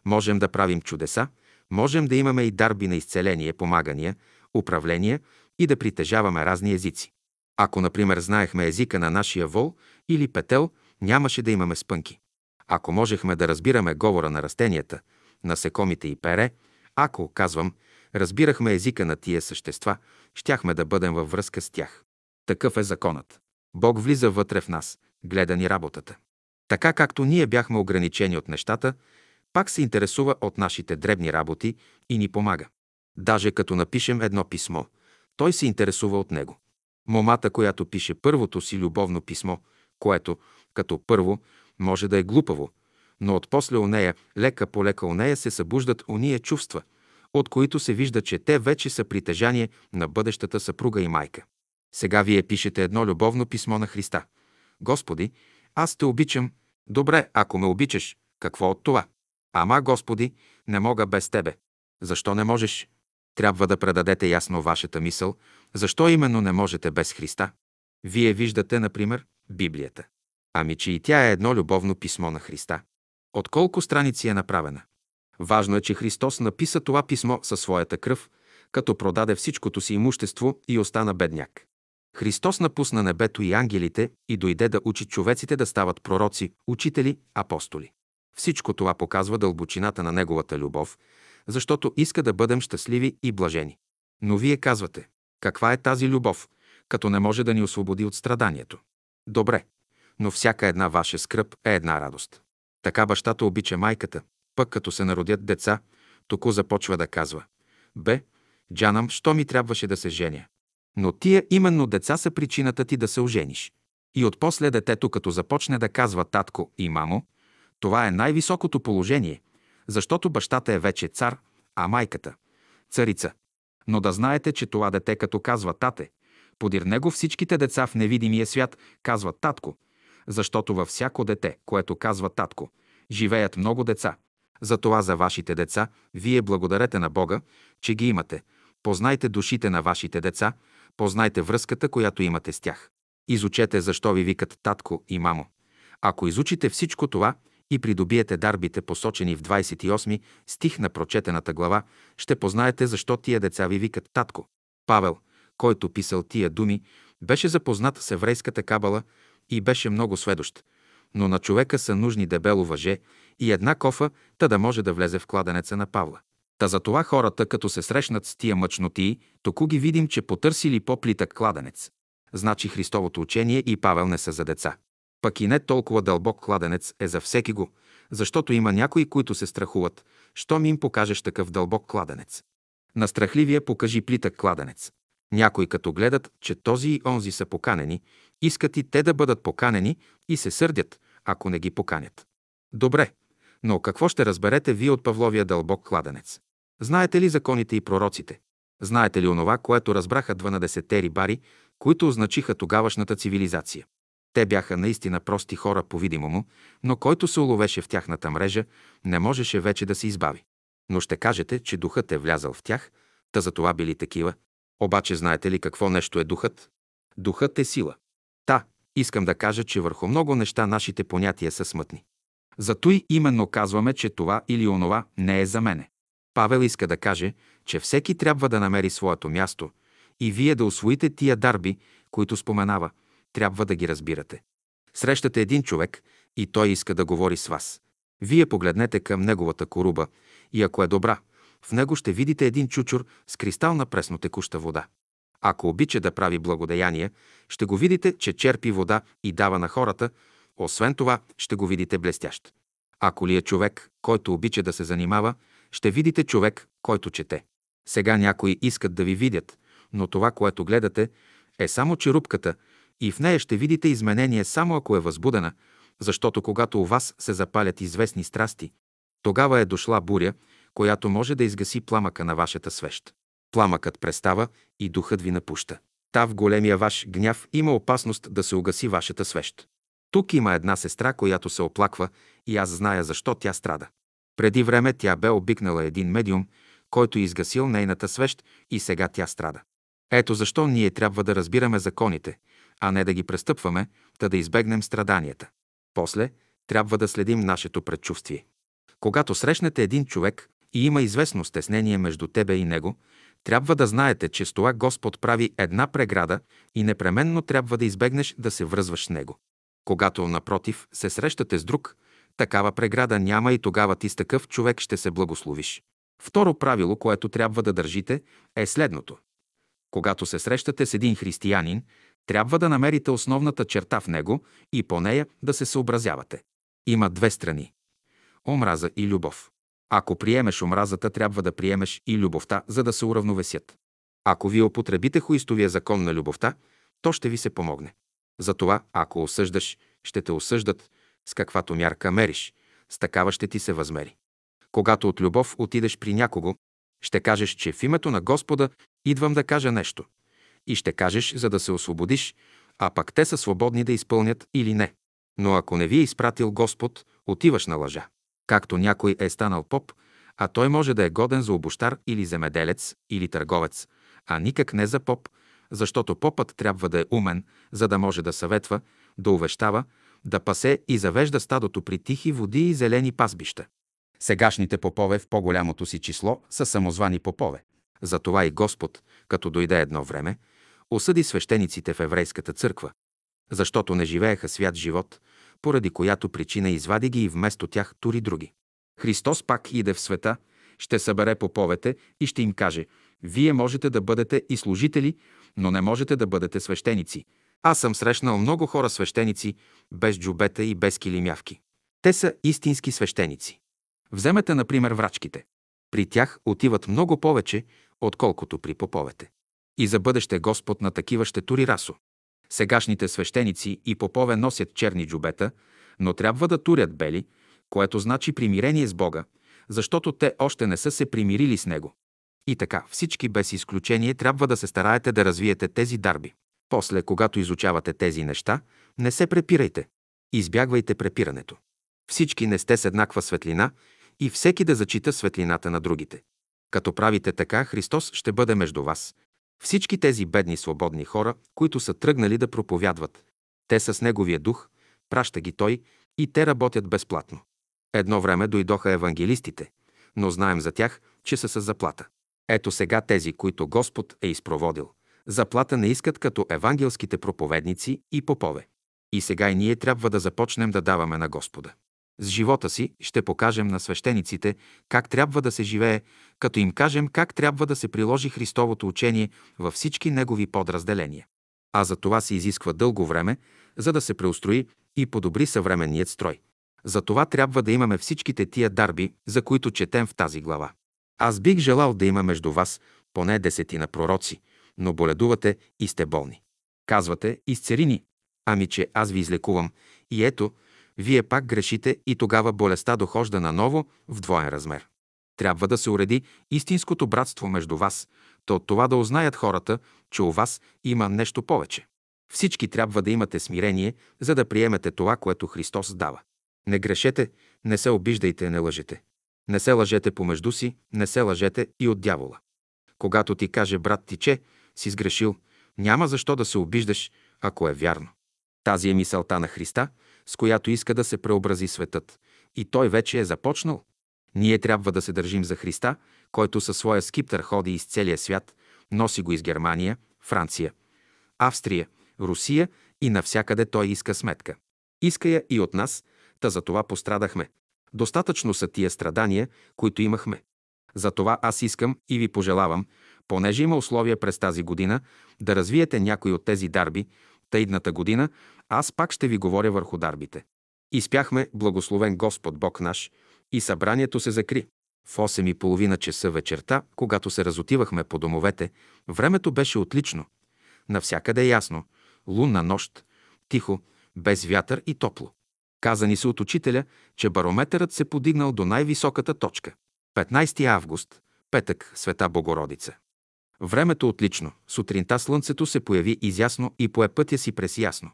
Можем да правим чудеса, можем да имаме и дарби на изцеление, помагания, управление и да притежаваме разни езици. Ако, например, знаехме езика на нашия вол или петел, нямаше да имаме спънки. Ако можехме да разбираме говора на растенията, насекомите и пере, ако, казвам, разбирахме езика на тия същества, щяхме да бъдем във връзка с тях. Такъв е законът. Бог влиза вътре в нас, гледа ни работата. Така както ние бяхме ограничени от нещата, пак се интересува от нашите дребни работи и ни помага. Даже като напишем едно писмо, той се интересува от него. Момата, която пише първото си любовно писмо, което, като първо, може да е глупаво, но от после у нея, лека по лека у нея се събуждат уния чувства, от които се вижда, че те вече са притежание на бъдещата съпруга и майка. Сега вие пишете едно любовно писмо на Христа. Господи, аз те обичам. Добре, ако ме обичаш, какво от това? Ама, Господи, не мога без Тебе. Защо не можеш? Трябва да предадете ясно вашата мисъл, защо именно не можете без Христа. Вие виждате, например, Библията. Ами, че и тя е едно любовно писмо на Христа. От колко страници е направена? Важно е, че Христос написа това писмо със своята кръв, като продаде всичкото си имущество и остана бедняк. Христос напусна небето и ангелите и дойде да учи човеците да стават пророци, учители, апостоли. Всичко това показва дълбочината на Неговата любов, защото иска да бъдем щастливи и блажени. Но вие казвате, каква е тази любов, като не може да ни освободи от страданието? Добре, но всяка една ваша скръп е една радост. Така бащата обича майката, пък като се народят деца, току започва да казва. Бе, Джанам, що ми трябваше да се женя? Но тия именно деца са причината ти да се ожениш. И отпосле детето, като започне да казва татко и мамо, това е най-високото положение, защото бащата е вече цар, а майката – царица. Но да знаете, че това дете, като казва тате, подир него всичките деца в невидимия свят казват татко, защото във всяко дете, което казва татко, живеят много деца. Затова за вашите деца вие благодарете на Бога, че ги имате. Познайте душите на вашите деца, познайте връзката, която имате с тях. Изучете защо ви викат татко и мамо. Ако изучите всичко това и придобиете дарбите, посочени в 28 стих на прочетената глава, ще познаете защо тия деца ви викат татко. Павел, който писал тия думи, беше запознат с еврейската кабала и беше много сведощ. Но на човека са нужни дебело въже и една кофа, та да може да влезе в кладенеца на Павла. Та за това хората, като се срещнат с тия мъчноти, току ги видим, че потърсили по-плитък кладенец. Значи Христовото учение и Павел не са за деца. Пък и не толкова дълбок кладенец е за всеки го, защото има някои, които се страхуват, щом им покажеш такъв дълбок кладенец. На страхливия покажи плитък кладенец. Някои като гледат, че този и онзи са поканени, искат и те да бъдат поканени и се сърдят, ако не ги поканят. Добре, но какво ще разберете вие от Павловия дълбок кладенец? Знаете ли законите и пророците? Знаете ли онова, което разбраха 12-те рибари, които означиха тогавашната цивилизация? Те бяха наистина прости хора по-видимому, но който се уловеше в тяхната мрежа, не можеше вече да се избави. Но ще кажете, че духът е влязал в тях, та за това били такива. Обаче знаете ли какво нещо е духът? Духът е сила. Та, искам да кажа, че върху много неща нашите понятия са смътни. Зато и именно казваме, че това или онова не е за мене. Павел иска да каже, че всеки трябва да намери своето място и вие да освоите тия дарби, които споменава, трябва да ги разбирате. Срещате един човек и той иска да говори с вас. Вие погледнете към неговата коруба и ако е добра, в него ще видите един чучур с кристална пресно текуща вода. Ако обича да прави благодеяние, ще го видите, че черпи вода и дава на хората, освен това ще го видите блестящ. Ако ли е човек, който обича да се занимава, ще видите човек, който чете. Сега някои искат да ви видят, но това, което гледате, е само черупката и в нея ще видите изменение само ако е възбудена, защото когато у вас се запалят известни страсти, тогава е дошла буря, която може да изгаси пламъка на вашата свещ. Пламъкът престава и духът ви напуща. Та в големия ваш гняв има опасност да се угаси вашата свещ. Тук има една сестра, която се оплаква и аз зная защо тя страда. Преди време тя бе обикнала един медиум, който изгасил нейната свещ и сега тя страда. Ето защо ние трябва да разбираме законите, а не да ги престъпваме, да да избегнем страданията. После трябва да следим нашето предчувствие. Когато срещнете един човек и има известно стеснение между тебе и него, трябва да знаете, че с това Господ прави една преграда и непременно трябва да избегнеш да се връзваш с него. Когато, напротив, се срещате с друг, такава преграда няма и тогава ти с такъв човек ще се благословиш. Второ правило, което трябва да държите, е следното. Когато се срещате с един християнин, трябва да намерите основната черта в него и по нея да се съобразявате. Има две страни – омраза и любов. Ако приемеш омразата, трябва да приемеш и любовта, за да се уравновесят. Ако вие употребите хуистовия закон на любовта, то ще ви се помогне. Затова, ако осъждаш, ще те осъждат, с каквато мярка мериш, с такава ще ти се възмери. Когато от любов отидеш при някого, ще кажеш, че в името на Господа идвам да кажа нещо. И ще кажеш, за да се освободиш, а пък те са свободни да изпълнят или не. Но ако не ви е изпратил Господ, отиваш на лъжа. Както някой е станал поп, а той може да е годен за обощар или земеделец или търговец, а никак не за поп, защото попът трябва да е умен, за да може да съветва, да увещава, да пасе и завежда стадото при тихи води и зелени пасбища. Сегашните попове в по-голямото си число са самозвани попове. Затова и Господ, като дойде едно време, осъди свещениците в еврейската църква, защото не живееха свят живот, поради която причина извади ги и вместо тях тури други. Христос пак иде в света, ще събере поповете и ще им каже «Вие можете да бъдете и служители, но не можете да бъдете свещеници. Аз съм срещнал много хора свещеници, без джубета и без килимявки. Те са истински свещеници. Вземете, например, врачките. При тях отиват много повече, отколкото при поповете. И за бъдеще Господ на такива ще тури расо. Сегашните свещеници и попове носят черни джубета, но трябва да турят бели, което значи примирение с Бога, защото те още не са се примирили с Него. И така, всички без изключение трябва да се стараете да развиете тези дарби. После, когато изучавате тези неща, не се препирайте. Избягвайте препирането. Всички не сте с еднаква светлина и всеки да зачита светлината на другите. Като правите така, Христос ще бъде между вас. Всички тези бедни свободни хора, които са тръгнали да проповядват, те са с Неговия дух, праща ги Той и те работят безплатно. Едно време дойдоха евангелистите, но знаем за тях, че са с заплата. Ето сега тези, които Господ е изпроводил. Заплата не искат като евангелските проповедници и попове. И сега и ние трябва да започнем да даваме на Господа. С живота си ще покажем на свещениците как трябва да се живее, като им кажем как трябва да се приложи Христовото учение във всички негови подразделения. А за това се изисква дълго време, за да се преустрои и подобри съвременният строй. За това трябва да имаме всичките тия дарби, за които четем в тази глава. Аз бих желал да има между вас поне десетина пророци, но боледувате и сте болни. Казвате, изцери ни. Ами, че аз ви излекувам. И ето, вие пак грешите и тогава болестта дохожда наново в двоен размер. Трябва да се уреди истинското братство между вас, то от това да узнаят хората, че у вас има нещо повече. Всички трябва да имате смирение, за да приемете това, което Христос дава. Не грешете, не се обиждайте, не лъжете. Не се лъжете помежду си, не се лъжете и от дявола. Когато ти каже брат ти, че си сгрешил, няма защо да се обиждаш, ако е вярно. Тази е мисълта на Христа, с която иска да се преобрази светът. И той вече е започнал. Ние трябва да се държим за Христа, който със своя скиптър ходи из целия свят, носи го из Германия, Франция, Австрия, Русия и навсякъде той иска сметка. Иска я и от нас, та за това пострадахме. Достатъчно са тия страдания, които имахме. Затова аз искам и ви пожелавам, понеже има условия през тази година, да развиете някои от тези дарби, та година аз пак ще ви говоря върху дарбите. Изпяхме Благословен Господ Бог наш и събранието се закри. В 8 и половина часа вечерта, когато се разотивахме по домовете, времето беше отлично. Навсякъде е ясно. Лунна нощ, тихо, без вятър и топло. Каза ни се от учителя, че барометърът се подигнал до най-високата точка. 15 август, петък, Света Богородица. Времето отлично. Сутринта слънцето се появи изясно и пое пътя си през ясно.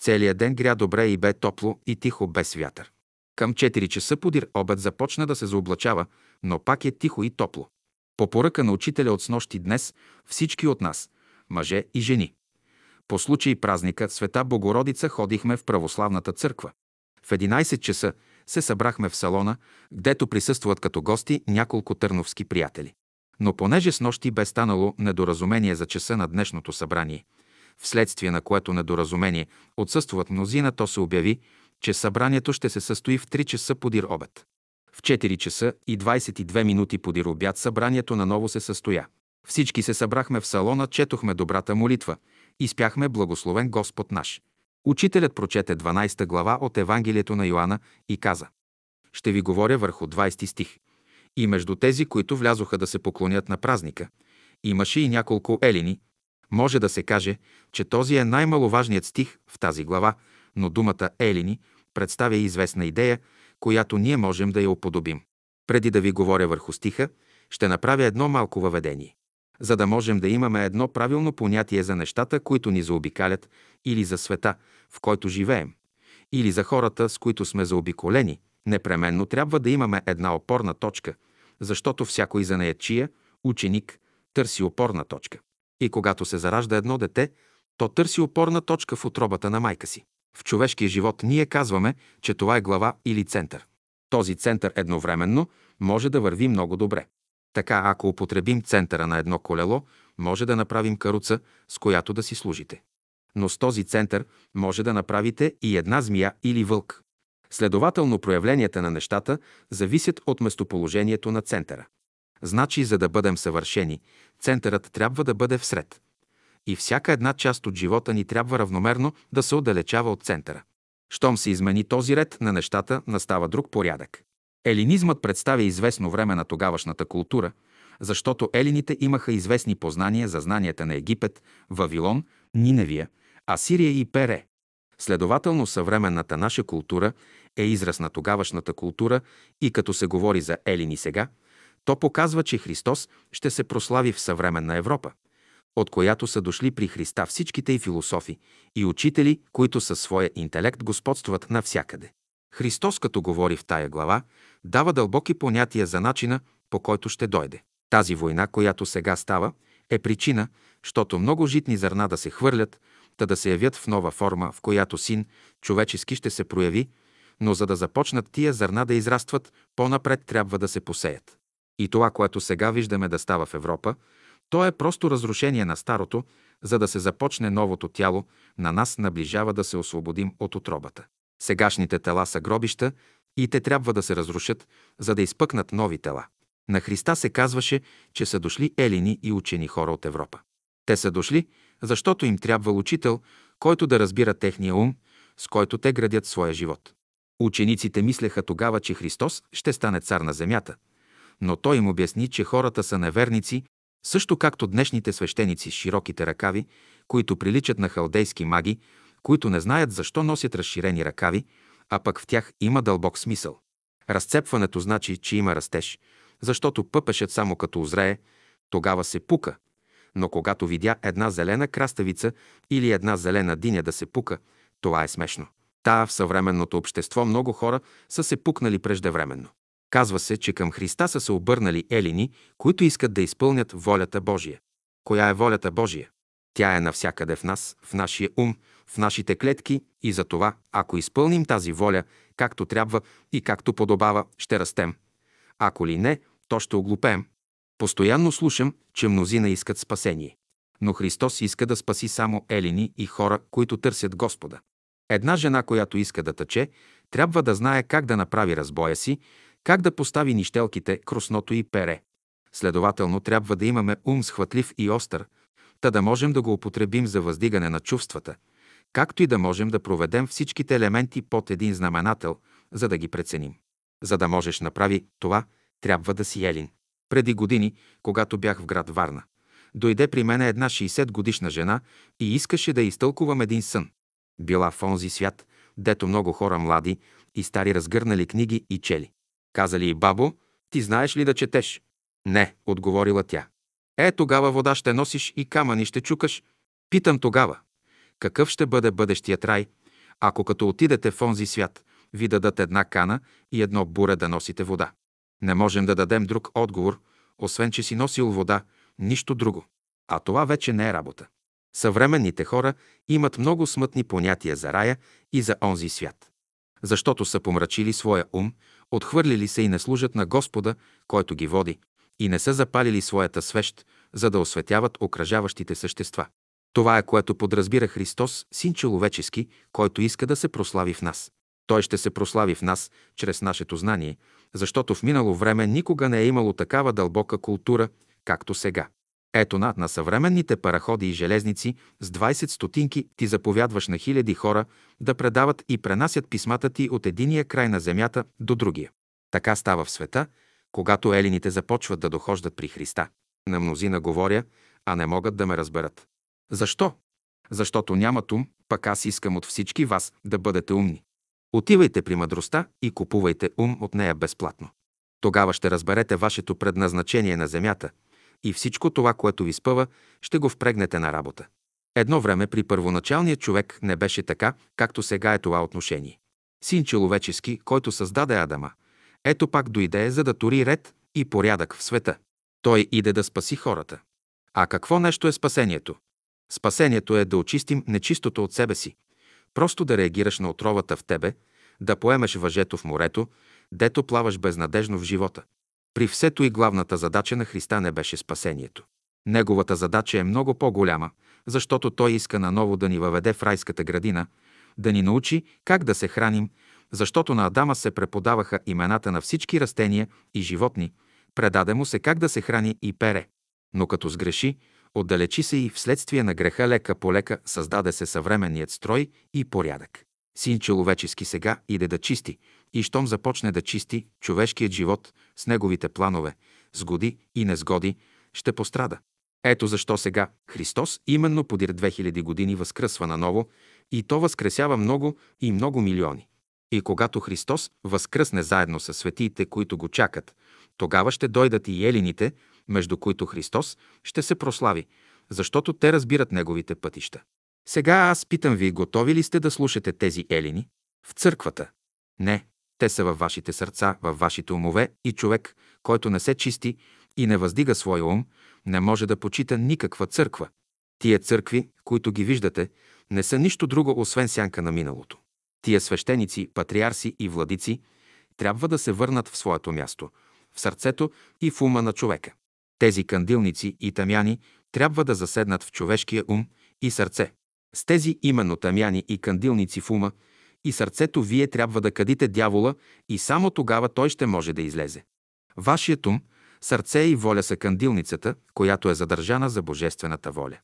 Целият ден гря добре и бе топло и тихо без вятър. Към 4 часа подир обед започна да се заоблачава, но пак е тихо и топло. По поръка на учителя от снощи днес всички от нас, мъже и жени. По случай празника Света Богородица ходихме в православната църква. В 11 часа се събрахме в салона, гдето присъстват като гости няколко търновски приятели. Но понеже с нощи бе станало недоразумение за часа на днешното събрание, вследствие на което недоразумение отсъстват мнозина, то се обяви, че събранието ще се състои в 3 часа подир обед. В 4 часа и 22 минути подир обяд събранието наново се състоя. Всички се събрахме в салона, четохме добрата молитва и спяхме Благословен Господ наш. Учителят прочете 12 глава от Евангелието на Йоанна и каза Ще ви говоря върху 20 стих. И между тези, които влязоха да се поклонят на празника, имаше и няколко елини. Може да се каже, че този е най-маловажният стих в тази глава, но думата елини представя известна идея, която ние можем да я уподобим. Преди да ви говоря върху стиха, ще направя едно малко въведение. За да можем да имаме едно правилно понятие за нещата, които ни заобикалят, или за света, в който живеем, или за хората, с които сме заобиколени, непременно трябва да имаме една опорна точка, защото всякой занаячия, ученик, търси опорна точка. И когато се заражда едно дете, то търси опорна точка в отробата на майка си. В човешкия живот ние казваме, че това е глава или център. Този център едновременно може да върви много добре. Така, ако употребим центъра на едно колело, може да направим каруца, с която да си служите. Но с този център може да направите и една змия или вълк. Следователно, проявленията на нещата зависят от местоположението на центъра. Значи, за да бъдем съвършени, центърът трябва да бъде всред. И всяка една част от живота ни трябва равномерно да се отдалечава от центъра. Щом се измени този ред на нещата, настава друг порядък. Елинизмът представя известно време на тогавашната култура, защото елините имаха известни познания за знанията на Египет, Вавилон, Ниневия, Асирия и Пере. Следователно, съвременната наша култура е израз на тогавашната култура и като се говори за елини сега, то показва, че Христос ще се прослави в съвременна Европа, от която са дошли при Христа всичките и философи, и учители, които със своя интелект господстват навсякъде. Христос, като говори в тая глава, дава дълбоки понятия за начина, по който ще дойде. Тази война, която сега става, е причина, защото много житни зърна да се хвърлят, та да се явят в нова форма, в която син човечески ще се прояви, но за да започнат тия зърна да израстват, по-напред трябва да се посеят. И това, което сега виждаме да става в Европа, то е просто разрушение на старото, за да се започне новото тяло, на нас наближава да се освободим от отробата. Сегашните тела са гробища и те трябва да се разрушат, за да изпъкнат нови тела. На Христа се казваше, че са дошли елини и учени хора от Европа. Те са дошли, защото им трябва учител, който да разбира техния ум, с който те градят своя живот. Учениците мислеха тогава, че Христос ще стане цар на земята, но той им обясни, че хората са неверници, също както днешните свещеници с широките ръкави, които приличат на халдейски маги, които не знаят защо носят разширени ръкави, а пък в тях има дълбок смисъл. Разцепването значи, че има растеж, защото пъпешът само като озрее, тогава се пука. Но когато видя една зелена краставица или една зелена диня да се пука, това е смешно. Та в съвременното общество много хора са се пукнали преждевременно. Казва се, че към Христа са се обърнали елини, които искат да изпълнят волята Божия. Коя е волята Божия? Тя е навсякъде в нас, в нашия ум, в нашите клетки и за това, ако изпълним тази воля, както трябва и както подобава, ще растем. Ако ли не, то ще оглупеем. Постоянно слушам, че мнозина искат спасение. Но Христос иска да спаси само елини и хора, които търсят Господа. Една жена, която иска да тъче, трябва да знае как да направи разбоя си, как да постави нищелките, кросното и пере. Следователно трябва да имаме ум схватлив и остър, та да можем да го употребим за въздигане на чувствата, както и да можем да проведем всичките елементи под един знаменател, за да ги преценим. За да можеш направи това, трябва да си елин. Преди години, когато бях в град Варна, дойде при мен една 60 годишна жена и искаше да изтълкувам един сън. Била в онзи свят, дето много хора млади и стари разгърнали книги и чели. Казали и бабо, ти знаеш ли да четеш? Не, отговорила тя. Е, тогава вода ще носиш и камъни ще чукаш. Питам тогава, какъв ще бъде бъдещият рай, ако като отидете в онзи свят, ви дадат една кана и едно буре да носите вода. Не можем да дадем друг отговор, освен че си носил вода, нищо друго. А това вече не е работа. Съвременните хора имат много смътни понятия за рая и за онзи свят. Защото са помрачили своя ум, отхвърлили се и не служат на Господа, който ги води, и не са запалили своята свещ, за да осветяват окръжаващите същества. Това е което подразбира Христос, Син човечески, който иска да се прослави в нас. Той ще се прослави в нас чрез нашето знание, защото в минало време никога не е имало такава дълбока култура, както сега. Ето над на съвременните параходи и железници с 20 стотинки ти заповядваш на хиляди хора да предават и пренасят писмата ти от единия край на земята до другия. Така става в света, когато елините започват да дохождат при Христа. На мнозина говоря, а не могат да ме разберат. Защо? Защото нямат ум, пък аз искам от всички вас да бъдете умни. Отивайте при мъдростта и купувайте ум от нея безплатно. Тогава ще разберете вашето предназначение на земята и всичко това, което ви спъва, ще го впрегнете на работа. Едно време при първоначалния човек не беше така, както сега е това отношение. Син човечески, който създаде Адама, ето пак дойде, за да тури ред и порядък в света. Той иде да спаси хората. А какво нещо е спасението? Спасението е да очистим нечистото от себе си, просто да реагираш на отровата в тебе, да поемеш въжето в морето, дето плаваш безнадежно в живота. При всето и главната задача на Христа не беше спасението. Неговата задача е много по-голяма, защото Той иска наново да ни въведе в райската градина, да ни научи как да се храним, защото на Адама се преподаваха имената на всички растения и животни, предаде му се как да се храни и пере. Но като сгреши, отдалечи се и вследствие на греха лека по лека създаде се съвременният строй и порядък. Син човечески сега иде да чисти, и щом започне да чисти човешкият живот с неговите планове, сгоди и незгоди, ще пострада. Ето защо сега Христос именно подир 2000 години възкръсва наново и то възкресява много и много милиони. И когато Христос възкръсне заедно с светиите, които го чакат, тогава ще дойдат и елините, между които Христос ще се прослави, защото те разбират Неговите пътища. Сега аз питам ви, готови ли сте да слушате тези елини? В църквата. Не, те са във вашите сърца, във вашите умове и човек, който не се чисти и не въздига своя ум, не може да почита никаква църква. Тия църкви, които ги виждате, не са нищо друго, освен сянка на миналото. Тия свещеници, патриарси и владици трябва да се върнат в своето място, в сърцето и в ума на човека. Тези кандилници и тамяни трябва да заседнат в човешкия ум и сърце. С тези именно тамяни и кандилници в ума и сърцето вие трябва да кадите дявола и само тогава той ще може да излезе. Вашият ум, сърце и воля са кандилницата, която е задържана за божествената воля.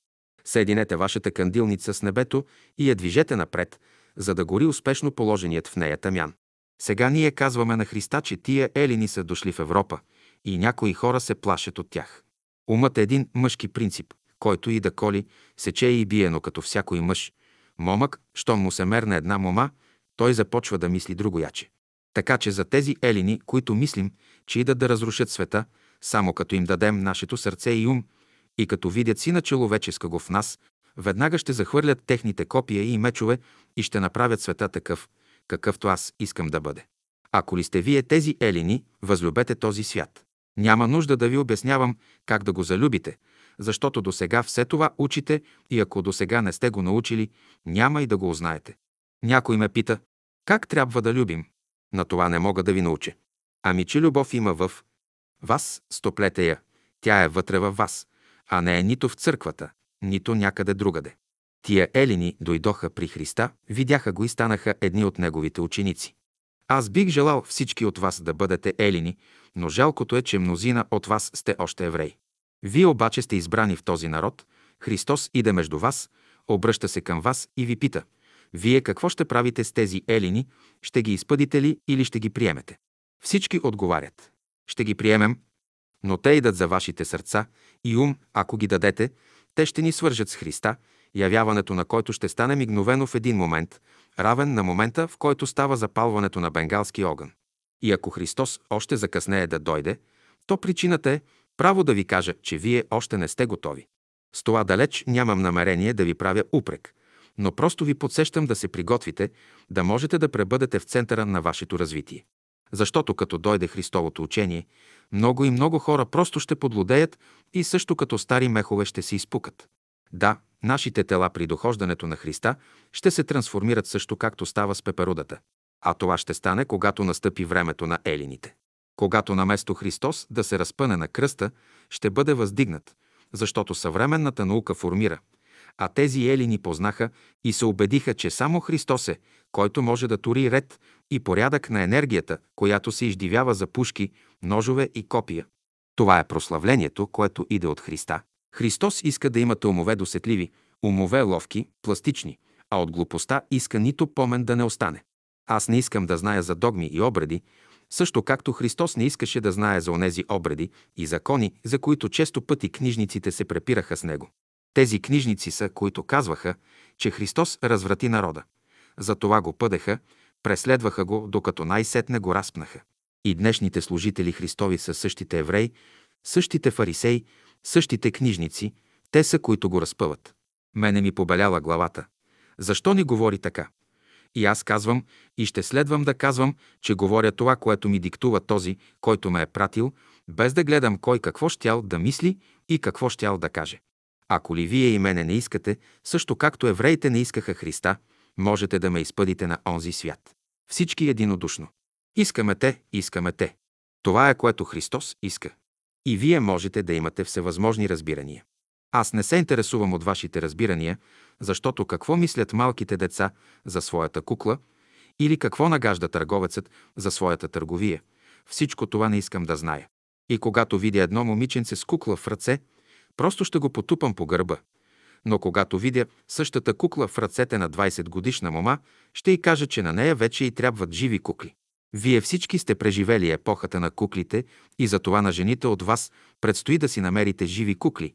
Съединете вашата кандилница с небето и я движете напред, за да гори успешно положеният в нея тамян. Сега ние казваме на Христа, че тия елини са дошли в Европа и някои хора се плашат от тях. Умът е един мъжки принцип, който и да коли, сече и бие, но като всякой мъж. Момък, щом му се мерне една мома, той започва да мисли другояче. Така че за тези елини, които мислим, че идат да разрушат света, само като им дадем нашето сърце и ум, и като видят сина човеческа го в нас, веднага ще захвърлят техните копия и мечове и ще направят света такъв, какъвто аз искам да бъде. Ако ли сте вие тези елини, възлюбете този свят. Няма нужда да ви обяснявам как да го залюбите, защото до сега все това учите и ако до сега не сте го научили, няма и да го узнаете. Някой ме пита, как трябва да любим? На това не мога да ви науча. Ами, че любов има в вас, стоплете я. Тя е вътре във вас, а не е нито в църквата, нито някъде другаде. Тия елини дойдоха при Христа, видяха го и станаха едни от неговите ученици. Аз бих желал всички от вас да бъдете елини, но жалкото е, че мнозина от вас сте още евреи. Вие обаче сте избрани в този народ, Христос иде между вас, обръща се към вас и ви пита, вие какво ще правите с тези елини, ще ги изпъдите ли или ще ги приемете? Всички отговарят, ще ги приемем, но те идат за вашите сърца и ум, ако ги дадете, те ще ни свържат с Христа, явяването на който ще стане мигновено в един момент, равен на момента, в който става запалването на бенгалски огън. И ако Христос още закъснее да дойде, то причината е право да ви кажа, че вие още не сте готови. С това далеч нямам намерение да ви правя упрек, но просто ви подсещам да се приготвите, да можете да пребъдете в центъра на вашето развитие. Защото като дойде Христовото учение, много и много хора просто ще подлодеят и също като стари мехове ще се изпукат. Да, нашите тела при дохождането на Христа ще се трансформират също както става с пеперудата. А това ще стане, когато настъпи времето на елините. Когато наместо Христос да се разпъне на кръста, ще бъде въздигнат, защото съвременната наука формира, а тези елини познаха и се убедиха, че само Христос е, който може да тури ред и порядък на енергията, която се издивява за пушки, ножове и копия. Това е прославлението, което иде от Христа. Христос иска да имате умове досетливи, умове ловки, пластични, а от глупостта иска нито помен да не остане. Аз не искам да зная за догми и обреди, също както Христос не искаше да знае за онези обреди и закони, за които често пъти книжниците се препираха с него. Тези книжници са, които казваха, че Христос разврати народа. Затова го пъдеха, преследваха го, докато най-сетне го разпнаха. И днешните служители Христови са същите евреи, същите фарисеи, същите книжници, те са, които го разпъват. Мене ми побеляла главата. Защо ни говори така? И аз казвам и ще следвам да казвам, че говоря това, което ми диктува този, който ме е пратил, без да гледам кой какво щял да мисли и какво щял да каже. Ако ли вие и мене не искате, също както евреите не искаха Христа, можете да ме изпъдите на онзи свят. Всички единодушно. Искаме те, искаме те. Това е което Христос иска. И вие можете да имате всевъзможни разбирания. Аз не се интересувам от вашите разбирания, защото какво мислят малките деца за своята кукла или какво нагажда търговецът за своята търговия. Всичко това не искам да зная. И когато видя едно момиченце с кукла в ръце, просто ще го потупам по гърба. Но когато видя същата кукла в ръцете на 20 годишна мома, ще й кажа, че на нея вече и трябват живи кукли. Вие всички сте преживели епохата на куклите и за това на жените от вас предстои да си намерите живи кукли,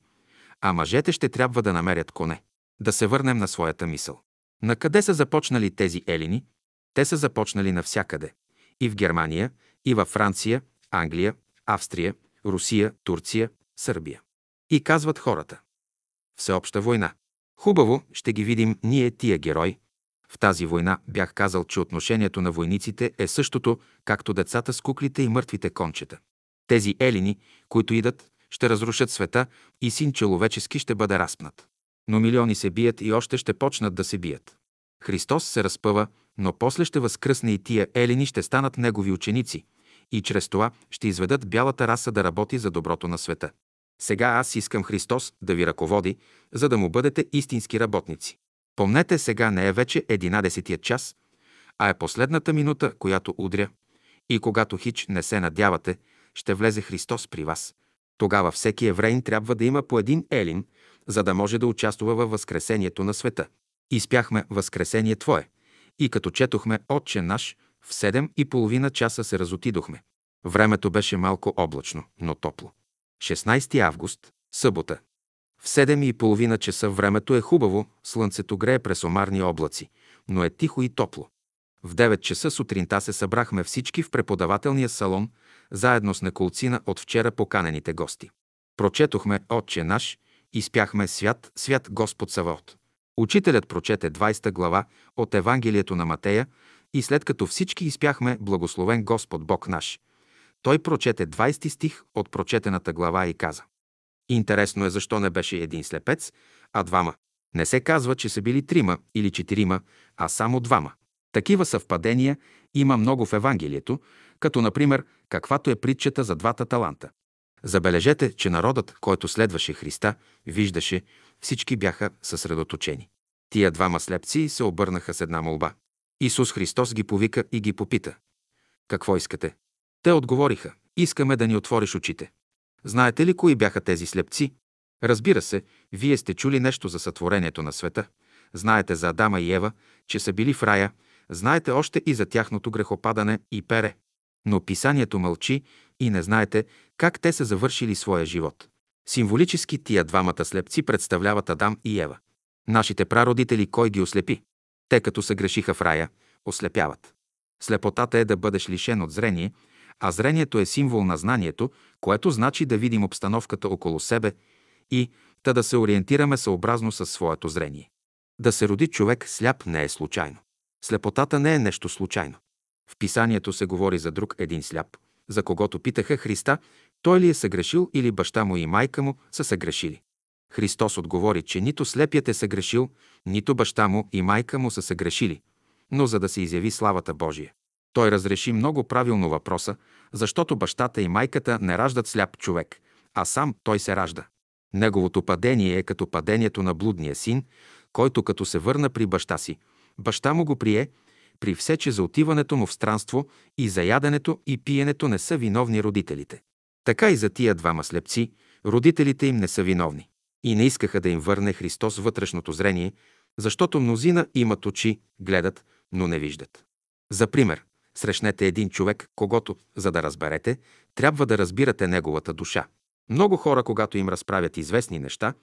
а мъжете ще трябва да намерят коне. Да се върнем на своята мисъл. На къде са започнали тези елини? Те са започнали навсякъде. И в Германия, и във Франция, Англия, Австрия, Русия, Турция, Сърбия. И казват хората. Всеобща война. Хубаво, ще ги видим ние тия герои. В тази война бях казал, че отношението на войниците е същото, както децата с куклите и мъртвите кончета. Тези елини, които идат, ще разрушат света и син човечески ще бъде разпнат. Но милиони се бият и още ще почнат да се бият. Христос се разпъва, но после ще възкръсне и тия елини ще станат негови ученици и чрез това ще изведат бялата раса да работи за доброто на света. Сега аз искам Христос да ви ръководи, за да му бъдете истински работници. Помнете, сега не е вече единадесетия час, а е последната минута, която удря. И когато хич не се надявате, ще влезе Христос при вас. Тогава всеки еврейн трябва да има по един елин, за да може да участва във възкресението на света. Изпяхме Възкресение Твое и като четохме Отче наш, в седем и половина часа се разотидохме. Времето беше малко облачно, но топло. 16 август, събота. В 7 и половина часа времето е хубаво, слънцето грее през омарни облаци, но е тихо и топло. В 9 часа сутринта се събрахме всички в преподавателния салон, заедно с неколцина от вчера поканените гости. Прочетохме Отче наш и спяхме Свят, свят Господ Саваот. Учителят прочете 20 глава от Евангелието на Матея и след като всички изпяхме Благословен Господ Бог наш, той прочете 20 стих от прочетената глава и каза Интересно е защо не беше един слепец, а двама. Не се казва, че са били трима или четирима, а само двама. Такива съвпадения има много в Евангелието, като например каквато е притчата за двата таланта. Забележете, че народът, който следваше Христа, виждаше, всички бяха съсредоточени. Тия двама слепци се обърнаха с една молба. Исус Христос ги повика и ги попита. Какво искате? Те отговориха. Искаме да ни отвориш очите. Знаете ли кои бяха тези слепци? Разбира се, вие сте чули нещо за сътворението на света. Знаете за Адама и Ева, че са били в рая. Знаете още и за тяхното грехопадане и пере. Но писанието мълчи и не знаете как те са завършили своя живот. Символически тия двамата слепци представляват Адам и Ева. Нашите прародители кой ги ослепи? Те като се грешиха в рая, ослепяват. Слепотата е да бъдеш лишен от зрение, а зрението е символ на знанието, което значи да видим обстановката около себе и та да се ориентираме съобразно със своето зрение. Да се роди човек сляп не е случайно. Слепотата не е нещо случайно. В писанието се говори за друг един сляп, за когото питаха Христа, той ли е съгрешил или баща му и майка му са съгрешили. Христос отговори, че нито слепият е съгрешил, нито баща му и майка му са съгрешили, но за да се изяви славата Божия. Той разреши много правилно въпроса, защото бащата и майката не раждат сляп човек, а сам той се ражда. Неговото падение е като падението на блудния син, който като се върна при баща си, баща му го прие, при все, че за отиването му в странство и за яденето и пиенето не са виновни родителите. Така и за тия двама слепци, родителите им не са виновни. И не искаха да им върне Христос вътрешното зрение, защото мнозина имат очи, гледат, но не виждат. За пример, срещнете един човек, когато, за да разберете, трябва да разбирате неговата душа. Много хора, когато им разправят известни неща,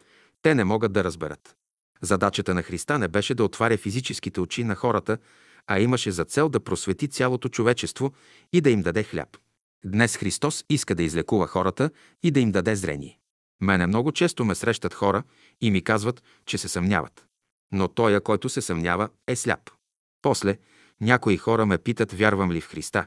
те не могат да разберат. Задачата на Христа не беше да отваря физическите очи на хората, а имаше за цел да просвети цялото човечество и да им даде хляб. Днес Христос иска да излекува хората и да им даде зрение. Мене много често ме срещат хора и ми казват, че се съмняват. Но той, който се съмнява, е сляп. После, някои хора ме питат, вярвам ли в Христа.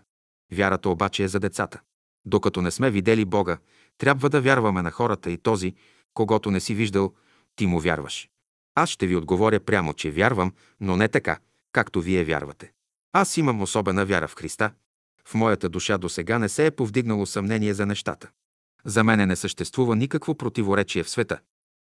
Вярата обаче е за децата. Докато не сме видели Бога, трябва да вярваме на хората и този, когато не си виждал, ти му вярваш. Аз ще ви отговоря прямо, че вярвам, но не така, както вие вярвате. Аз имам особена вяра в Христа. В моята душа до сега не се е повдигнало съмнение за нещата. За мене не съществува никакво противоречие в света.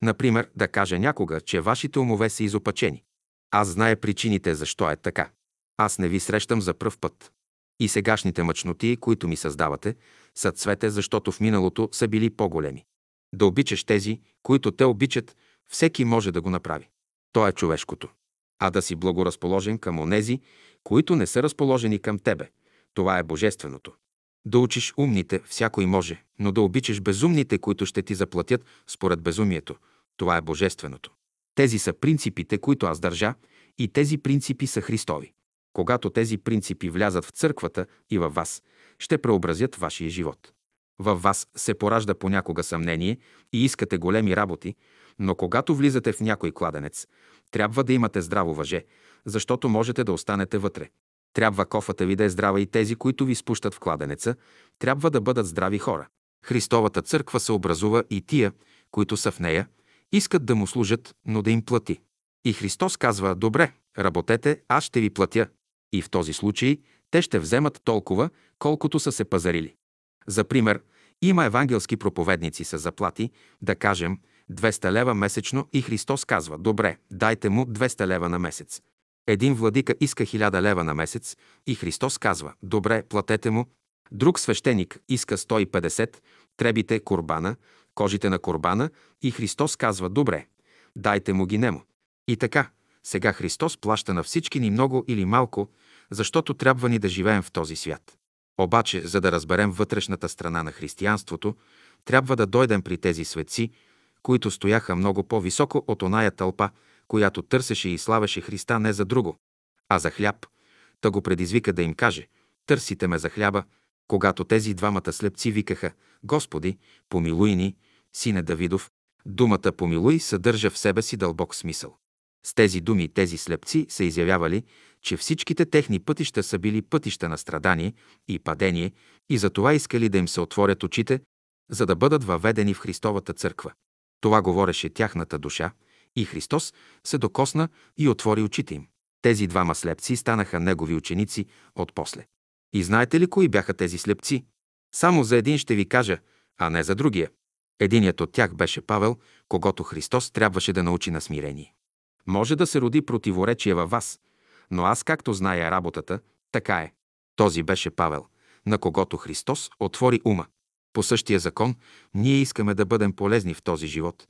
Например, да кажа някога, че вашите умове са изопачени. Аз зная причините защо е така. Аз не ви срещам за пръв път. И сегашните мъчноти, които ми създавате, са цвете, защото в миналото са били по-големи. Да обичаш тези, които те обичат, всеки може да го направи. То е човешкото. А да си благоразположен към онези, които не са разположени към тебе, Това е божественото. Да учиш умните, всякой може, но да обичаш безумните, които ще ти заплатят според безумието. Това е божественото. Тези са принципите, които аз държа, и тези принципи са Христови. Когато тези принципи влязат в църквата и във вас, ще преобразят вашия живот. Във вас се поражда понякога съмнение и искате големи работи, но когато влизате в някой кладенец, трябва да имате здраво въже, защото можете да останете вътре. Трябва кофата ви да е здрава и тези, които ви спущат в кладенеца, трябва да бъдат здрави хора. Христовата църква се образува и тия, които са в нея, искат да му служат, но да им плати. И Христос казва, добре, работете, аз ще ви платя. И в този случай те ще вземат толкова, колкото са се пазарили. За пример, има евангелски проповедници с заплати, да кажем, 200 лева месечно и Христос казва, добре, дайте му 200 лева на месец. Един владика иска 1000 лева на месец и Христос казва, добре, платете му. Друг свещеник иска 150, требите корбана, кожите на корбана и Христос казва, добре, дайте му ги нему. И така, сега Христос плаща на всички ни много или малко, защото трябва ни да живеем в този свят. Обаче, за да разберем вътрешната страна на християнството, трябва да дойдем при тези светци, които стояха много по-високо от оная тълпа, която търсеше и славеше Христа не за друго, а за хляб. Та го предизвика да им каже, търсите ме за хляба, когато тези двамата слепци викаха, Господи, помилуй ни, сине Давидов, думата помилуй съдържа в себе си дълбок смисъл. С тези думи тези слепци са изявявали, че всичките техни пътища са били пътища на страдание и падение и за това искали да им се отворят очите, за да бъдат въведени в Христовата църква. Това говореше тяхната душа и Христос се докосна и отвори очите им. Тези двама слепци станаха негови ученици от после. И знаете ли кои бяха тези слепци? Само за един ще ви кажа, а не за другия. Единият от тях беше Павел, когато Христос трябваше да научи на смирение. Може да се роди противоречие във вас, но аз както зная работата, така е. Този беше Павел, на когото Христос отвори ума. По същия закон, ние искаме да бъдем полезни в този живот,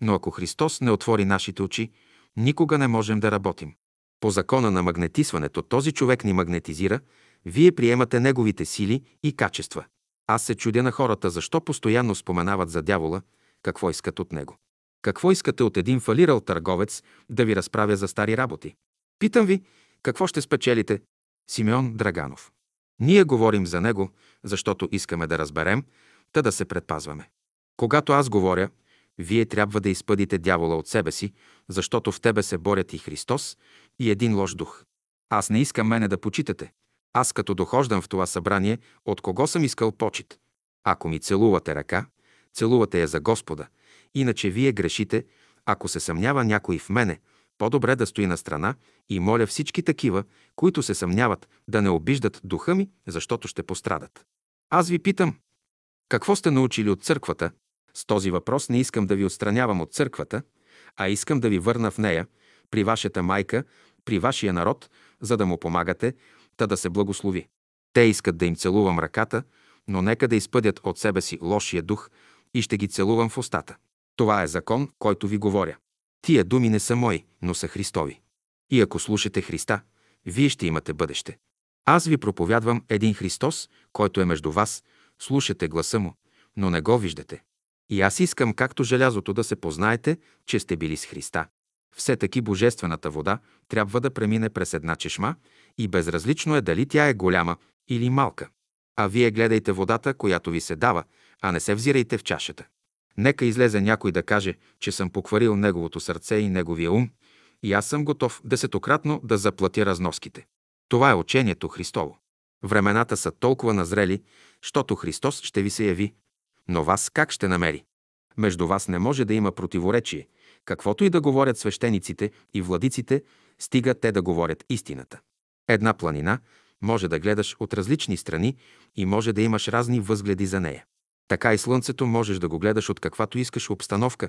но ако Христос не отвори нашите очи, никога не можем да работим. По закона на магнетисването този човек ни магнетизира, вие приемате неговите сили и качества. Аз се чудя на хората, защо постоянно споменават за дявола, какво искат от него. Какво искате от един фалирал търговец да ви разправя за стари работи? Питам ви, какво ще спечелите? Симеон Драганов. Ние говорим за него, защото искаме да разберем, та да се предпазваме. Когато аз говоря, вие трябва да изпъдите дявола от себе си, защото в тебе се борят и Христос, и един лош дух. Аз не искам мене да почитате. Аз като дохождам в това събрание, от кого съм искал почит? Ако ми целувате ръка, целувате я за Господа, иначе вие грешите, ако се съмнява някой в мене, по-добре да стои на страна и моля всички такива, които се съмняват, да не обиждат духа ми, защото ще пострадат. Аз ви питам, какво сте научили от църквата? С този въпрос не искам да ви отстранявам от църквата, а искам да ви върна в нея, при вашата майка, при вашия народ, за да му помагате, та да се благослови. Те искат да им целувам ръката, но нека да изпъдят от себе си лошия дух и ще ги целувам в устата. Това е закон, който ви говоря. Тия думи не са мои, но са Христови. И ако слушате Христа, вие ще имате бъдеще. Аз ви проповядвам един Христос, който е между вас, слушате гласа му, но не го виждате. И аз искам, както желязото, да се познаете, че сте били с Христа. Все таки божествената вода трябва да премине през една чешма и безразлично е дали тя е голяма или малка. А вие гледайте водата, която ви се дава, а не се взирайте в чашата. Нека излезе някой да каже, че съм покварил неговото сърце и неговия ум, и аз съм готов десетократно да заплатя разноските. Това е учението Христово. Времената са толкова назрели, щото Христос ще ви се яви. Но вас как ще намери? Между вас не може да има противоречие, каквото и да говорят свещениците и владиците, стига те да говорят истината. Една планина може да гледаш от различни страни и може да имаш разни възгледи за нея. Така и слънцето можеш да го гледаш от каквато искаш обстановка,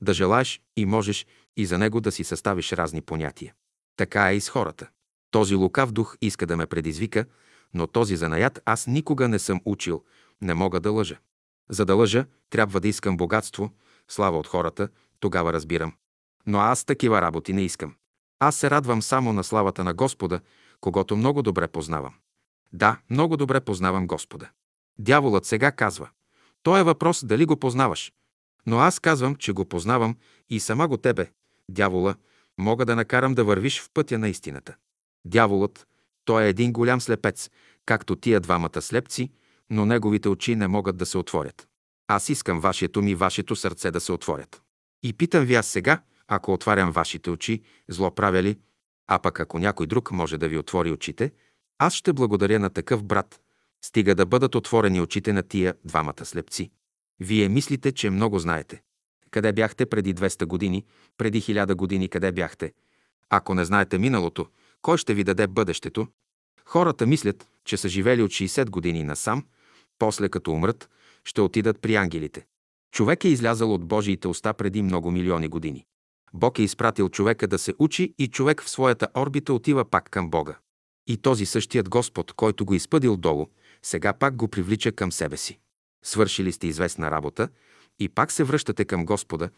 да желаеш и можеш и за него да си съставиш разни понятия. Така е и с хората. Този лукав дух иска да ме предизвика, но този занаят аз никога не съм учил, не мога да лъжа. За да лъжа, трябва да искам богатство, слава от хората, тогава разбирам. Но аз такива работи не искам. Аз се радвам само на славата на Господа, когато много добре познавам. Да, много добре познавам Господа. Дяволът сега казва. То е въпрос дали го познаваш. Но аз казвам, че го познавам и сама го тебе, дявола, мога да накарам да вървиш в пътя на истината. Дяволът, той е един голям слепец, както тия двамата слепци, но неговите очи не могат да се отворят. Аз искам вашето ми, вашето сърце да се отворят. И питам ви аз сега, ако отварям вашите очи, зло правя ли? А пък ако някой друг може да ви отвори очите, аз ще благодаря на такъв брат, стига да бъдат отворени очите на тия двамата слепци. Вие мислите, че много знаете. Къде бяхте преди 200 години, преди 1000 години къде бяхте? Ако не знаете миналото, кой ще ви даде бъдещето? Хората мислят, че са живели от 60 години насам, после като умрат, ще отидат при ангелите. Човек е излязъл от Божиите уста преди много милиони години. Бог е изпратил човека да се учи и човек в своята орбита отива пак към Бога. И този същият Господ, който го изпъдил долу, сега пак го привлича към себе си. Свършили сте известна работа и пак се връщате към Господа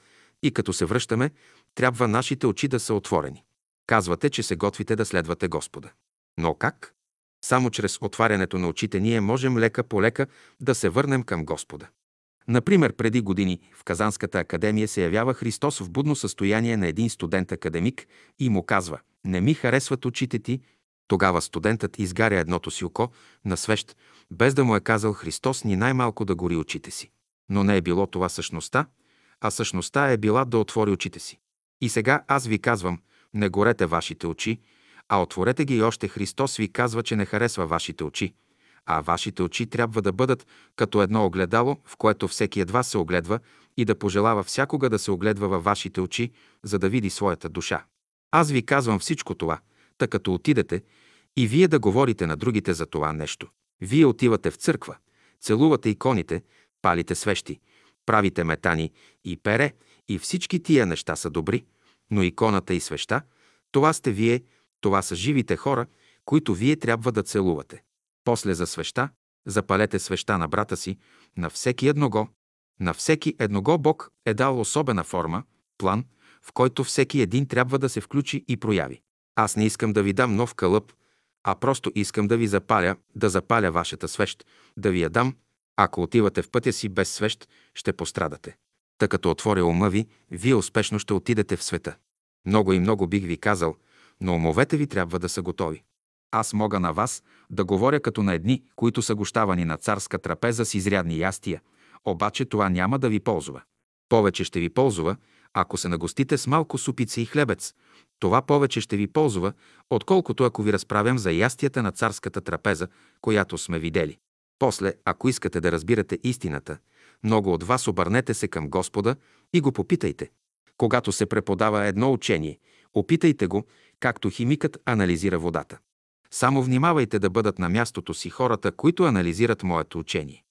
и като се връщаме, трябва нашите очи да са отворени. Казвате, че се готвите да следвате Господа. Но как? Само чрез отварянето на очите ние можем лека по лека да се върнем към Господа. Например, преди години в Казанската академия се явява Христос в будно състояние на един студент-академик и му казва «Не ми харесват очите ти». Тогава студентът изгаря едното си око на свещ, без да му е казал Христос ни най-малко да гори очите си. Но не е било това същността, а същността е била да отвори очите си. И сега аз ви казвам, не горете вашите очи, а отворете ги и още Христос ви казва, че не харесва вашите очи, а вашите очи трябва да бъдат като едно огледало, в което всеки едва се огледва и да пожелава всякога да се огледва във вашите очи, за да види своята душа. Аз ви казвам всичко това, тъй като отидете и вие да говорите на другите за това нещо. Вие отивате в църква, целувате иконите, палите свещи, правите метани и пере и всички тия неща са добри, но иконата и свеща, това сте вие, това са живите хора, които вие трябва да целувате. После за свеща, запалете свеща на брата си, на всеки едного. На всеки едного Бог е дал особена форма, план, в който всеки един трябва да се включи и прояви. Аз не искам да ви дам нов кълъп, а просто искам да ви запаля, да запаля вашата свещ, да ви я дам. Ако отивате в пътя си без свещ, ще пострадате. Та като отворя ума ви, вие успешно ще отидете в света. Много и много бих ви казал, но умовете ви трябва да са готови. Аз мога на вас да говоря като на едни, които са гощавани на царска трапеза с изрядни ястия, обаче това няма да ви ползва. Повече ще ви ползва, ако се нагостите с малко супица и хлебец. Това повече ще ви ползва, отколкото ако ви разправям за ястията на царската трапеза, която сме видели. После, ако искате да разбирате истината, много от вас обърнете се към Господа и го попитайте. Когато се преподава едно учение, опитайте го, както химикът анализира водата. Само внимавайте да бъдат на мястото си хората, които анализират моето учение.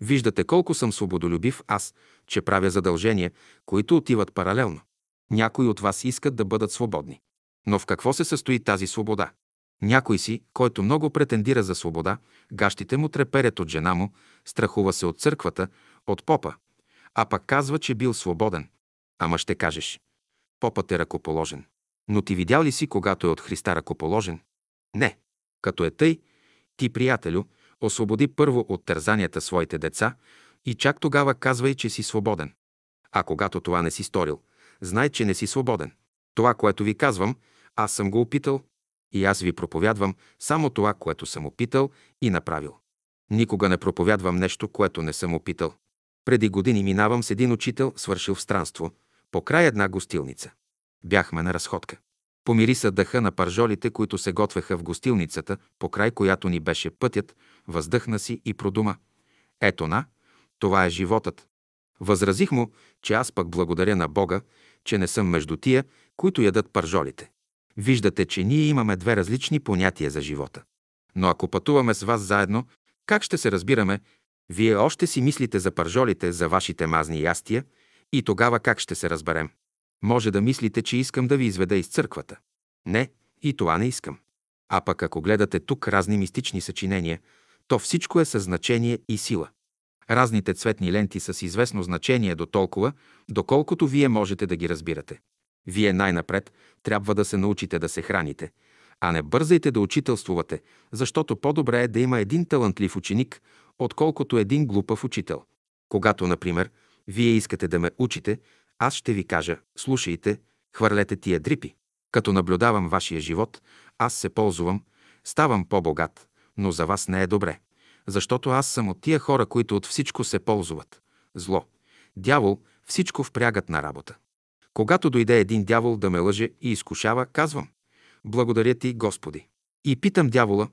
Виждате колко съм свободолюбив аз, че правя задължения, които отиват паралелно. Някои от вас искат да бъдат свободни. Но в какво се състои тази свобода? Някой си, който много претендира за свобода, гащите му треперят от жена му, страхува се от църквата, от попа, а пък казва, че бил свободен. Ама ще кажеш, попът е ръкоположен. Но ти видял ли си, когато е от Христа ръкоположен? Не. Като е тъй, ти, приятелю, освободи първо от тързанията своите деца и чак тогава казвай, че си свободен. А когато това не си сторил, знай, че не си свободен. Това, което ви казвам, аз съм го опитал и аз ви проповядвам само това, което съм опитал и направил. Никога не проповядвам нещо, което не съм опитал. Преди години минавам с един учител, свършил в странство, по край една гостилница. Бяхме на разходка. Помириса дъха на паржолите, които се готвеха в гостилницата, по край която ни беше пътят, въздъхна си и продума. Ето на, това е животът. Възразих му, че аз пък благодаря на Бога, че не съм между тия, които ядат паржолите. Виждате, че ние имаме две различни понятия за живота. Но ако пътуваме с вас заедно, как ще се разбираме? Вие още си мислите за паржолите, за вашите мазни ястия и тогава как ще се разберем? Може да мислите, че искам да ви изведа из църквата. Не, и това не искам. А пък ако гледате тук разни мистични съчинения, то всичко е със значение и сила. Разните цветни ленти са с известно значение до толкова, доколкото вие можете да ги разбирате. Вие най-напред трябва да се научите да се храните, А не бързайте да учителствувате, защото по-добре е да има един талантлив ученик, отколкото един глупав учител. Когато, например, вие искате да ме учите, аз ще ви кажа, слушайте, хвърлете тия дрипи. Като наблюдавам вашия живот, аз се ползвам, ставам по-богат, но за вас не е добре. Защото аз съм от тия хора, които от всичко се ползват. Зло. Дявол, всичко впрягат на работа. Когато дойде един дявол да ме лъже и изкушава, казвам Благодаря ти, Господи. И питам дявола,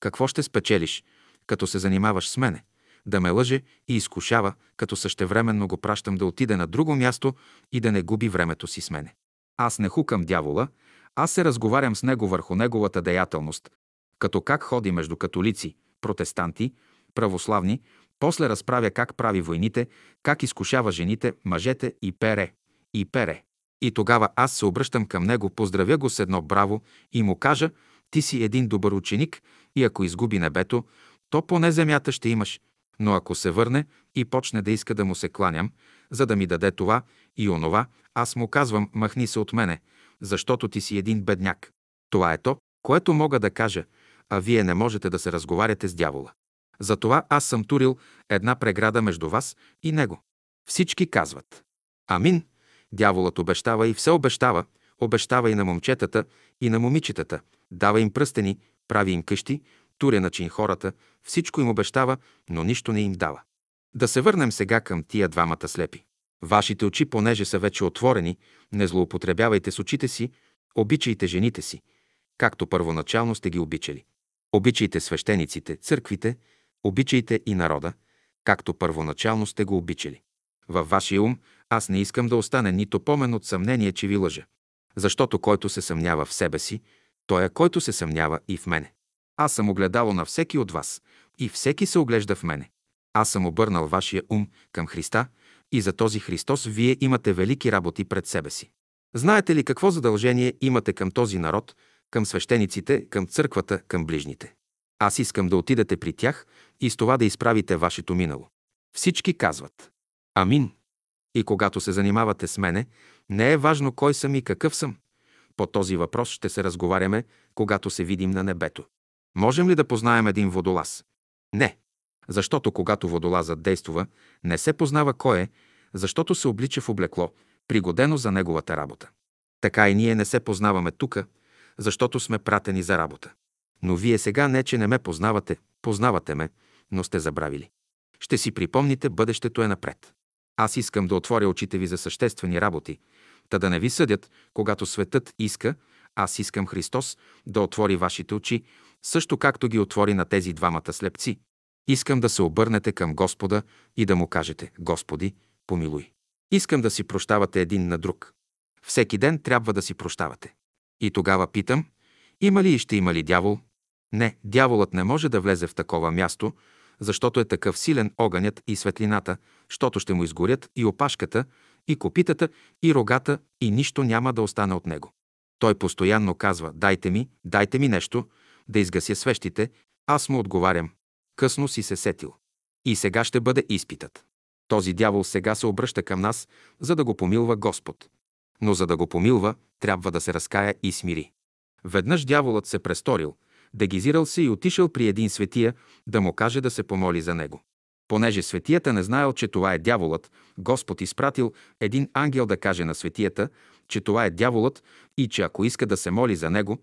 какво ще спечелиш, като се занимаваш с мене? Да ме лъже и изкушава, като същевременно го пращам да отиде на друго място и да не губи времето си с мене. Аз не хукам дявола, аз се разговарям с него върху неговата деятелност, като как ходи между католици, протестанти, православни, после разправя как прави войните, как изкушава жените, мъжете и пере, и пере. И тогава аз се обръщам към него, поздравя го с едно браво и му кажа, ти си един добър ученик и ако изгуби небето, то поне земята ще имаш. Но ако се върне и почне да иска да му се кланям, за да ми даде това и онова, аз му казвам, махни се от мене, защото ти си един бедняк. Това е то, което мога да кажа, а вие не можете да се разговаряте с дявола. Затова аз съм турил една преграда между вас и него. Всички казват. Амин. Дяволът обещава и все обещава, обещава и на момчетата, и на момичетата, дава им пръстени, прави им къщи, туря начин хората, всичко им обещава, но нищо не им дава. Да се върнем сега към тия двамата слепи. Вашите очи, понеже са вече отворени, не злоупотребявайте с очите си, обичайте жените си, както първоначално сте ги обичали. Обичайте свещениците, църквите, обичайте и народа, както първоначално сте го обичали. Във вашия ум аз не искам да остане нито помен от съмнение, че ви лъжа. Защото който се съмнява в себе си, той е който се съмнява и в мене. Аз съм огледало на всеки от вас и всеки се оглежда в мене. Аз съм обърнал вашия ум към Христа и за този Христос вие имате велики работи пред себе си. Знаете ли какво задължение имате към този народ, към свещениците, към църквата, към ближните? Аз искам да отидете при тях и с това да изправите вашето минало. Всички казват Амин. И когато се занимавате с мене, не е важно кой съм и какъв съм. По този въпрос ще се разговаряме, когато се видим на небето. Можем ли да познаем един водолаз? Не. Защото когато водолазът действува, не се познава кой е, защото се облича в облекло, пригодено за неговата работа. Така и ние не се познаваме тука, защото сме пратени за работа. Но вие сега не, че не ме познавате, познавате ме, но сте забравили. Ще си припомните, бъдещето е напред. Аз искам да отворя очите ви за съществени работи, та да не ви съдят, когато светът иска, аз искам Христос да отвори вашите очи, също както ги отвори на тези двамата слепци. Искам да се обърнете към Господа и да му кажете Господи, помилуй. Искам да си прощавате един на друг. Всеки ден трябва да си прощавате. И тогава питам, има ли и ще има ли дявол? Не, дяволът не може да влезе в такова място, защото е такъв силен огънят и светлината, щото ще му изгорят и опашката, и копитата, и рогата, и нищо няма да остане от него. Той постоянно казва, дайте ми, дайте ми нещо, да изгася свещите, аз му отговарям, късно си се сетил. И сега ще бъде изпитът. Този дявол сега се обръща към нас, за да го помилва Господ. Но за да го помилва, трябва да се разкая и смири. Веднъж дяволът се престорил, дегизирал се и отишъл при един светия да му каже да се помоли за него. Понеже светията не знаел, че това е дяволът, Господ изпратил един ангел да каже на светията, че това е дяволът и че ако иска да се моли за него,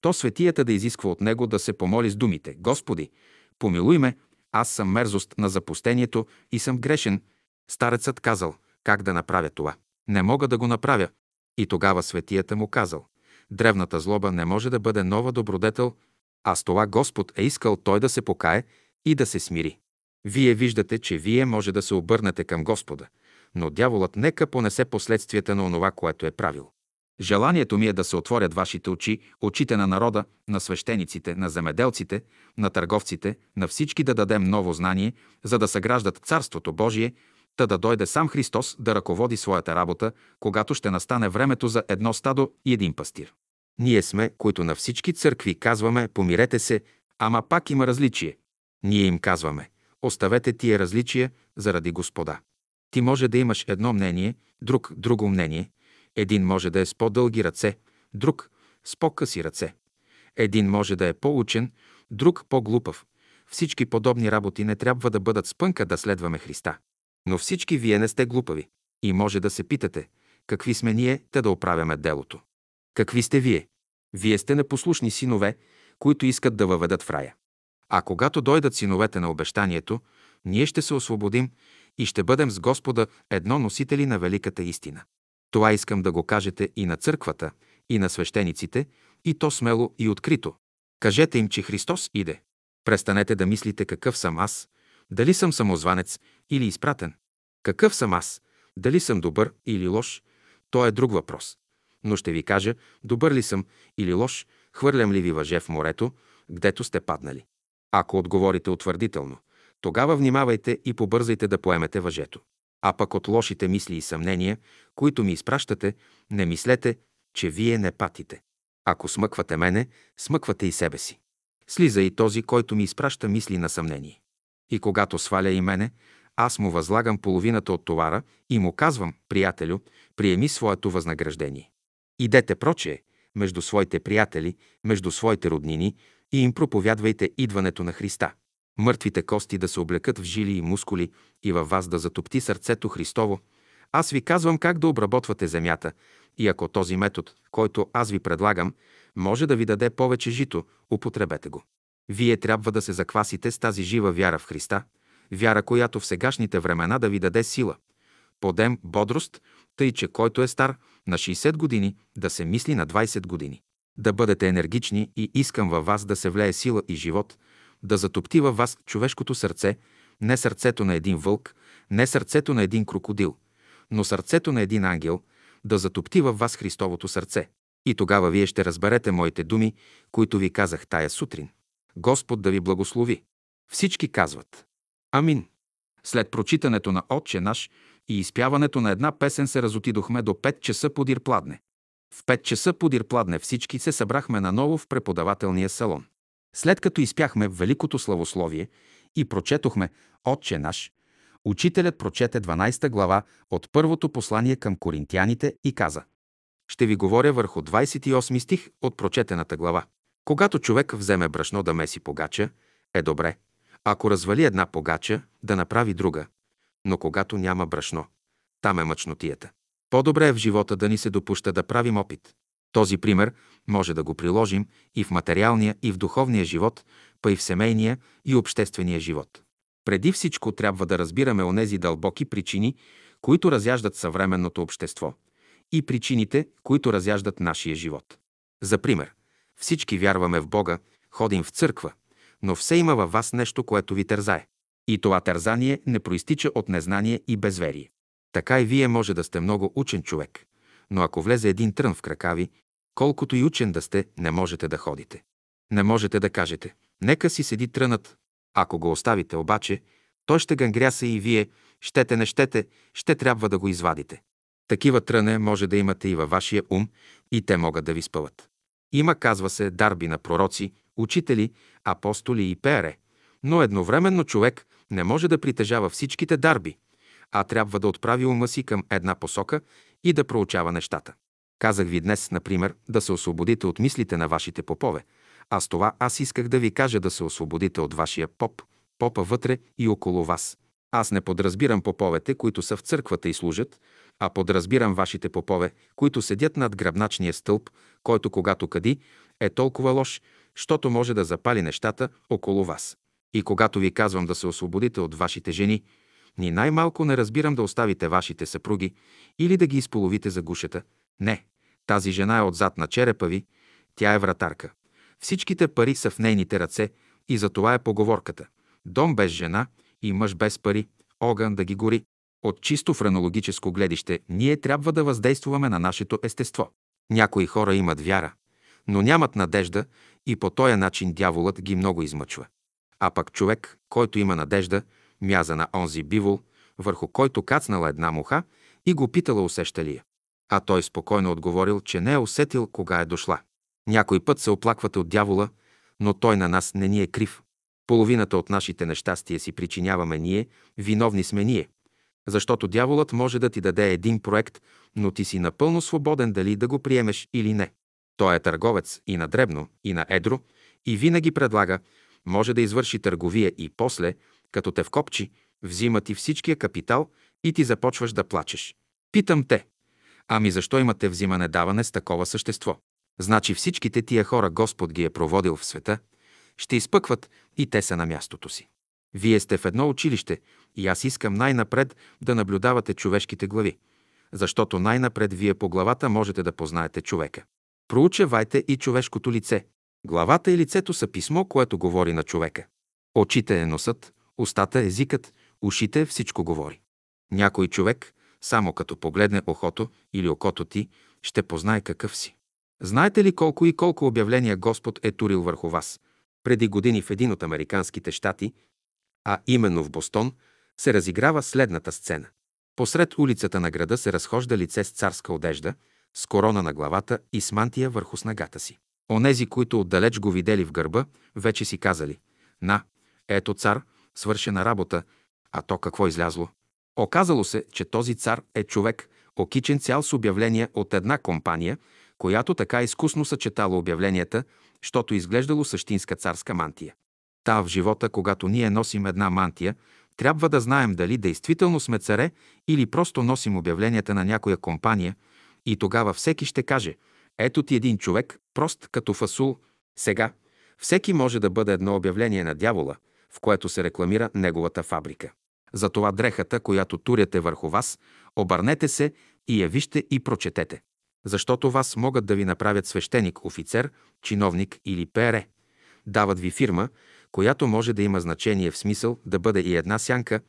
то светията да изисква от него да се помоли с думите «Господи, помилуй ме, аз съм мерзост на запустението и съм грешен». Старецът казал «Как да направя това? Не мога да го направя». И тогава светията му казал «Древната злоба не може да бъде нова добродетел, а с това Господ е искал той да се покае и да се смири. Вие виждате, че вие може да се обърнете към Господа, но дяволът нека понесе последствията на онова, което е правил. Желанието ми е да се отворят вашите очи, очите на народа, на свещениците, на земеделците, на търговците, на всички да дадем ново знание, за да съграждат Царството Божие, та да дойде сам Христос да ръководи своята работа, когато ще настане времето за едно стадо и един пастир. Ние сме, които на всички църкви казваме «помирете се», ама пак има различие. Ние им казваме «оставете тия различия заради Господа». Ти може да имаш едно мнение, друг – друго мнение. Един може да е с по-дълги ръце, друг – с по-къси ръце. Един може да е по-учен, друг по-глупав. Всички подобни работи не трябва да бъдат спънка да следваме Христа. Но всички вие не сте глупави. И може да се питате, какви сме ние, те да оправяме делото. Какви сте вие? Вие сте непослушни синове, които искат да въведат в рая. А когато дойдат синовете на обещанието, ние ще се освободим и ще бъдем с Господа едно носители на великата истина. Това искам да го кажете и на църквата, и на свещениците, и то смело и открито. Кажете им, че Христос иде. Престанете да мислите какъв съм аз, дали съм самозванец или изпратен. Какъв съм аз, дали съм добър или лош, то е друг въпрос. Но ще ви кажа, добър ли съм или лош, хвърлям ли ви въже в морето, гдето сте паднали. Ако отговорите утвърдително, тогава внимавайте и побързайте да поемете въжето. А пък от лошите мисли и съмнения, които ми изпращате, не мислете, че вие не патите. Ако смъквате мене, смъквате и себе си. Слиза и този, който ми изпраща мисли на съмнение. И когато сваля и мене, аз му възлагам половината от товара и му казвам, приятелю, приеми своето възнаграждение. Идете прочее, между своите приятели, между своите роднини и им проповядвайте идването на Христа. Мъртвите кости да се облекат в жили и мускули и във вас да затопти сърцето Христово. Аз ви казвам как да обработвате земята и ако този метод, който аз ви предлагам, може да ви даде повече жито, употребете го. Вие трябва да се заквасите с тази жива вяра в Христа, вяра, която в сегашните времена да ви даде сила, подем, бодрост, тъй че който е стар на 60 години, да се мисли на 20 години. Да бъдете енергични и искам във вас да се влее сила и живот, да затопти във вас човешкото сърце, не сърцето на един вълк, не сърцето на един крокодил, но сърцето на един ангел, да затопти във вас Христовото сърце. И тогава вие ще разберете моите думи, които ви казах тая сутрин. Господ да ви благослови. Всички казват. Амин. След прочитането на Отче наш и изпяването на една песен се разотидохме до 5 часа подир пладне. В 5 часа подир пладне всички се събрахме наново в преподавателния салон. След като изпяхме Великото славословие и прочетохме Отче наш, учителят прочете 12 глава от първото послание към коринтияните и каза Ще ви говоря върху 28 стих от прочетената глава. Когато човек вземе брашно да меси погача, е добре. Ако развали една погача, да направи друга. Но когато няма брашно, там е мъчнотията. По-добре е в живота да ни се допуща да правим опит. Този пример може да го приложим и в материалния, и в духовния живот, па и в семейния и обществения живот. Преди всичко трябва да разбираме онези дълбоки причини, които разяждат съвременното общество и причините, които разяждат нашия живот. За пример, всички вярваме в Бога, ходим в църква, но все има във вас нещо, което ви тързае. И това тързание не проистича от незнание и безверие. Така и вие може да сте много учен човек, но ако влезе един трън в крака ви, колкото и учен да сте, не можете да ходите. Не можете да кажете, нека си седи трънът. Ако го оставите обаче, той ще гангряса и вие, щете не щете, ще трябва да го извадите. Такива тръне може да имате и във вашия ум и те могат да ви спъват. Има, казва се, дарби на пророци, учители, апостоли и пере, но едновременно човек не може да притежава всичките дарби, а трябва да отправи ума си към една посока и да проучава нещата. Казах ви днес, например, да се освободите от мислите на вашите попове, а с това аз исках да ви кажа да се освободите от вашия поп, попа вътре и около вас. Аз не подразбирам поповете, които са в църквата и служат, а подразбирам вашите попове, които седят над гръбначния стълб, който когато кади, е толкова лош, щото може да запали нещата около вас. И когато ви казвам да се освободите от вашите жени, ни най-малко не разбирам да оставите вашите съпруги или да ги изполовите за гушета. Не, тази жена е отзад на черепа ви, тя е вратарка. Всичките пари са в нейните ръце и за това е поговорката. Дом без жена и мъж без пари, огън да ги гори. От чисто френологическо гледище ние трябва да въздействаме на нашето естество. Някои хора имат вяра, но нямат надежда и по този начин дяволът ги много измъчва. А пък човек, който има надежда, мяза на онзи бивол, върху който кацнала една муха и го питала усеща ли я. А той спокойно отговорил, че не е усетил кога е дошла. Някой път се оплаквате от дявола, но той на нас не ни е крив. Половината от нашите нещастия си причиняваме ние, виновни сме ние. Защото дяволът може да ти даде един проект, но ти си напълно свободен дали да го приемеш или не. Той е търговец и на дребно, и на едро, и винаги предлага, може да извърши търговия и после, като те вкопчи, взима ти всичкия капитал и ти започваш да плачеш. Питам те, ами защо имате взимане-даване с такова същество? Значи всичките тия хора Господ ги е проводил в света, ще изпъкват и те са на мястото си. Вие сте в едно училище и аз искам най-напред да наблюдавате човешките глави, защото най-напред вие по главата можете да познаете човека. Проучавайте и човешкото лице. Главата и лицето са писмо, което говори на човека. Очите е носът, устата е езикът, ушите всичко говори. Някой човек, само като погледне охото или окото ти, ще познае какъв си. Знаете ли колко и колко обявления Господ е турил върху вас? Преди години в един от американските щати, а именно в Бостон, се разиграва следната сцена. Посред улицата на града се разхожда лице с царска одежда, с корона на главата и с мантия върху снагата си. Онези, които отдалеч го видели в гърба, вече си казали «На, ето цар, свършена работа, а то какво излязло?» Оказало се, че този цар е човек, окичен цял с обявления от една компания, която така изкусно съчетала обявленията, щото изглеждало същинска царска мантия. Та в живота, когато ние носим една мантия, трябва да знаем дали действително сме царе или просто носим обявленията на някоя компания и тогава всеки ще каже «Ето ти един човек, прост като фасул, сега». Всеки може да бъде едно обявление на дявола, в което се рекламира неговата фабрика. Затова дрехата, която туряте върху вас, обърнете се и я вижте и прочетете. Защото вас могат да ви направят свещеник, офицер, чиновник или пере. Дават ви фирма, която може да има значение в смисъл да бъде и една сянка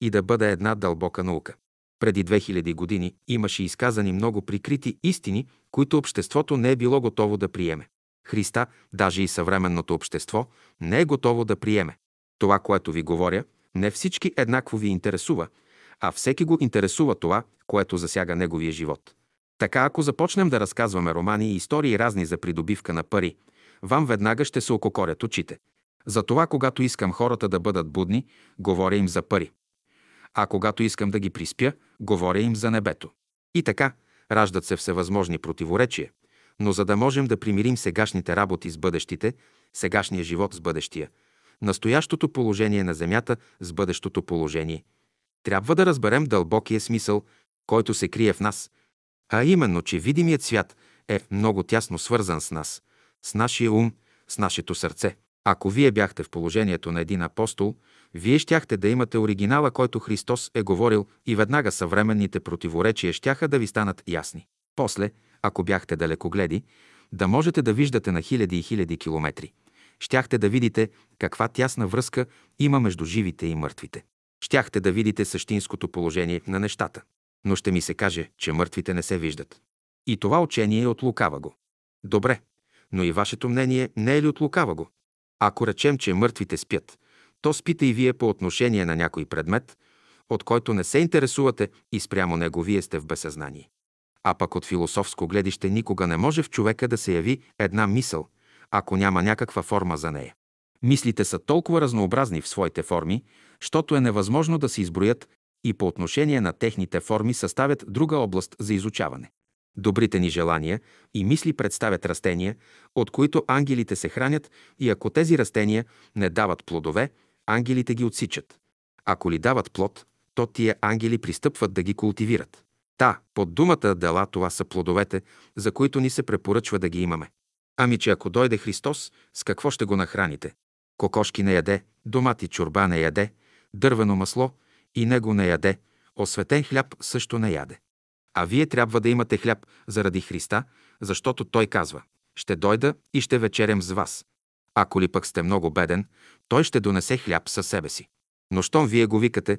и да бъде една дълбока наука. Преди 2000 години имаше изказани много прикрити истини, които обществото не е било готово да приеме. Христа, даже и съвременното общество, не е готово да приеме. Това, което ви говоря, не всички еднакво ви интересува, а всеки го интересува това, което засяга неговия живот. Така, ако започнем да разказваме романи и истории разни за придобивка на пари, вам веднага ще се ококорят очите. Затова, когато искам хората да бъдат будни, говоря им за пари. А когато искам да ги приспя, говоря им за небето. И така, раждат се всевъзможни противоречия, но за да можем да примирим сегашните работи с бъдещите, сегашния живот с бъдещия, настоящото положение на Земята с бъдещото положение, трябва да разберем дълбокия смисъл, който се крие в нас, а именно, че видимият свят е много тясно свързан с нас, с нашия ум, с нашето сърце. Ако вие бяхте в положението на един апостол, вие щяхте да имате оригинала, който Христос е говорил и веднага съвременните противоречия щяха да ви станат ясни. После, ако бяхте далекогледи, да можете да виждате на хиляди и хиляди километри. Щяхте да видите каква тясна връзка има между живите и мъртвите. Щяхте да видите същинското положение на нещата. Но ще ми се каже, че мъртвите не се виждат. И това учение е от лукава го. Добре, но и вашето мнение не е ли от лукава го? Ако речем, че мъртвите спят, то спите и вие по отношение на някой предмет, от който не се интересувате и спрямо него вие сте в безсъзнание. А пък от философско гледище никога не може в човека да се яви една мисъл, ако няма някаква форма за нея. Мислите са толкова разнообразни в своите форми, щото е невъзможно да се изброят и по отношение на техните форми съставят друга област за изучаване. Добрите ни желания и мисли представят растения, от които ангелите се хранят и ако тези растения не дават плодове, ангелите ги отсичат. Ако ли дават плод, то тия ангели пристъпват да ги култивират. Та, под думата дела това са плодовете, за които ни се препоръчва да ги имаме. Ами че ако дойде Христос, с какво ще го нахраните? Кокошки не яде, домати чорба не яде, дървено масло и него не яде, осветен хляб също не яде. А вие трябва да имате хляб заради Христа, защото Той казва «Ще дойда и ще вечерям с вас». Ако ли пък сте много беден, Той ще донесе хляб със себе си. Но щом вие го викате,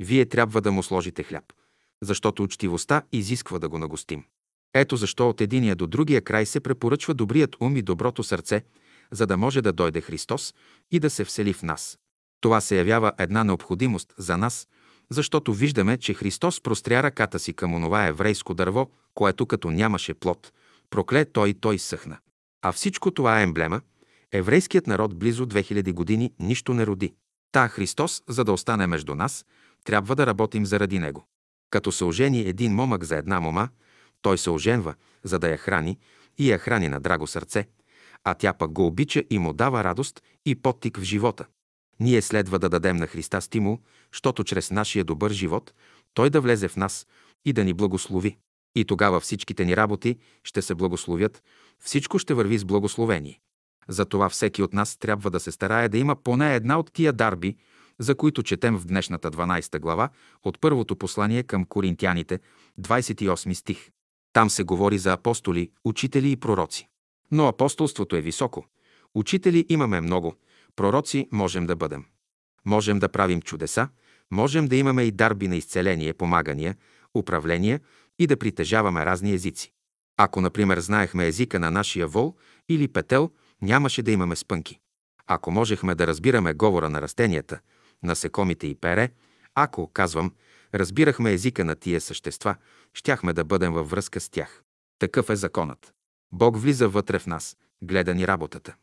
вие трябва да му сложите хляб, защото учтивостта изисква да го нагостим. Ето защо от единия до другия край се препоръчва добрият ум и доброто сърце, за да може да дойде Христос и да се всели в нас. Това се явява една необходимост за нас, защото виждаме, че Христос простря ръката си към онова еврейско дърво, което като нямаше плод, прокле той и той съхна. А всичко това е емблема. Еврейският народ близо 2000 години нищо не роди. Та Христос, за да остане между нас, трябва да работим заради Него. Като се ожени един момък за една мома, той се оженва, за да я храни, и я храни на драго сърце, а тя пък го обича и му дава радост и подтик в живота. Ние следва да дадем на Христа стимул, защото чрез нашия добър живот Той да влезе в нас и да ни благослови. И тогава всичките ни работи ще се благословят, всичко ще върви с благословение. Затова всеки от нас трябва да се старае да има поне една от тия дарби, за които четем в днешната 12 глава от първото послание към коринтяните, 28 стих. Там се говори за апостоли, учители и пророци. Но апостолството е високо. Учители имаме много, пророци можем да бъдем. Можем да правим чудеса, можем да имаме и дарби на изцеление, помагания, управление и да притежаваме разни езици. Ако, например, знаехме езика на нашия вол или петел, нямаше да имаме спънки. Ако можехме да разбираме говора на растенията, насекомите и пере, ако, казвам, разбирахме езика на тия същества, щяхме да бъдем във връзка с тях. Такъв е законът. Бог влиза вътре в нас, гледа ни работата.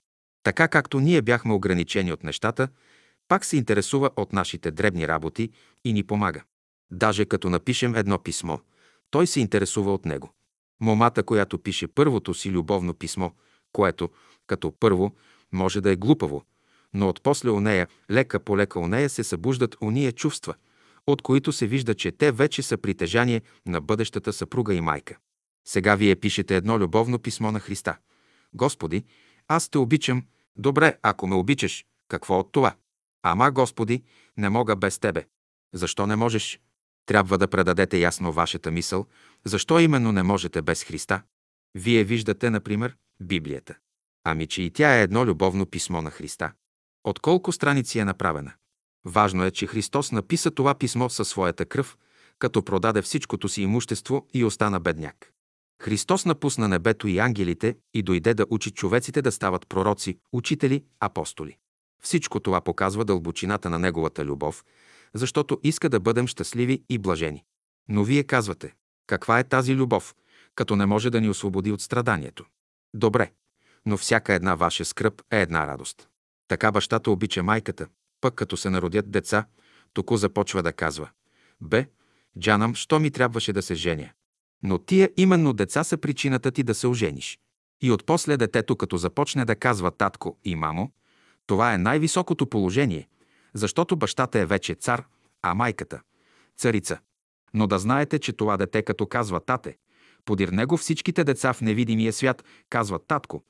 Така както ние бяхме ограничени от нещата, пак се интересува от нашите дребни работи и ни помага. Даже като напишем едно писмо, той се интересува от него. Момата, която пише първото си любовно писмо, което, като първо, може да е глупаво, но отпосле у нея, лека по лека у нея се събуждат уния чувства, от които се вижда, че те вече са притежание на бъдещата съпруга и майка. Сега вие пишете едно любовно писмо на Христа. Господи, аз те обичам. Добре, ако ме обичаш, какво от това? Ама, Господи, не мога без Тебе. Защо не можеш? Трябва да предадете ясно вашата мисъл, защо именно не можете без Христа. Вие виждате, например, Библията. Ами, че и тя е едно любовно писмо на Христа. От колко страници е направена? Важно е, че Христос написа това писмо със своята кръв, като продаде всичкото си имущество и остана бедняк. Христос напусна небето и ангелите и дойде да учи човеците да стават пророци, учители, апостоли. Всичко това показва дълбочината на Неговата любов, защото иска да бъдем щастливи и блажени. Но вие казвате, каква е тази любов, като не може да ни освободи от страданието? Добре, но всяка една ваша скръп е една радост. Така бащата обича майката, пък като се народят деца, току започва да казва «Бе, Джанам, що ми трябваше да се женя?» Но тия именно деца са причината ти да се ожениш. И отпосле детето, като започне да казва татко и мамо, това е най-високото положение, защото бащата е вече цар, а майката – царица. Но да знаете, че това дете, като казва тате, подир него всичките деца в невидимия свят казват татко,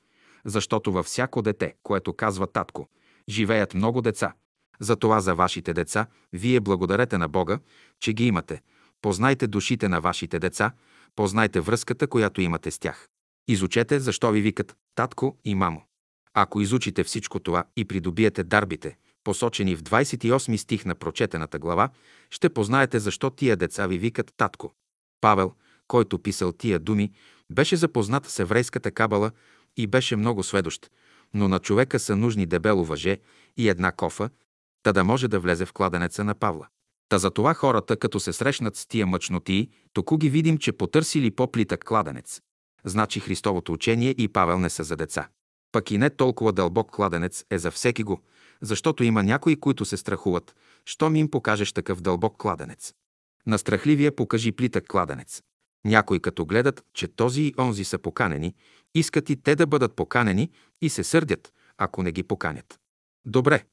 защото във всяко дете, което казва татко, живеят много деца. Затова за вашите деца вие благодарете на Бога, че ги имате. Познайте душите на вашите деца, познайте връзката, която имате с тях. Изучете защо ви викат татко и мамо. Ако изучите всичко това и придобиете дарбите, посочени в 28 стих на прочетената глава, ще познаете защо тия деца ви викат татко. Павел, който писал тия думи, беше запознат с еврейската кабала и беше много сведощ, но на човека са нужни дебело въже и една кофа, та да може да влезе в кладенеца на Павла. Та за това хората, като се срещнат с тия мъчноти, току ги видим, че потърсили по-плитък кладенец. Значи Христовото учение и Павел не са за деца. Пък и не толкова дълбок кладенец е за всеки го, защото има някои, които се страхуват, що ми им покажеш такъв дълбок кладенец. На страхливия покажи плитък кладенец. Някои като гледат, че този и онзи са поканени, искат и те да бъдат поканени и се сърдят, ако не ги поканят. Добре,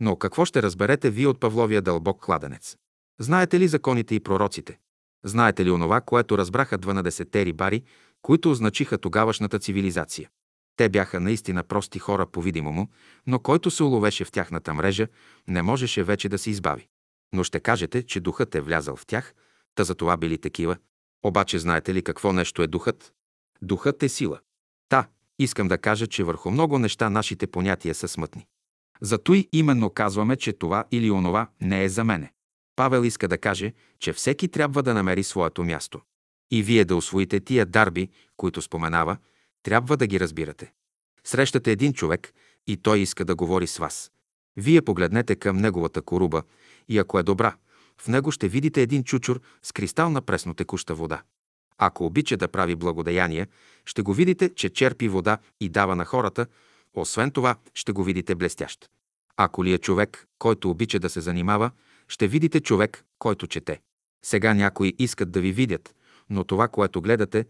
но какво ще разберете вие от Павловия дълбок кладенец? Знаете ли законите и пророците? Знаете ли онова, което разбраха 12-те рибари, които означиха тогавашната цивилизация? Те бяха наистина прости хора по-видимому, но който се уловеше в тяхната мрежа, не можеше вече да се избави. Но ще кажете, че духът е влязал в тях, та за това били такива. Обаче знаете ли какво нещо е духът? Духът е сила. Та, искам да кажа, че върху много неща нашите понятия са смътни. Зато и именно казваме, че това или онова не е за мене. Павел иска да каже, че всеки трябва да намери своето място. И вие да освоите тия дарби, които споменава, трябва да ги разбирате. Срещате един човек и той иска да говори с вас. Вие погледнете към неговата коруба и ако е добра, в него ще видите един чучур с кристална пресно текуща вода. Ако обича да прави благодеяния, ще го видите, че черпи вода и дава на хората, освен това ще го видите блестящ. Ако ли е човек, който обича да се занимава, ще видите човек, който чете. Сега някои искат да ви видят, но това, което гледате,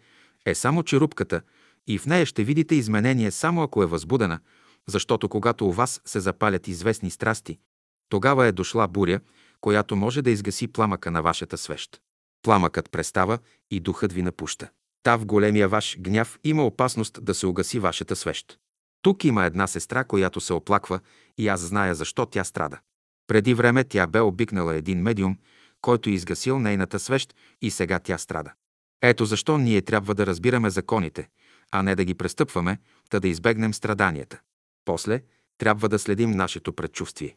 е само черупката и в нея ще видите изменение само ако е възбудена, защото когато у вас се запалят известни страсти, тогава е дошла буря, която може да изгаси пламъка на вашата свещ. Пламъкът престава и духът ви напуща. Та в големия ваш гняв има опасност да се угаси вашата свещ. Тук има една сестра, която се оплаква и аз зная защо тя страда. Преди време тя бе обикнала един медиум, който изгасил нейната свещ и сега тя страда. Ето защо ние трябва да разбираме законите, а не да ги престъпваме, та да избегнем страданията. После трябва да следим нашето предчувствие.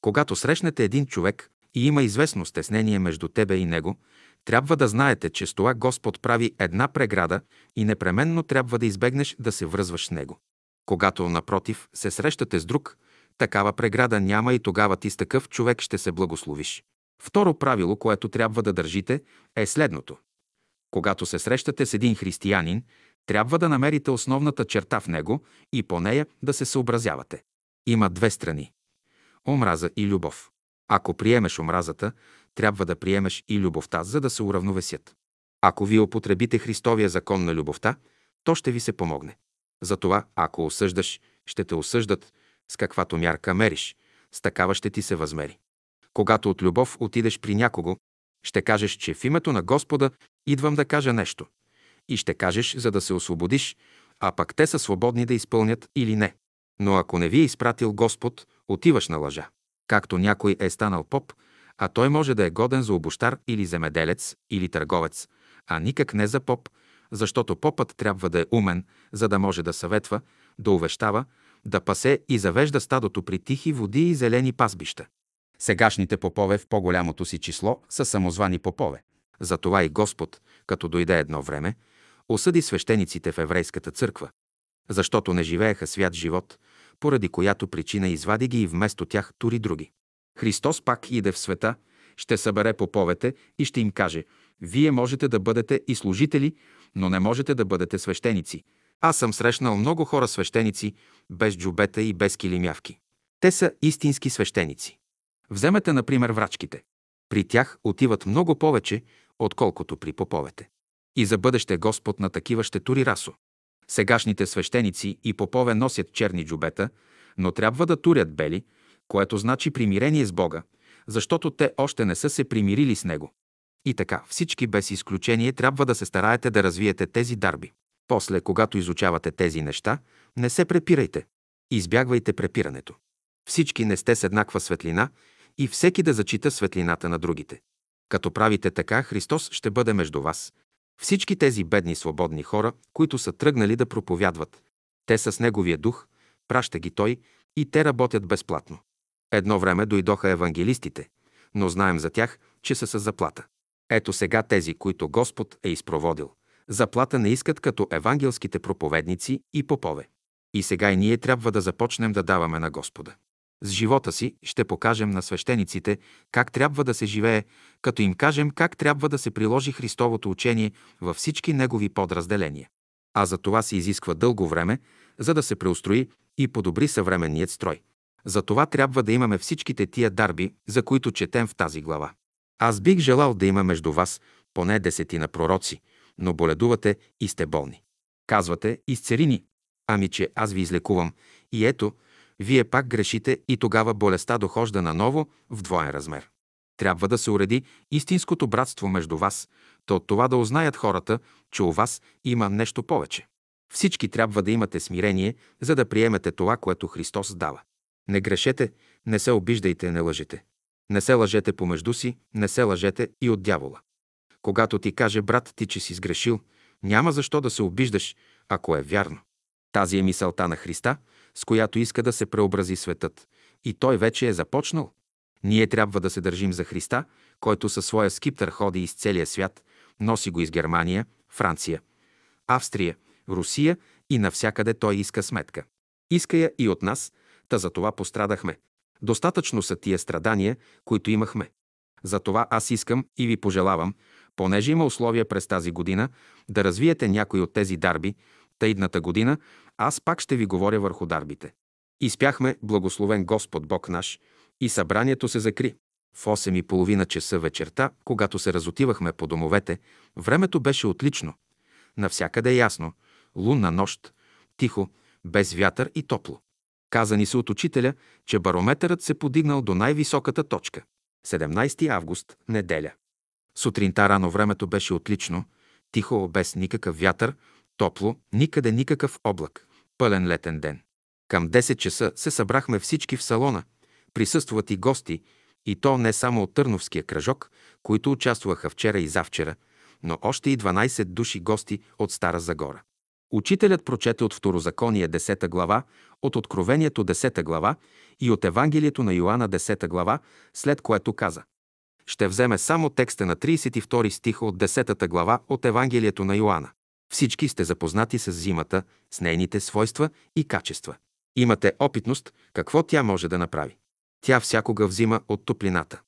Когато срещнете един човек и има известно стеснение между тебе и него, трябва да знаете, че с това Господ прави една преграда и непременно трябва да избегнеш да се връзваш с него. Когато, напротив, се срещате с друг, такава преграда няма и тогава ти с такъв човек ще се благословиш. Второ правило, което трябва да държите, е следното. Когато се срещате с един християнин, трябва да намерите основната черта в него и по нея да се съобразявате. Има две страни – омраза и любов. Ако приемеш омразата, трябва да приемеш и любовта, за да се уравновесят. Ако вие употребите Христовия закон на любовта, то ще ви се помогне. Затова, ако осъждаш, ще те осъждат, с каквато мярка мериш, с такава ще ти се възмери. Когато от любов отидеш при някого, ще кажеш, че в името на Господа идвам да кажа нещо. И ще кажеш, за да се освободиш, а пък те са свободни да изпълнят или не. Но ако не ви е изпратил Господ, отиваш на лъжа. Както някой е станал поп, а той може да е годен за обощар или земеделец или търговец, а никак не за поп, защото попът трябва да е умен, за да може да съветва, да увещава, да пасе и завежда стадото при тихи води и зелени пасбища. Сегашните попове в по-голямото си число са самозвани попове. Затова и Господ, като дойде едно време, осъди свещениците в еврейската църква, защото не живееха свят живот, поради която причина извади ги и вместо тях тури други. Христос пак иде в света, ще събере поповете и ще им каже «Вие можете да бъдете и служители, но не можете да бъдете свещеници. Аз съм срещнал много хора свещеници, без джубета и без килимявки. Те са истински свещеници. Вземете, например, врачките. При тях отиват много повече, отколкото при поповете. И за бъдеще Господ на такива ще тури расо. Сегашните свещеници и попове носят черни джубета, но трябва да турят бели, което значи примирение с Бога, защото те още не са се примирили с Него. И така, всички без изключение трябва да се стараете да развиете тези дарби. После, когато изучавате тези неща, не се препирайте. Избягвайте препирането. Всички не сте с еднаква светлина и всеки да зачита светлината на другите. Като правите така, Христос ще бъде между вас. Всички тези бедни свободни хора, които са тръгнали да проповядват, те са с Неговия дух, праща ги Той и те работят безплатно. Едно време дойдоха евангелистите, но знаем за тях, че са с заплата. Ето сега тези, които Господ е изпроводил. Заплата не искат като евангелските проповедници и попове. И сега и ние трябва да започнем да даваме на Господа. С живота си ще покажем на свещениците как трябва да се живее, като им кажем как трябва да се приложи Христовото учение във всички негови подразделения. А за това се изисква дълго време, за да се преустрои и подобри съвременният строй. За това трябва да имаме всичките тия дарби, за които четем в тази глава. Аз бих желал да има между вас поне десетина пророци, но боледувате и сте болни. Казвате, изцери ни. Ами, че аз ви излекувам. И ето, вие пак грешите и тогава болестта дохожда наново в двоен размер. Трябва да се уреди истинското братство между вас, то от това да узнаят хората, че у вас има нещо повече. Всички трябва да имате смирение, за да приемете това, което Христос дава. Не грешете, не се обиждайте, не лъжете. Не се лъжете помежду си, не се лъжете и от дявола. Когато ти каже брат ти, че си сгрешил, няма защо да се обиждаш, ако е вярно. Тази е мисълта на Христа, с която иска да се преобрази светът. И той вече е започнал. Ние трябва да се държим за Христа, който със своя скиптър ходи из целия свят, носи го из Германия, Франция, Австрия, Русия и навсякъде той иска сметка. Иска я и от нас, та за това пострадахме. Достатъчно са тия страдания, които имахме. Затова аз искам и ви пожелавам, понеже има условия през тази година, да развиете някои от тези дарби, та година аз пак ще ви говоря върху дарбите. Изпяхме Благословен Господ Бог наш и събранието се закри. В 8 и половина часа вечерта, когато се разотивахме по домовете, времето беше отлично. Навсякъде ясно, лунна нощ, тихо, без вятър и топло. Каза ни се от учителя, че барометърът се подигнал до най-високата точка. 17 август, неделя. Сутринта рано времето беше отлично, тихо, без никакъв вятър, топло, никъде никакъв облак. Пълен летен ден. Към 10 часа се събрахме всички в салона. Присъстват и гости, и то не само от Търновския кръжок, които участваха вчера и завчера, но още и 12 души гости от Стара Загора. Учителят прочете от Второзаконие 10 глава, от Откровението 10 глава и от Евангелието на Йоанна 10 глава, след което каза Ще вземе само текста на 32 стих от 10 глава от Евангелието на Йоанна. Всички сте запознати с зимата, с нейните свойства и качества. Имате опитност какво тя може да направи. Тя всякога взима от топлината.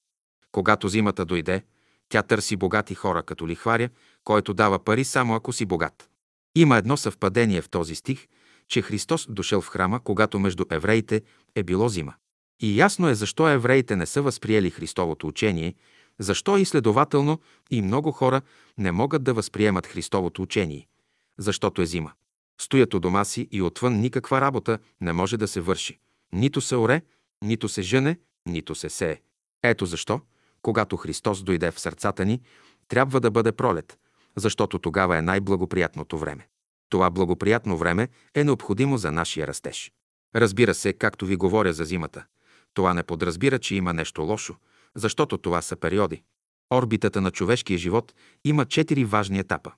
Когато зимата дойде, тя търси богати хора като лихваря, който дава пари само ако си богат. Има едно съвпадение в този стих, че Христос дошъл в храма, когато между евреите е било зима. И ясно е защо евреите не са възприели Христовото учение, защо и следователно и много хора не могат да възприемат Христовото учение, защото е зима. Стоят у дома си и отвън никаква работа не може да се върши. Нито се оре, нито се жъне, нито се сее. Ето защо, когато Христос дойде в сърцата ни, трябва да бъде пролет, защото тогава е най-благоприятното време. Това благоприятно време е необходимо за нашия растеж. Разбира се, както ви говоря за зимата, това не подразбира, че има нещо лошо, защото това са периоди. Орбитата на човешкия живот има четири важни етапа.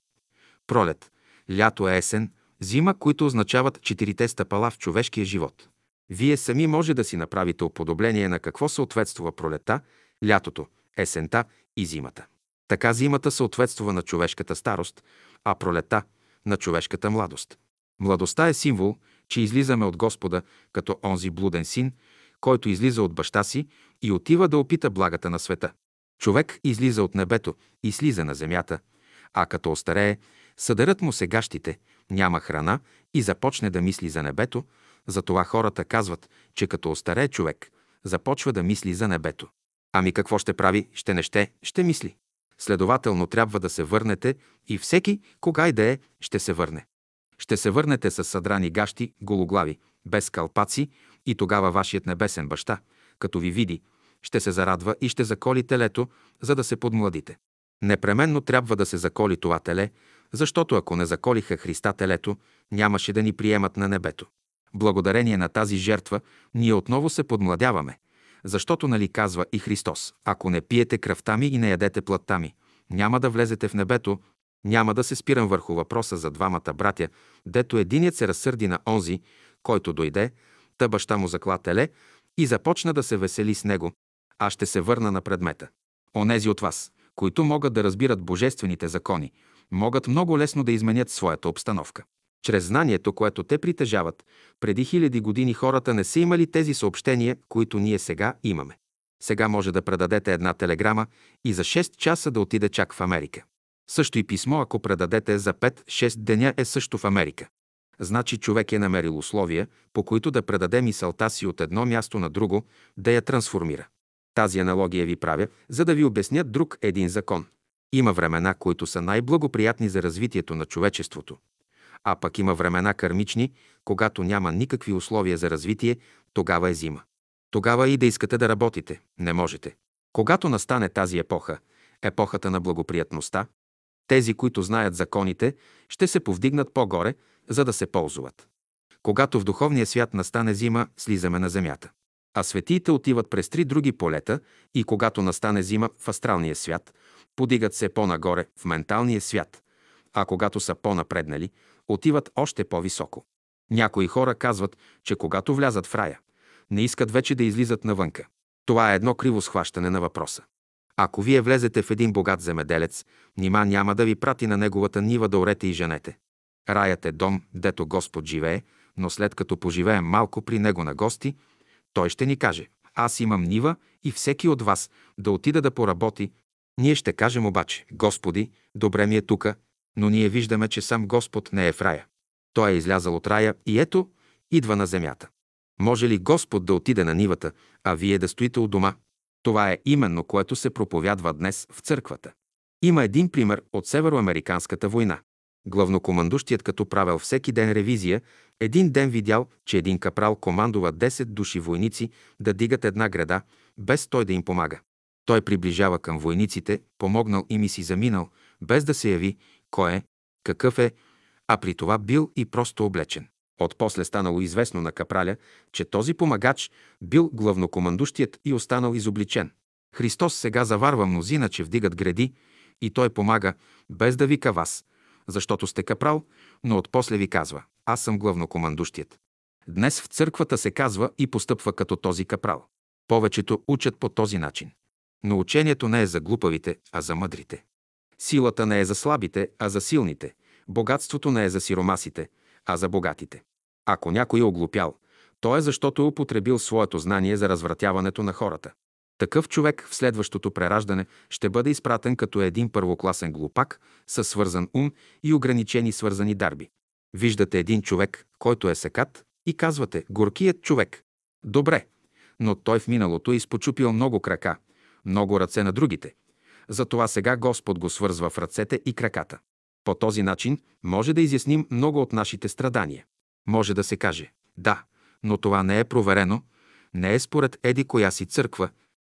Пролет, лято есен, зима, които означават четирите стъпала в човешкия живот. Вие сами може да си направите уподобление на какво съответства пролета, лятото, есента и зимата. Така зимата съответства на човешката старост, а пролета – на човешката младост. Младостта е символ, че излизаме от Господа като онзи блуден син, който излиза от баща си и отива да опита благата на света. Човек излиза от небето и слиза на земята, а като остарее, съдърът му сегащите, няма храна и започне да мисли за небето, затова хората казват, че като остарее човек, започва да мисли за небето. Ами какво ще прави? Ще не ще, ще мисли. Следователно трябва да се върнете и всеки, кога и да е, ще се върне. Ще се върнете с съдрани гащи, гологлави, без калпаци и тогава вашият небесен баща, като ви види, ще се зарадва и ще заколи телето, за да се подмладите. Непременно трябва да се заколи това теле, защото ако не заколиха Христа телето, нямаше да ни приемат на небето. Благодарение на тази жертва ние отново се подмладяваме – защото нали казва и Христос, ако не пиете кръвта ми и не ядете плътта ми, няма да влезете в небето, няма да се спирам върху въпроса за двамата братя, дето единият се разсърди на онзи, който дойде, та баща му закла теле и започна да се весели с него. Аз ще се върна на предмета. Онези от вас, които могат да разбират божествените закони, могат много лесно да изменят своята обстановка. Чрез знанието, което те притежават, преди хиляди години хората не са имали тези съобщения, които ние сега имаме. Сега може да предадете една телеграма и за 6 часа да отиде чак в Америка. Също и писмо, ако предадете за 5-6 деня, е също в Америка. Значи човек е намерил условия, по които да предаде мисълта си от едно място на друго, да я трансформира. Тази аналогия ви правя, за да ви обясня друг един закон. Има времена, които са най-благоприятни за развитието на човечеството. А пък има времена кърмични, когато няма никакви условия за развитие, тогава е зима. Тогава и да искате да работите, не можете. Когато настане тази епоха, епохата на благоприятността, тези, които знаят законите, ще се повдигнат по-горе, за да се ползват. Когато в духовния свят настане зима, слизаме на земята. А светиите отиват през три други полета и когато настане зима в астралния свят, подигат се по-нагоре в менталния свят, а когато са по-напреднали, отиват още по-високо. Някои хора казват, че когато влязат в рая, не искат вече да излизат навънка. Това е едно криво схващане на въпроса. Ако вие влезете в един богат земеделец, нима няма да ви прати на неговата нива да орете и женете. Раят е дом, дето Господ живее, но след като поживеем малко при него на гости, той ще ни каже, аз имам нива и всеки от вас да отида да поработи. Ние ще кажем обаче, Господи, добре ми е тука, но ние виждаме, че сам Господ не е в рая. Той е излязал от рая и ето, идва на земята. Може ли Господ да отиде на нивата, а вие да стоите у дома? Това е именно, което се проповядва днес в църквата. Има един пример от Североамериканската война. Главнокомандущият, като правил всеки ден ревизия, един ден видял, че един капрал командува 10 души войници да дигат една града, без той да им помага. Той приближава към войниците, помогнал им и си заминал, без да се яви кой е, какъв е, а при това бил и просто облечен. Отпосле станало известно на капраля, че този помагач бил главнокомандущият и останал изобличен. Христос сега заварва мнозина, че вдигат гради и той помага, без да вика вас, защото сте капрал, но отпосле ви казва, аз съм главнокомандущият. Днес в църквата се казва и постъпва като този капрал. Повечето учат по този начин. Но учението не е за глупавите, а за мъдрите. Силата не е за слабите, а за силните. Богатството не е за сиромасите, а за богатите. Ако някой е оглупял, то е защото е употребил своето знание за развратяването на хората. Такъв човек в следващото прераждане ще бъде изпратен като един първокласен глупак със свързан ум и ограничени свързани дарби. Виждате един човек, който е секат и казвате «горкият човек». Добре, но той в миналото е изпочупил много крака, много ръце на другите. Затова сега Господ го свързва в ръцете и краката. По този начин може да изясним много от нашите страдания. Може да се каже, да, но това не е проверено, не е според еди коя си църква.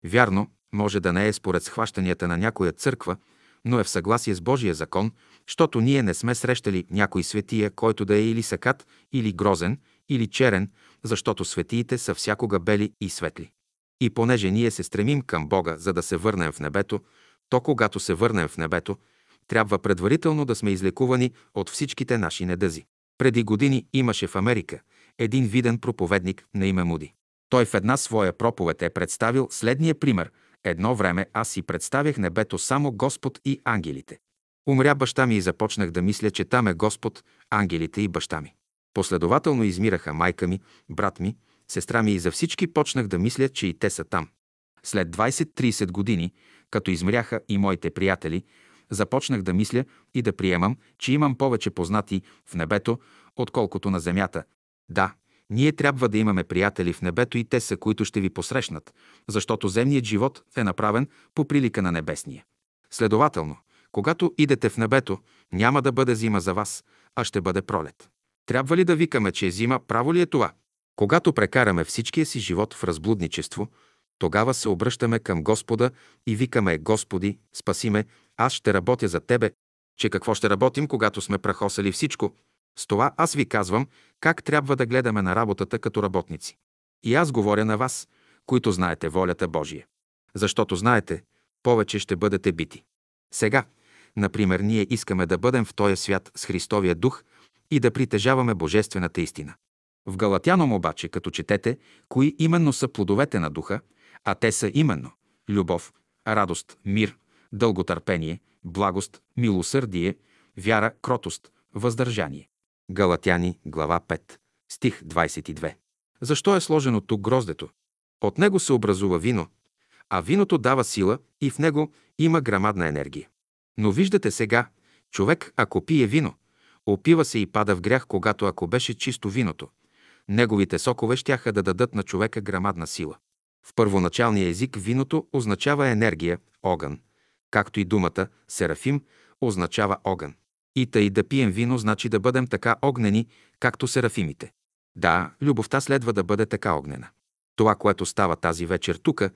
Вярно, може да не е според схващанията на някоя църква, но е в съгласие с Божия закон, защото ние не сме срещали някой светия, който да е или сакат, или грозен, или черен, защото светиите са всякога бели и светли. И понеже ние се стремим към Бога, за да се върнем в небето, то когато се върнем в небето, трябва предварително да сме излекувани от всичките наши недъзи. Преди години имаше в Америка един виден проповедник на име Муди. Той в една своя проповед е представил следния пример. Едно време аз си представях небето само Господ и ангелите. Умря баща ми и започнах да мисля, че там е Господ, ангелите и баща ми. Последователно измираха майка ми, брат ми, сестра ми и за всички почнах да мисля, че и те са там. След 20-30 години, като измряха и моите приятели, започнах да мисля и да приемам, че имам повече познати в небето, отколкото на земята. Да, ние трябва да имаме приятели в небето и те са, които ще ви посрещнат, защото земният живот е направен по прилика на небесния. Следователно, когато идете в небето, няма да бъде зима за вас, а ще бъде пролет. Трябва ли да викаме, че е зима, право ли е това? Когато прекараме всичкия си живот в разблудничество, тогава се обръщаме към Господа и викаме Господи, спаси ме, аз ще работя за Тебе. Че какво ще работим, когато сме прахосали всичко? С това аз ви казвам как трябва да гледаме на работата като работници. И аз говоря на вас, които знаете волята Божия. Защото знаете, повече ще бъдете бити. Сега, например, ние искаме да бъдем в този свят с Христовия дух и да притежаваме божествената истина. В Галатяном обаче, като четете, кои именно са плодовете на духа, а те са именно любов, радост, мир, дълготърпение, благост, милосърдие, вяра, кротост, въздържание. Галатяни, глава 5, стих 22. Защо е сложено тук гроздето? От него се образува вино, а виното дава сила и в него има грамадна енергия. Но виждате сега, човек, ако пие вино, опива се и пада в грях, когато ако беше чисто виното. Неговите сокове щяха да дадат на човека грамадна сила. В първоначалния език виното означава енергия, огън, както и думата серафим означава огън. И тъй да пием вино значи да бъдем така огнени, както серафимите. Да, любовта следва да бъде така огнена. Това, което става тази вечер тука,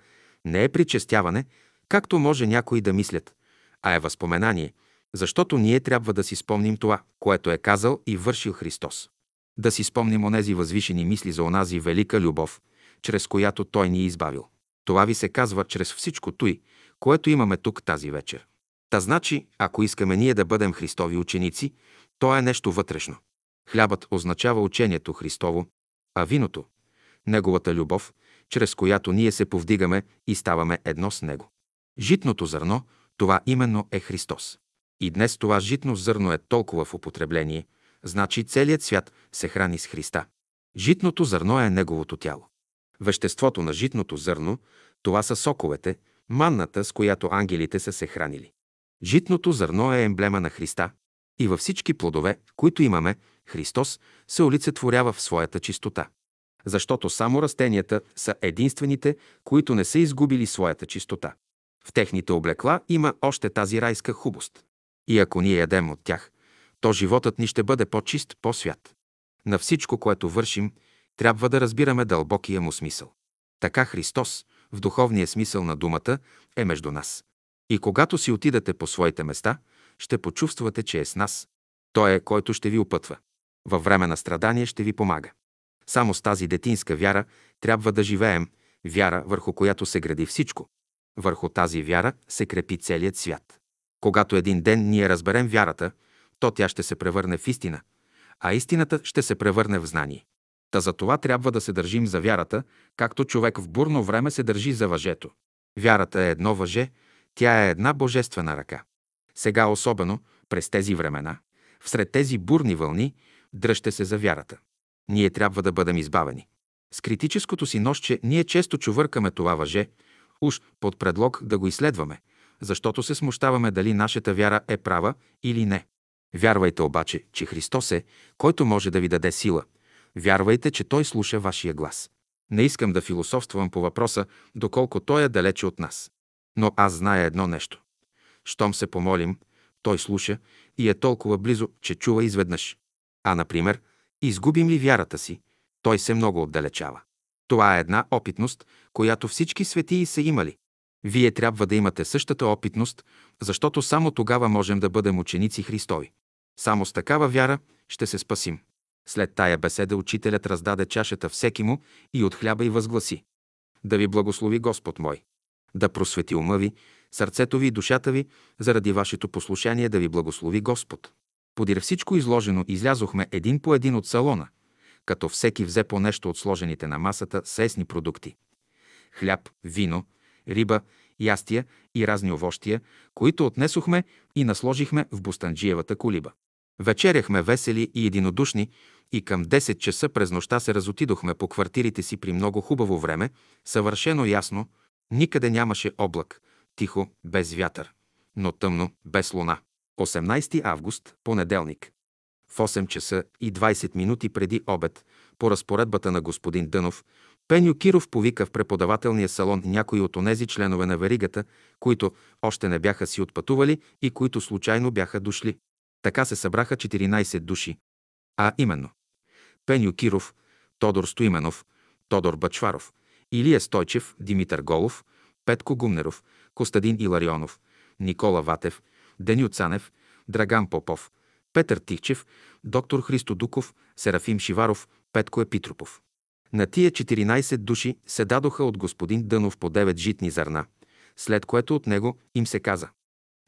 не е причестяване, както може някои да мислят, а е възпоменание, защото ние трябва да си спомним това, което е казал и вършил Христос. Да си спомним онези възвишени мисли за онази велика любов, чрез която Той ни е избавил. Това ви се казва чрез всичко той, което имаме тук тази вечер. Та значи, ако искаме ние да бъдем Христови ученици, то е нещо вътрешно. Хлябът означава учението Христово, а виното – Неговата любов, чрез която ние се повдигаме и ставаме едно с Него. Житното зърно – това именно е Христос. И днес това житно зърно е толкова в употребление, значи целият свят се храни с Христа. Житното зърно е Неговото тяло. Веществото на житното зърно – това са соковете, манната, с която ангелите са се хранили. Житното зърно е емблема на Христа и във всички плодове, които имаме, Христос се олицетворява в своята чистота. Защото само растенията са единствените, които не са изгубили своята чистота. В техните облекла има още тази райска хубост. И ако ние ядем от тях, то животът ни ще бъде по-чист, по-свят. На всичко, което вършим, трябва да разбираме дълбокия му смисъл. Така Христос, в духовния смисъл на думата, е между нас. И когато си отидете по своите места, ще почувствате, че е с нас. Той е, който ще ви опътва. Във време на страдание ще ви помага. Само с тази детинска вяра трябва да живеем, вяра, върху която се гради всичко. Върху тази вяра се крепи целият свят. Когато един ден ние разберем вярата, то тя ще се превърне в истина, а истината ще се превърне в знание. Та за това трябва да се държим за вярата, както човек в бурно време се държи за въжето. Вярата е едно въже, тя е една божествена ръка. Сега особено, през тези времена, всред тези бурни вълни, дръжте се за вярата. Ние трябва да бъдем избавени. С критическото си нощче ние често чувъркаме това въже, уж под предлог да го изследваме, защото се смущаваме дали нашата вяра е права или не. Вярвайте обаче, че Христос е, който може да ви даде сила. Вярвайте, че Той слуша вашия глас. Не искам да философствам по въпроса, доколко Той е далече от нас. Но аз зная едно нещо. Щом се помолим, Той слуша и е толкова близо, че чува изведнъж. А, например, изгубим ли вярата си, Той се много отдалечава. Това е една опитност, която всички светии са имали. Вие трябва да имате същата опитност, защото само тогава можем да бъдем ученици Христови. Само с такава вяра ще се спасим. След тая беседа учителят раздаде чашата всеки му и от хляба и възгласи. Да ви благослови Господ мой. Да просвети ума ви, сърцето ви и душата ви, заради вашето послушание да ви благослови Господ. Подир всичко изложено излязохме един по един от салона, като всеки взе по нещо от сложените на масата сесни продукти. Хляб, вино, риба, ястия и разни овощия, които отнесохме и насложихме в Бустанджиевата колиба. Вечеряхме весели и единодушни и към 10 часа през нощта се разотидохме по квартирите си при много хубаво време, съвършено ясно, никъде нямаше облак, тихо, без вятър, но тъмно, без луна. 18 август, понеделник. В 8 часа и 20 минути преди обед, по разпоредбата на господин Дънов, Пеню Киров повика в преподавателния салон някои от онези членове на веригата, които още не бяха си отпътували и които случайно бяха дошли. Така се събраха 14 души. А именно Пеню Киров, Тодор Стоименов, Тодор Бачваров, Илия Стойчев, Димитър Голов, Петко Гумнеров, Костадин Иларионов, Никола Ватев, Деню Цанев, Драган Попов, Петър Тихчев, доктор Христо Дуков, Серафим Шиваров, Петко Епитропов. На тия 14 души се дадоха от господин Дънов по 9 житни зърна, след което от него им се каза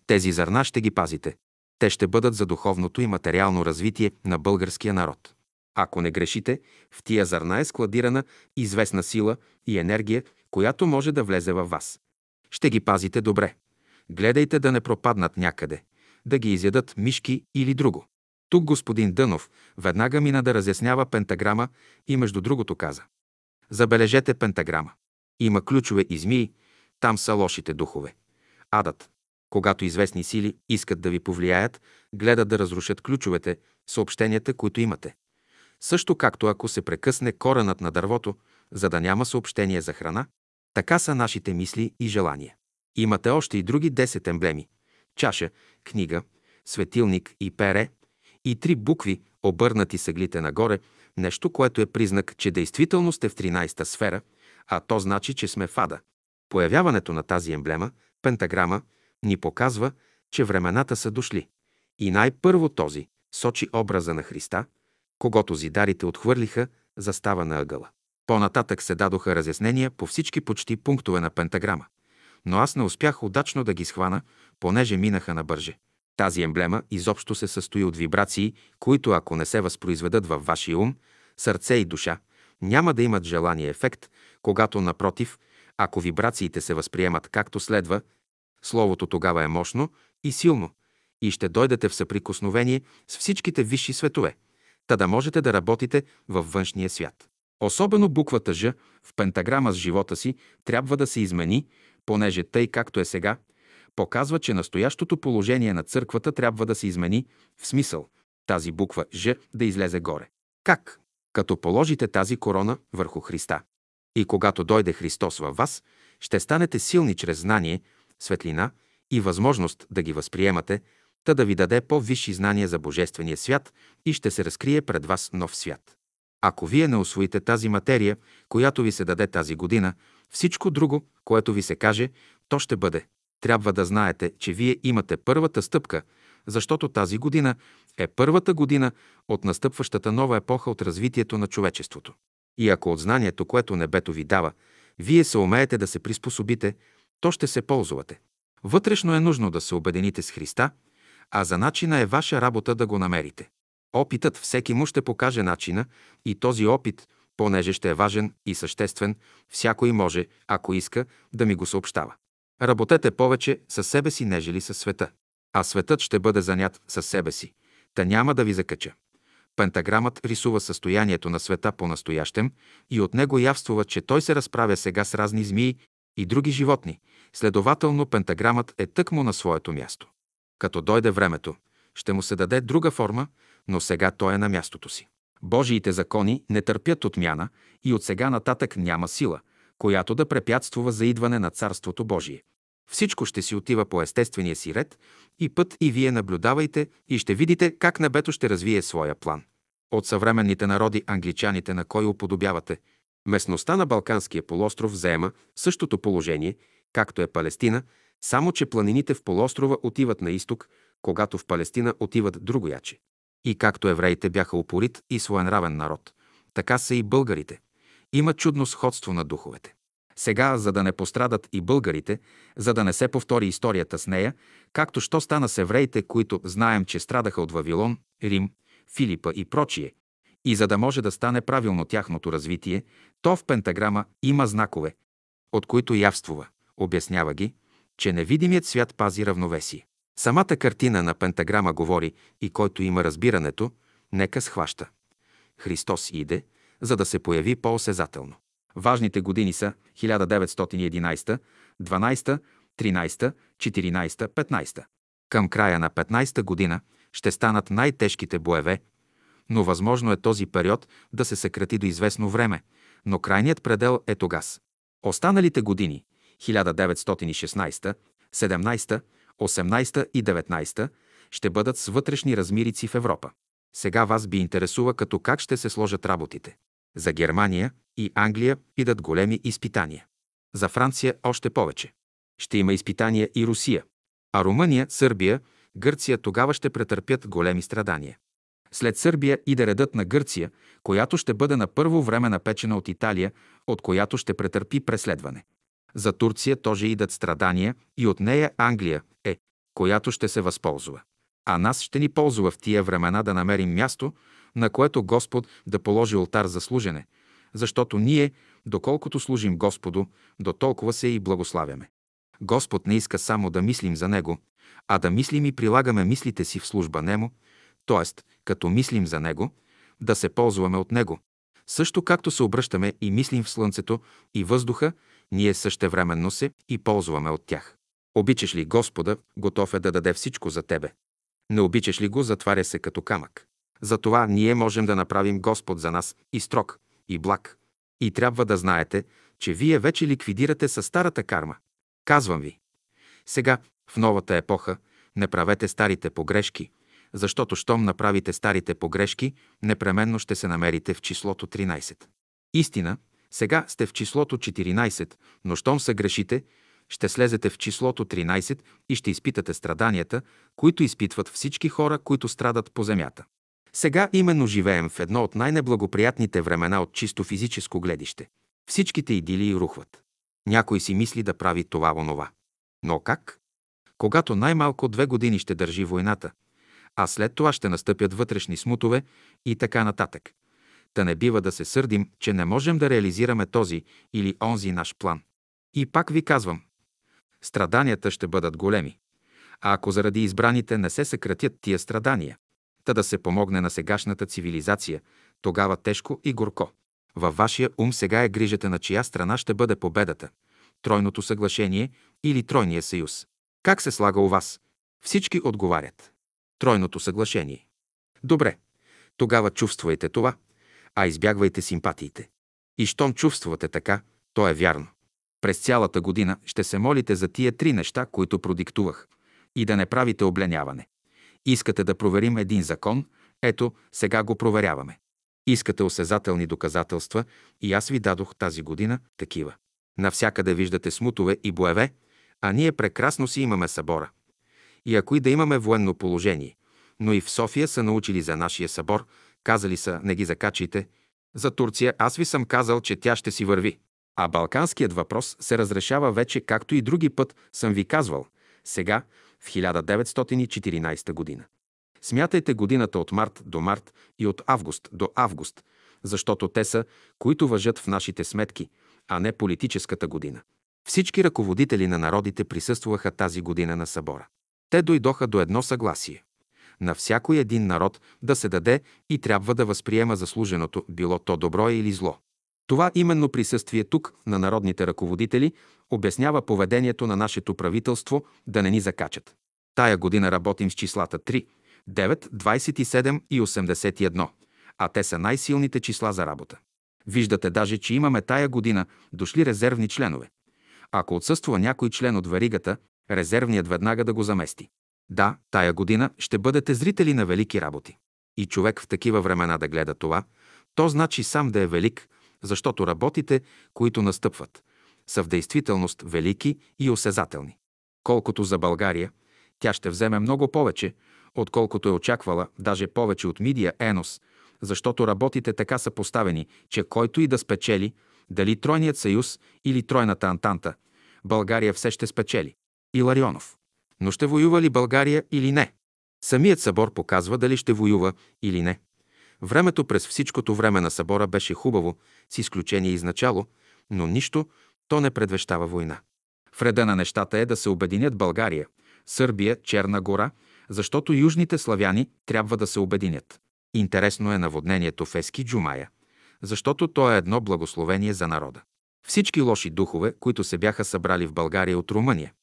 Тези зърна ще ги пазите. Те ще бъдат за духовното и материално развитие на българския народ. Ако не грешите, в тия зърна е складирана известна сила и енергия, която може да влезе във вас. Ще ги пазите добре. Гледайте да не пропаднат някъде, да ги изядат мишки или друго. Тук господин Дънов веднага мина да разяснява пентаграма и между другото каза. Забележете пентаграма. Има ключове и змии, там са лошите духове. Адът. Когато известни сили искат да ви повлияят, гледат да разрушат ключовете, съобщенията, които имате. Също както ако се прекъсне коренът на дървото, за да няма съобщение за храна, така са нашите мисли и желания. Имате още и други 10 емблеми – чаша, книга, светилник и пере, и три букви, обърнати съглите нагоре, нещо, което е признак, че действително сте в 13-та сфера, а то значи, че сме в ада. Появяването на тази емблема, пентаграма, ни показва, че времената са дошли. И най-първо този сочи образа на Христа, когато зидарите отхвърлиха, застава на ъгъла. По-нататък се дадоха разяснения по всички почти пунктове на пентаграма. Но аз не успях удачно да ги схвана, понеже минаха на бърже. Тази емблема изобщо се състои от вибрации, които ако не се възпроизведат във вашия ум, сърце и душа, няма да имат желания ефект, когато напротив, ако вибрациите се възприемат както следва, словото тогава е мощно и силно и ще дойдете в съприкосновение с всичките висши светове, та да можете да работите във външния свят. Особено буквата Ж в пентаграма с живота си трябва да се измени, понеже тъй както е сега, показва, че настоящото положение на църквата трябва да се измени в смисъл тази буква Ж да излезе горе. Как? Като положите тази корона върху Христа. И когато дойде Христос във вас, ще станете силни чрез знание, светлина и възможност да ги възприемате, та да ви даде по-висши знания за Божествения свят и ще се разкрие пред вас нов свят. Ако вие не освоите тази материя, която ви се даде тази година, всичко друго, което ви се каже, то ще бъде. Трябва да знаете, че вие имате първата стъпка, защото тази година е първата година от настъпващата нова епоха от развитието на човечеството. И ако от знанието, което небето ви дава, вие се умеете да се приспособите, то ще се ползвате. Вътрешно е нужно да се обедините с Христа, а за начина е ваша работа да го намерите. Опитът всеки му ще покаже начина и този опит, понеже ще е важен и съществен, всякой може, ако иска, да ми го съобщава. Работете повече със себе си, нежели със света. А светът ще бъде занят със себе си. Та няма да ви закача. Пентаграмът рисува състоянието на света по-настоящем и от него явствува, че той се разправя сега с разни змии и други животни. Следователно, пентаграмът е тъкмо на своето място. Като дойде времето, ще му се даде друга форма, но сега той е на мястото си. Божиите закони не търпят отмяна и от сега нататък няма сила, която да препятствува за идване на Царството Божие. Всичко ще си отива по естествения си ред и път и вие наблюдавайте и ще видите как небето ще развие своя план. От съвременните народи англичаните на кой уподобявате? Местността на Балканския полуостров заема същото положение, както е Палестина, само че планините в полуострова отиват на изток, когато в Палестина отиват другояче. И както евреите бяха упорит и своенравен народ, така са и българите. Има чудно сходство на духовете. Сега, за да не пострадат и българите, за да не се повтори историята с нея, както що стана с евреите, които знаем, че страдаха от Вавилон, Рим, Филипа и прочие, и за да може да стане правилно тяхното развитие, то в пентаграма има знакове, от които явствува, обяснява ги, че невидимият свят пази равновесие. Самата картина на пентаграма говори и който има разбирането, нека схваща. Христос иде, за да се появи по-осезателно. Важните години са 1911, 12, 13, 14, 15. Към края на 15 година ще станат най-тежките боеве, но възможно е този период да се съкрати до известно време, но крайният предел е тогас. Останалите години 1916, 17, 18 и 19 ще бъдат с вътрешни размирици в Европа. Сега вас би интересува като как ще се сложат работите. За Германия и Англия идат големи изпитания. За Франция още повече. Ще има изпитания и Русия. А Румъния, Сърбия, Гърция тогава ще претърпят големи страдания. След Сърбия иде редът на Гърция, която ще бъде на първо време напечена от Италия, от която ще претърпи преследване. За Турция тоже идат страдания и от нея Англия е, която ще се възползва. А нас ще ни ползва в тия времена да намерим място, на което Господ да положи алтар за служене, защото ние, доколкото служим Господу, до толкова се и благославяме. Господ не иска само да мислим за Него, а да мислим и прилагаме мислите си в служба Нему, т.е. като мислим за Него, да се ползваме от Него. Също както се обръщаме и мислим в Слънцето и въздуха, ние същевременно се и ползваме от тях. Обичаш ли Господа, готов е да даде всичко за тебе. Не обичаш ли го, затваря се като камък. Затова ние можем да направим Господ за нас и строг, и благ. И трябва да знаете, че вие вече ликвидирате със старата карма. Казвам ви. Сега, в новата епоха, не правете старите погрешки, защото щом направите старите погрешки, непременно ще се намерите в числото 13. Истина, сега сте в числото 14, но щом се грешите, ще слезете в числото 13 и ще изпитате страданията, които изпитват всички хора, които страдат по земята. Сега именно живеем в едно от най-неблагоприятните времена от чисто физическо гледище. Всичките идилии рухват. Някой си мисли да прави това онова. Но как? Когато най-малко две години ще държи войната, а след това ще настъпят вътрешни смутове и така нататък. Та не бива да се сърдим, че не можем да реализираме този или онзи наш план. И пак ви казвам, страданията ще бъдат големи. А ако заради избраните не се съкратят тия страдания, та да се помогне на сегашната цивилизация, тогава тежко и горко. Във вашия ум сега е грижата на чия страна ще бъде победата – тройното съглашение или тройния съюз. Как се слага у вас? Всички отговарят. Тройното съглашение. Добре, тогава чувствайте това, а избягвайте симпатиите. И щом чувствате така, то е вярно. През цялата година ще се молите за тия три неща, които продиктувах, и да не правите обленяване. Искате да проверим един закон? Ето, сега го проверяваме. Искате осезателни доказателства и аз ви дадох тази година такива. Навсякъде виждате смутове и боеве, а ние прекрасно си имаме събора. И ако и да имаме военно положение, но и в София са научили за нашия събор, казали са, не ги закачайте. За Турция аз ви съм казал, че тя ще си върви. А балканският въпрос се разрешава вече, както и други път съм ви казвал, сега, в 1914 година. Смятайте годината от март до март и от август до август, защото те са, които въжат в нашите сметки, а не политическата година. Всички ръководители на народите присъстваха тази година на събора. Те дойдоха до едно съгласие. На всякой един народ да се даде и трябва да възприема заслуженото, било то добро или зло. Това именно присъствие тук на народните ръководители обяснява поведението на нашето правителство да не ни закачат. Тая година работим с числата 3, 9, 27 и 81, а те са най-силните числа за работа. Виждате даже, че имаме тая година дошли резервни членове. Ако отсъства някой член от варигата, резервният веднага да го замести. Да, тая година ще бъдете зрители на велики работи. И човек в такива времена да гледа това, то значи сам да е велик, защото работите, които настъпват, са в действителност велики и осезателни. Колкото за България, тя ще вземе много повече, отколкото е очаквала, даже повече от Мидия Енос, защото работите така са поставени, че който и да спечели, дали Тройният съюз или Тройната антанта, България все ще спечели. Иларионов. Но ще воюва ли България или не? Самият събор показва дали ще воюва или не. Времето през всичкото време на събора беше хубаво, с изключение изначало, но нищо то не предвещава война. В реда на нещата е да се обединят България, Сърбия, Черна гора, защото южните славяни трябва да се обединят. Интересно е наводнението в Ески Джумая, защото то е едно благословение за народа. Всички лоши духове, които се бяха събрали в България от Румъния,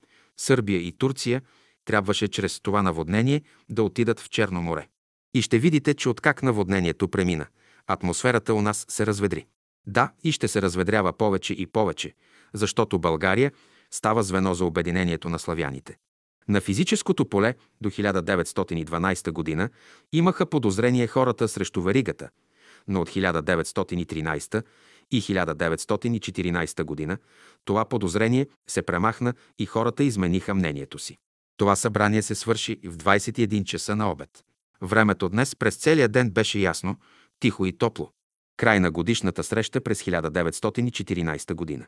Сърбия и Турция, трябваше чрез това наводнение да отидат в Черно море. И ще видите, че откак наводнението премина, атмосферата у нас се разведри. Да, и ще се разведрява повече и повече, защото България става звено за обединението на славяните. На физическото поле до 1912 година имаха подозрение хората срещу веригата, но от 1913 и 1914 година това подозрение се премахна и хората измениха мнението си. Това събрание се свърши в 21 часа на обед. Времето днес през целия ден беше ясно, тихо и топло. Край на годишната среща през 1914 година.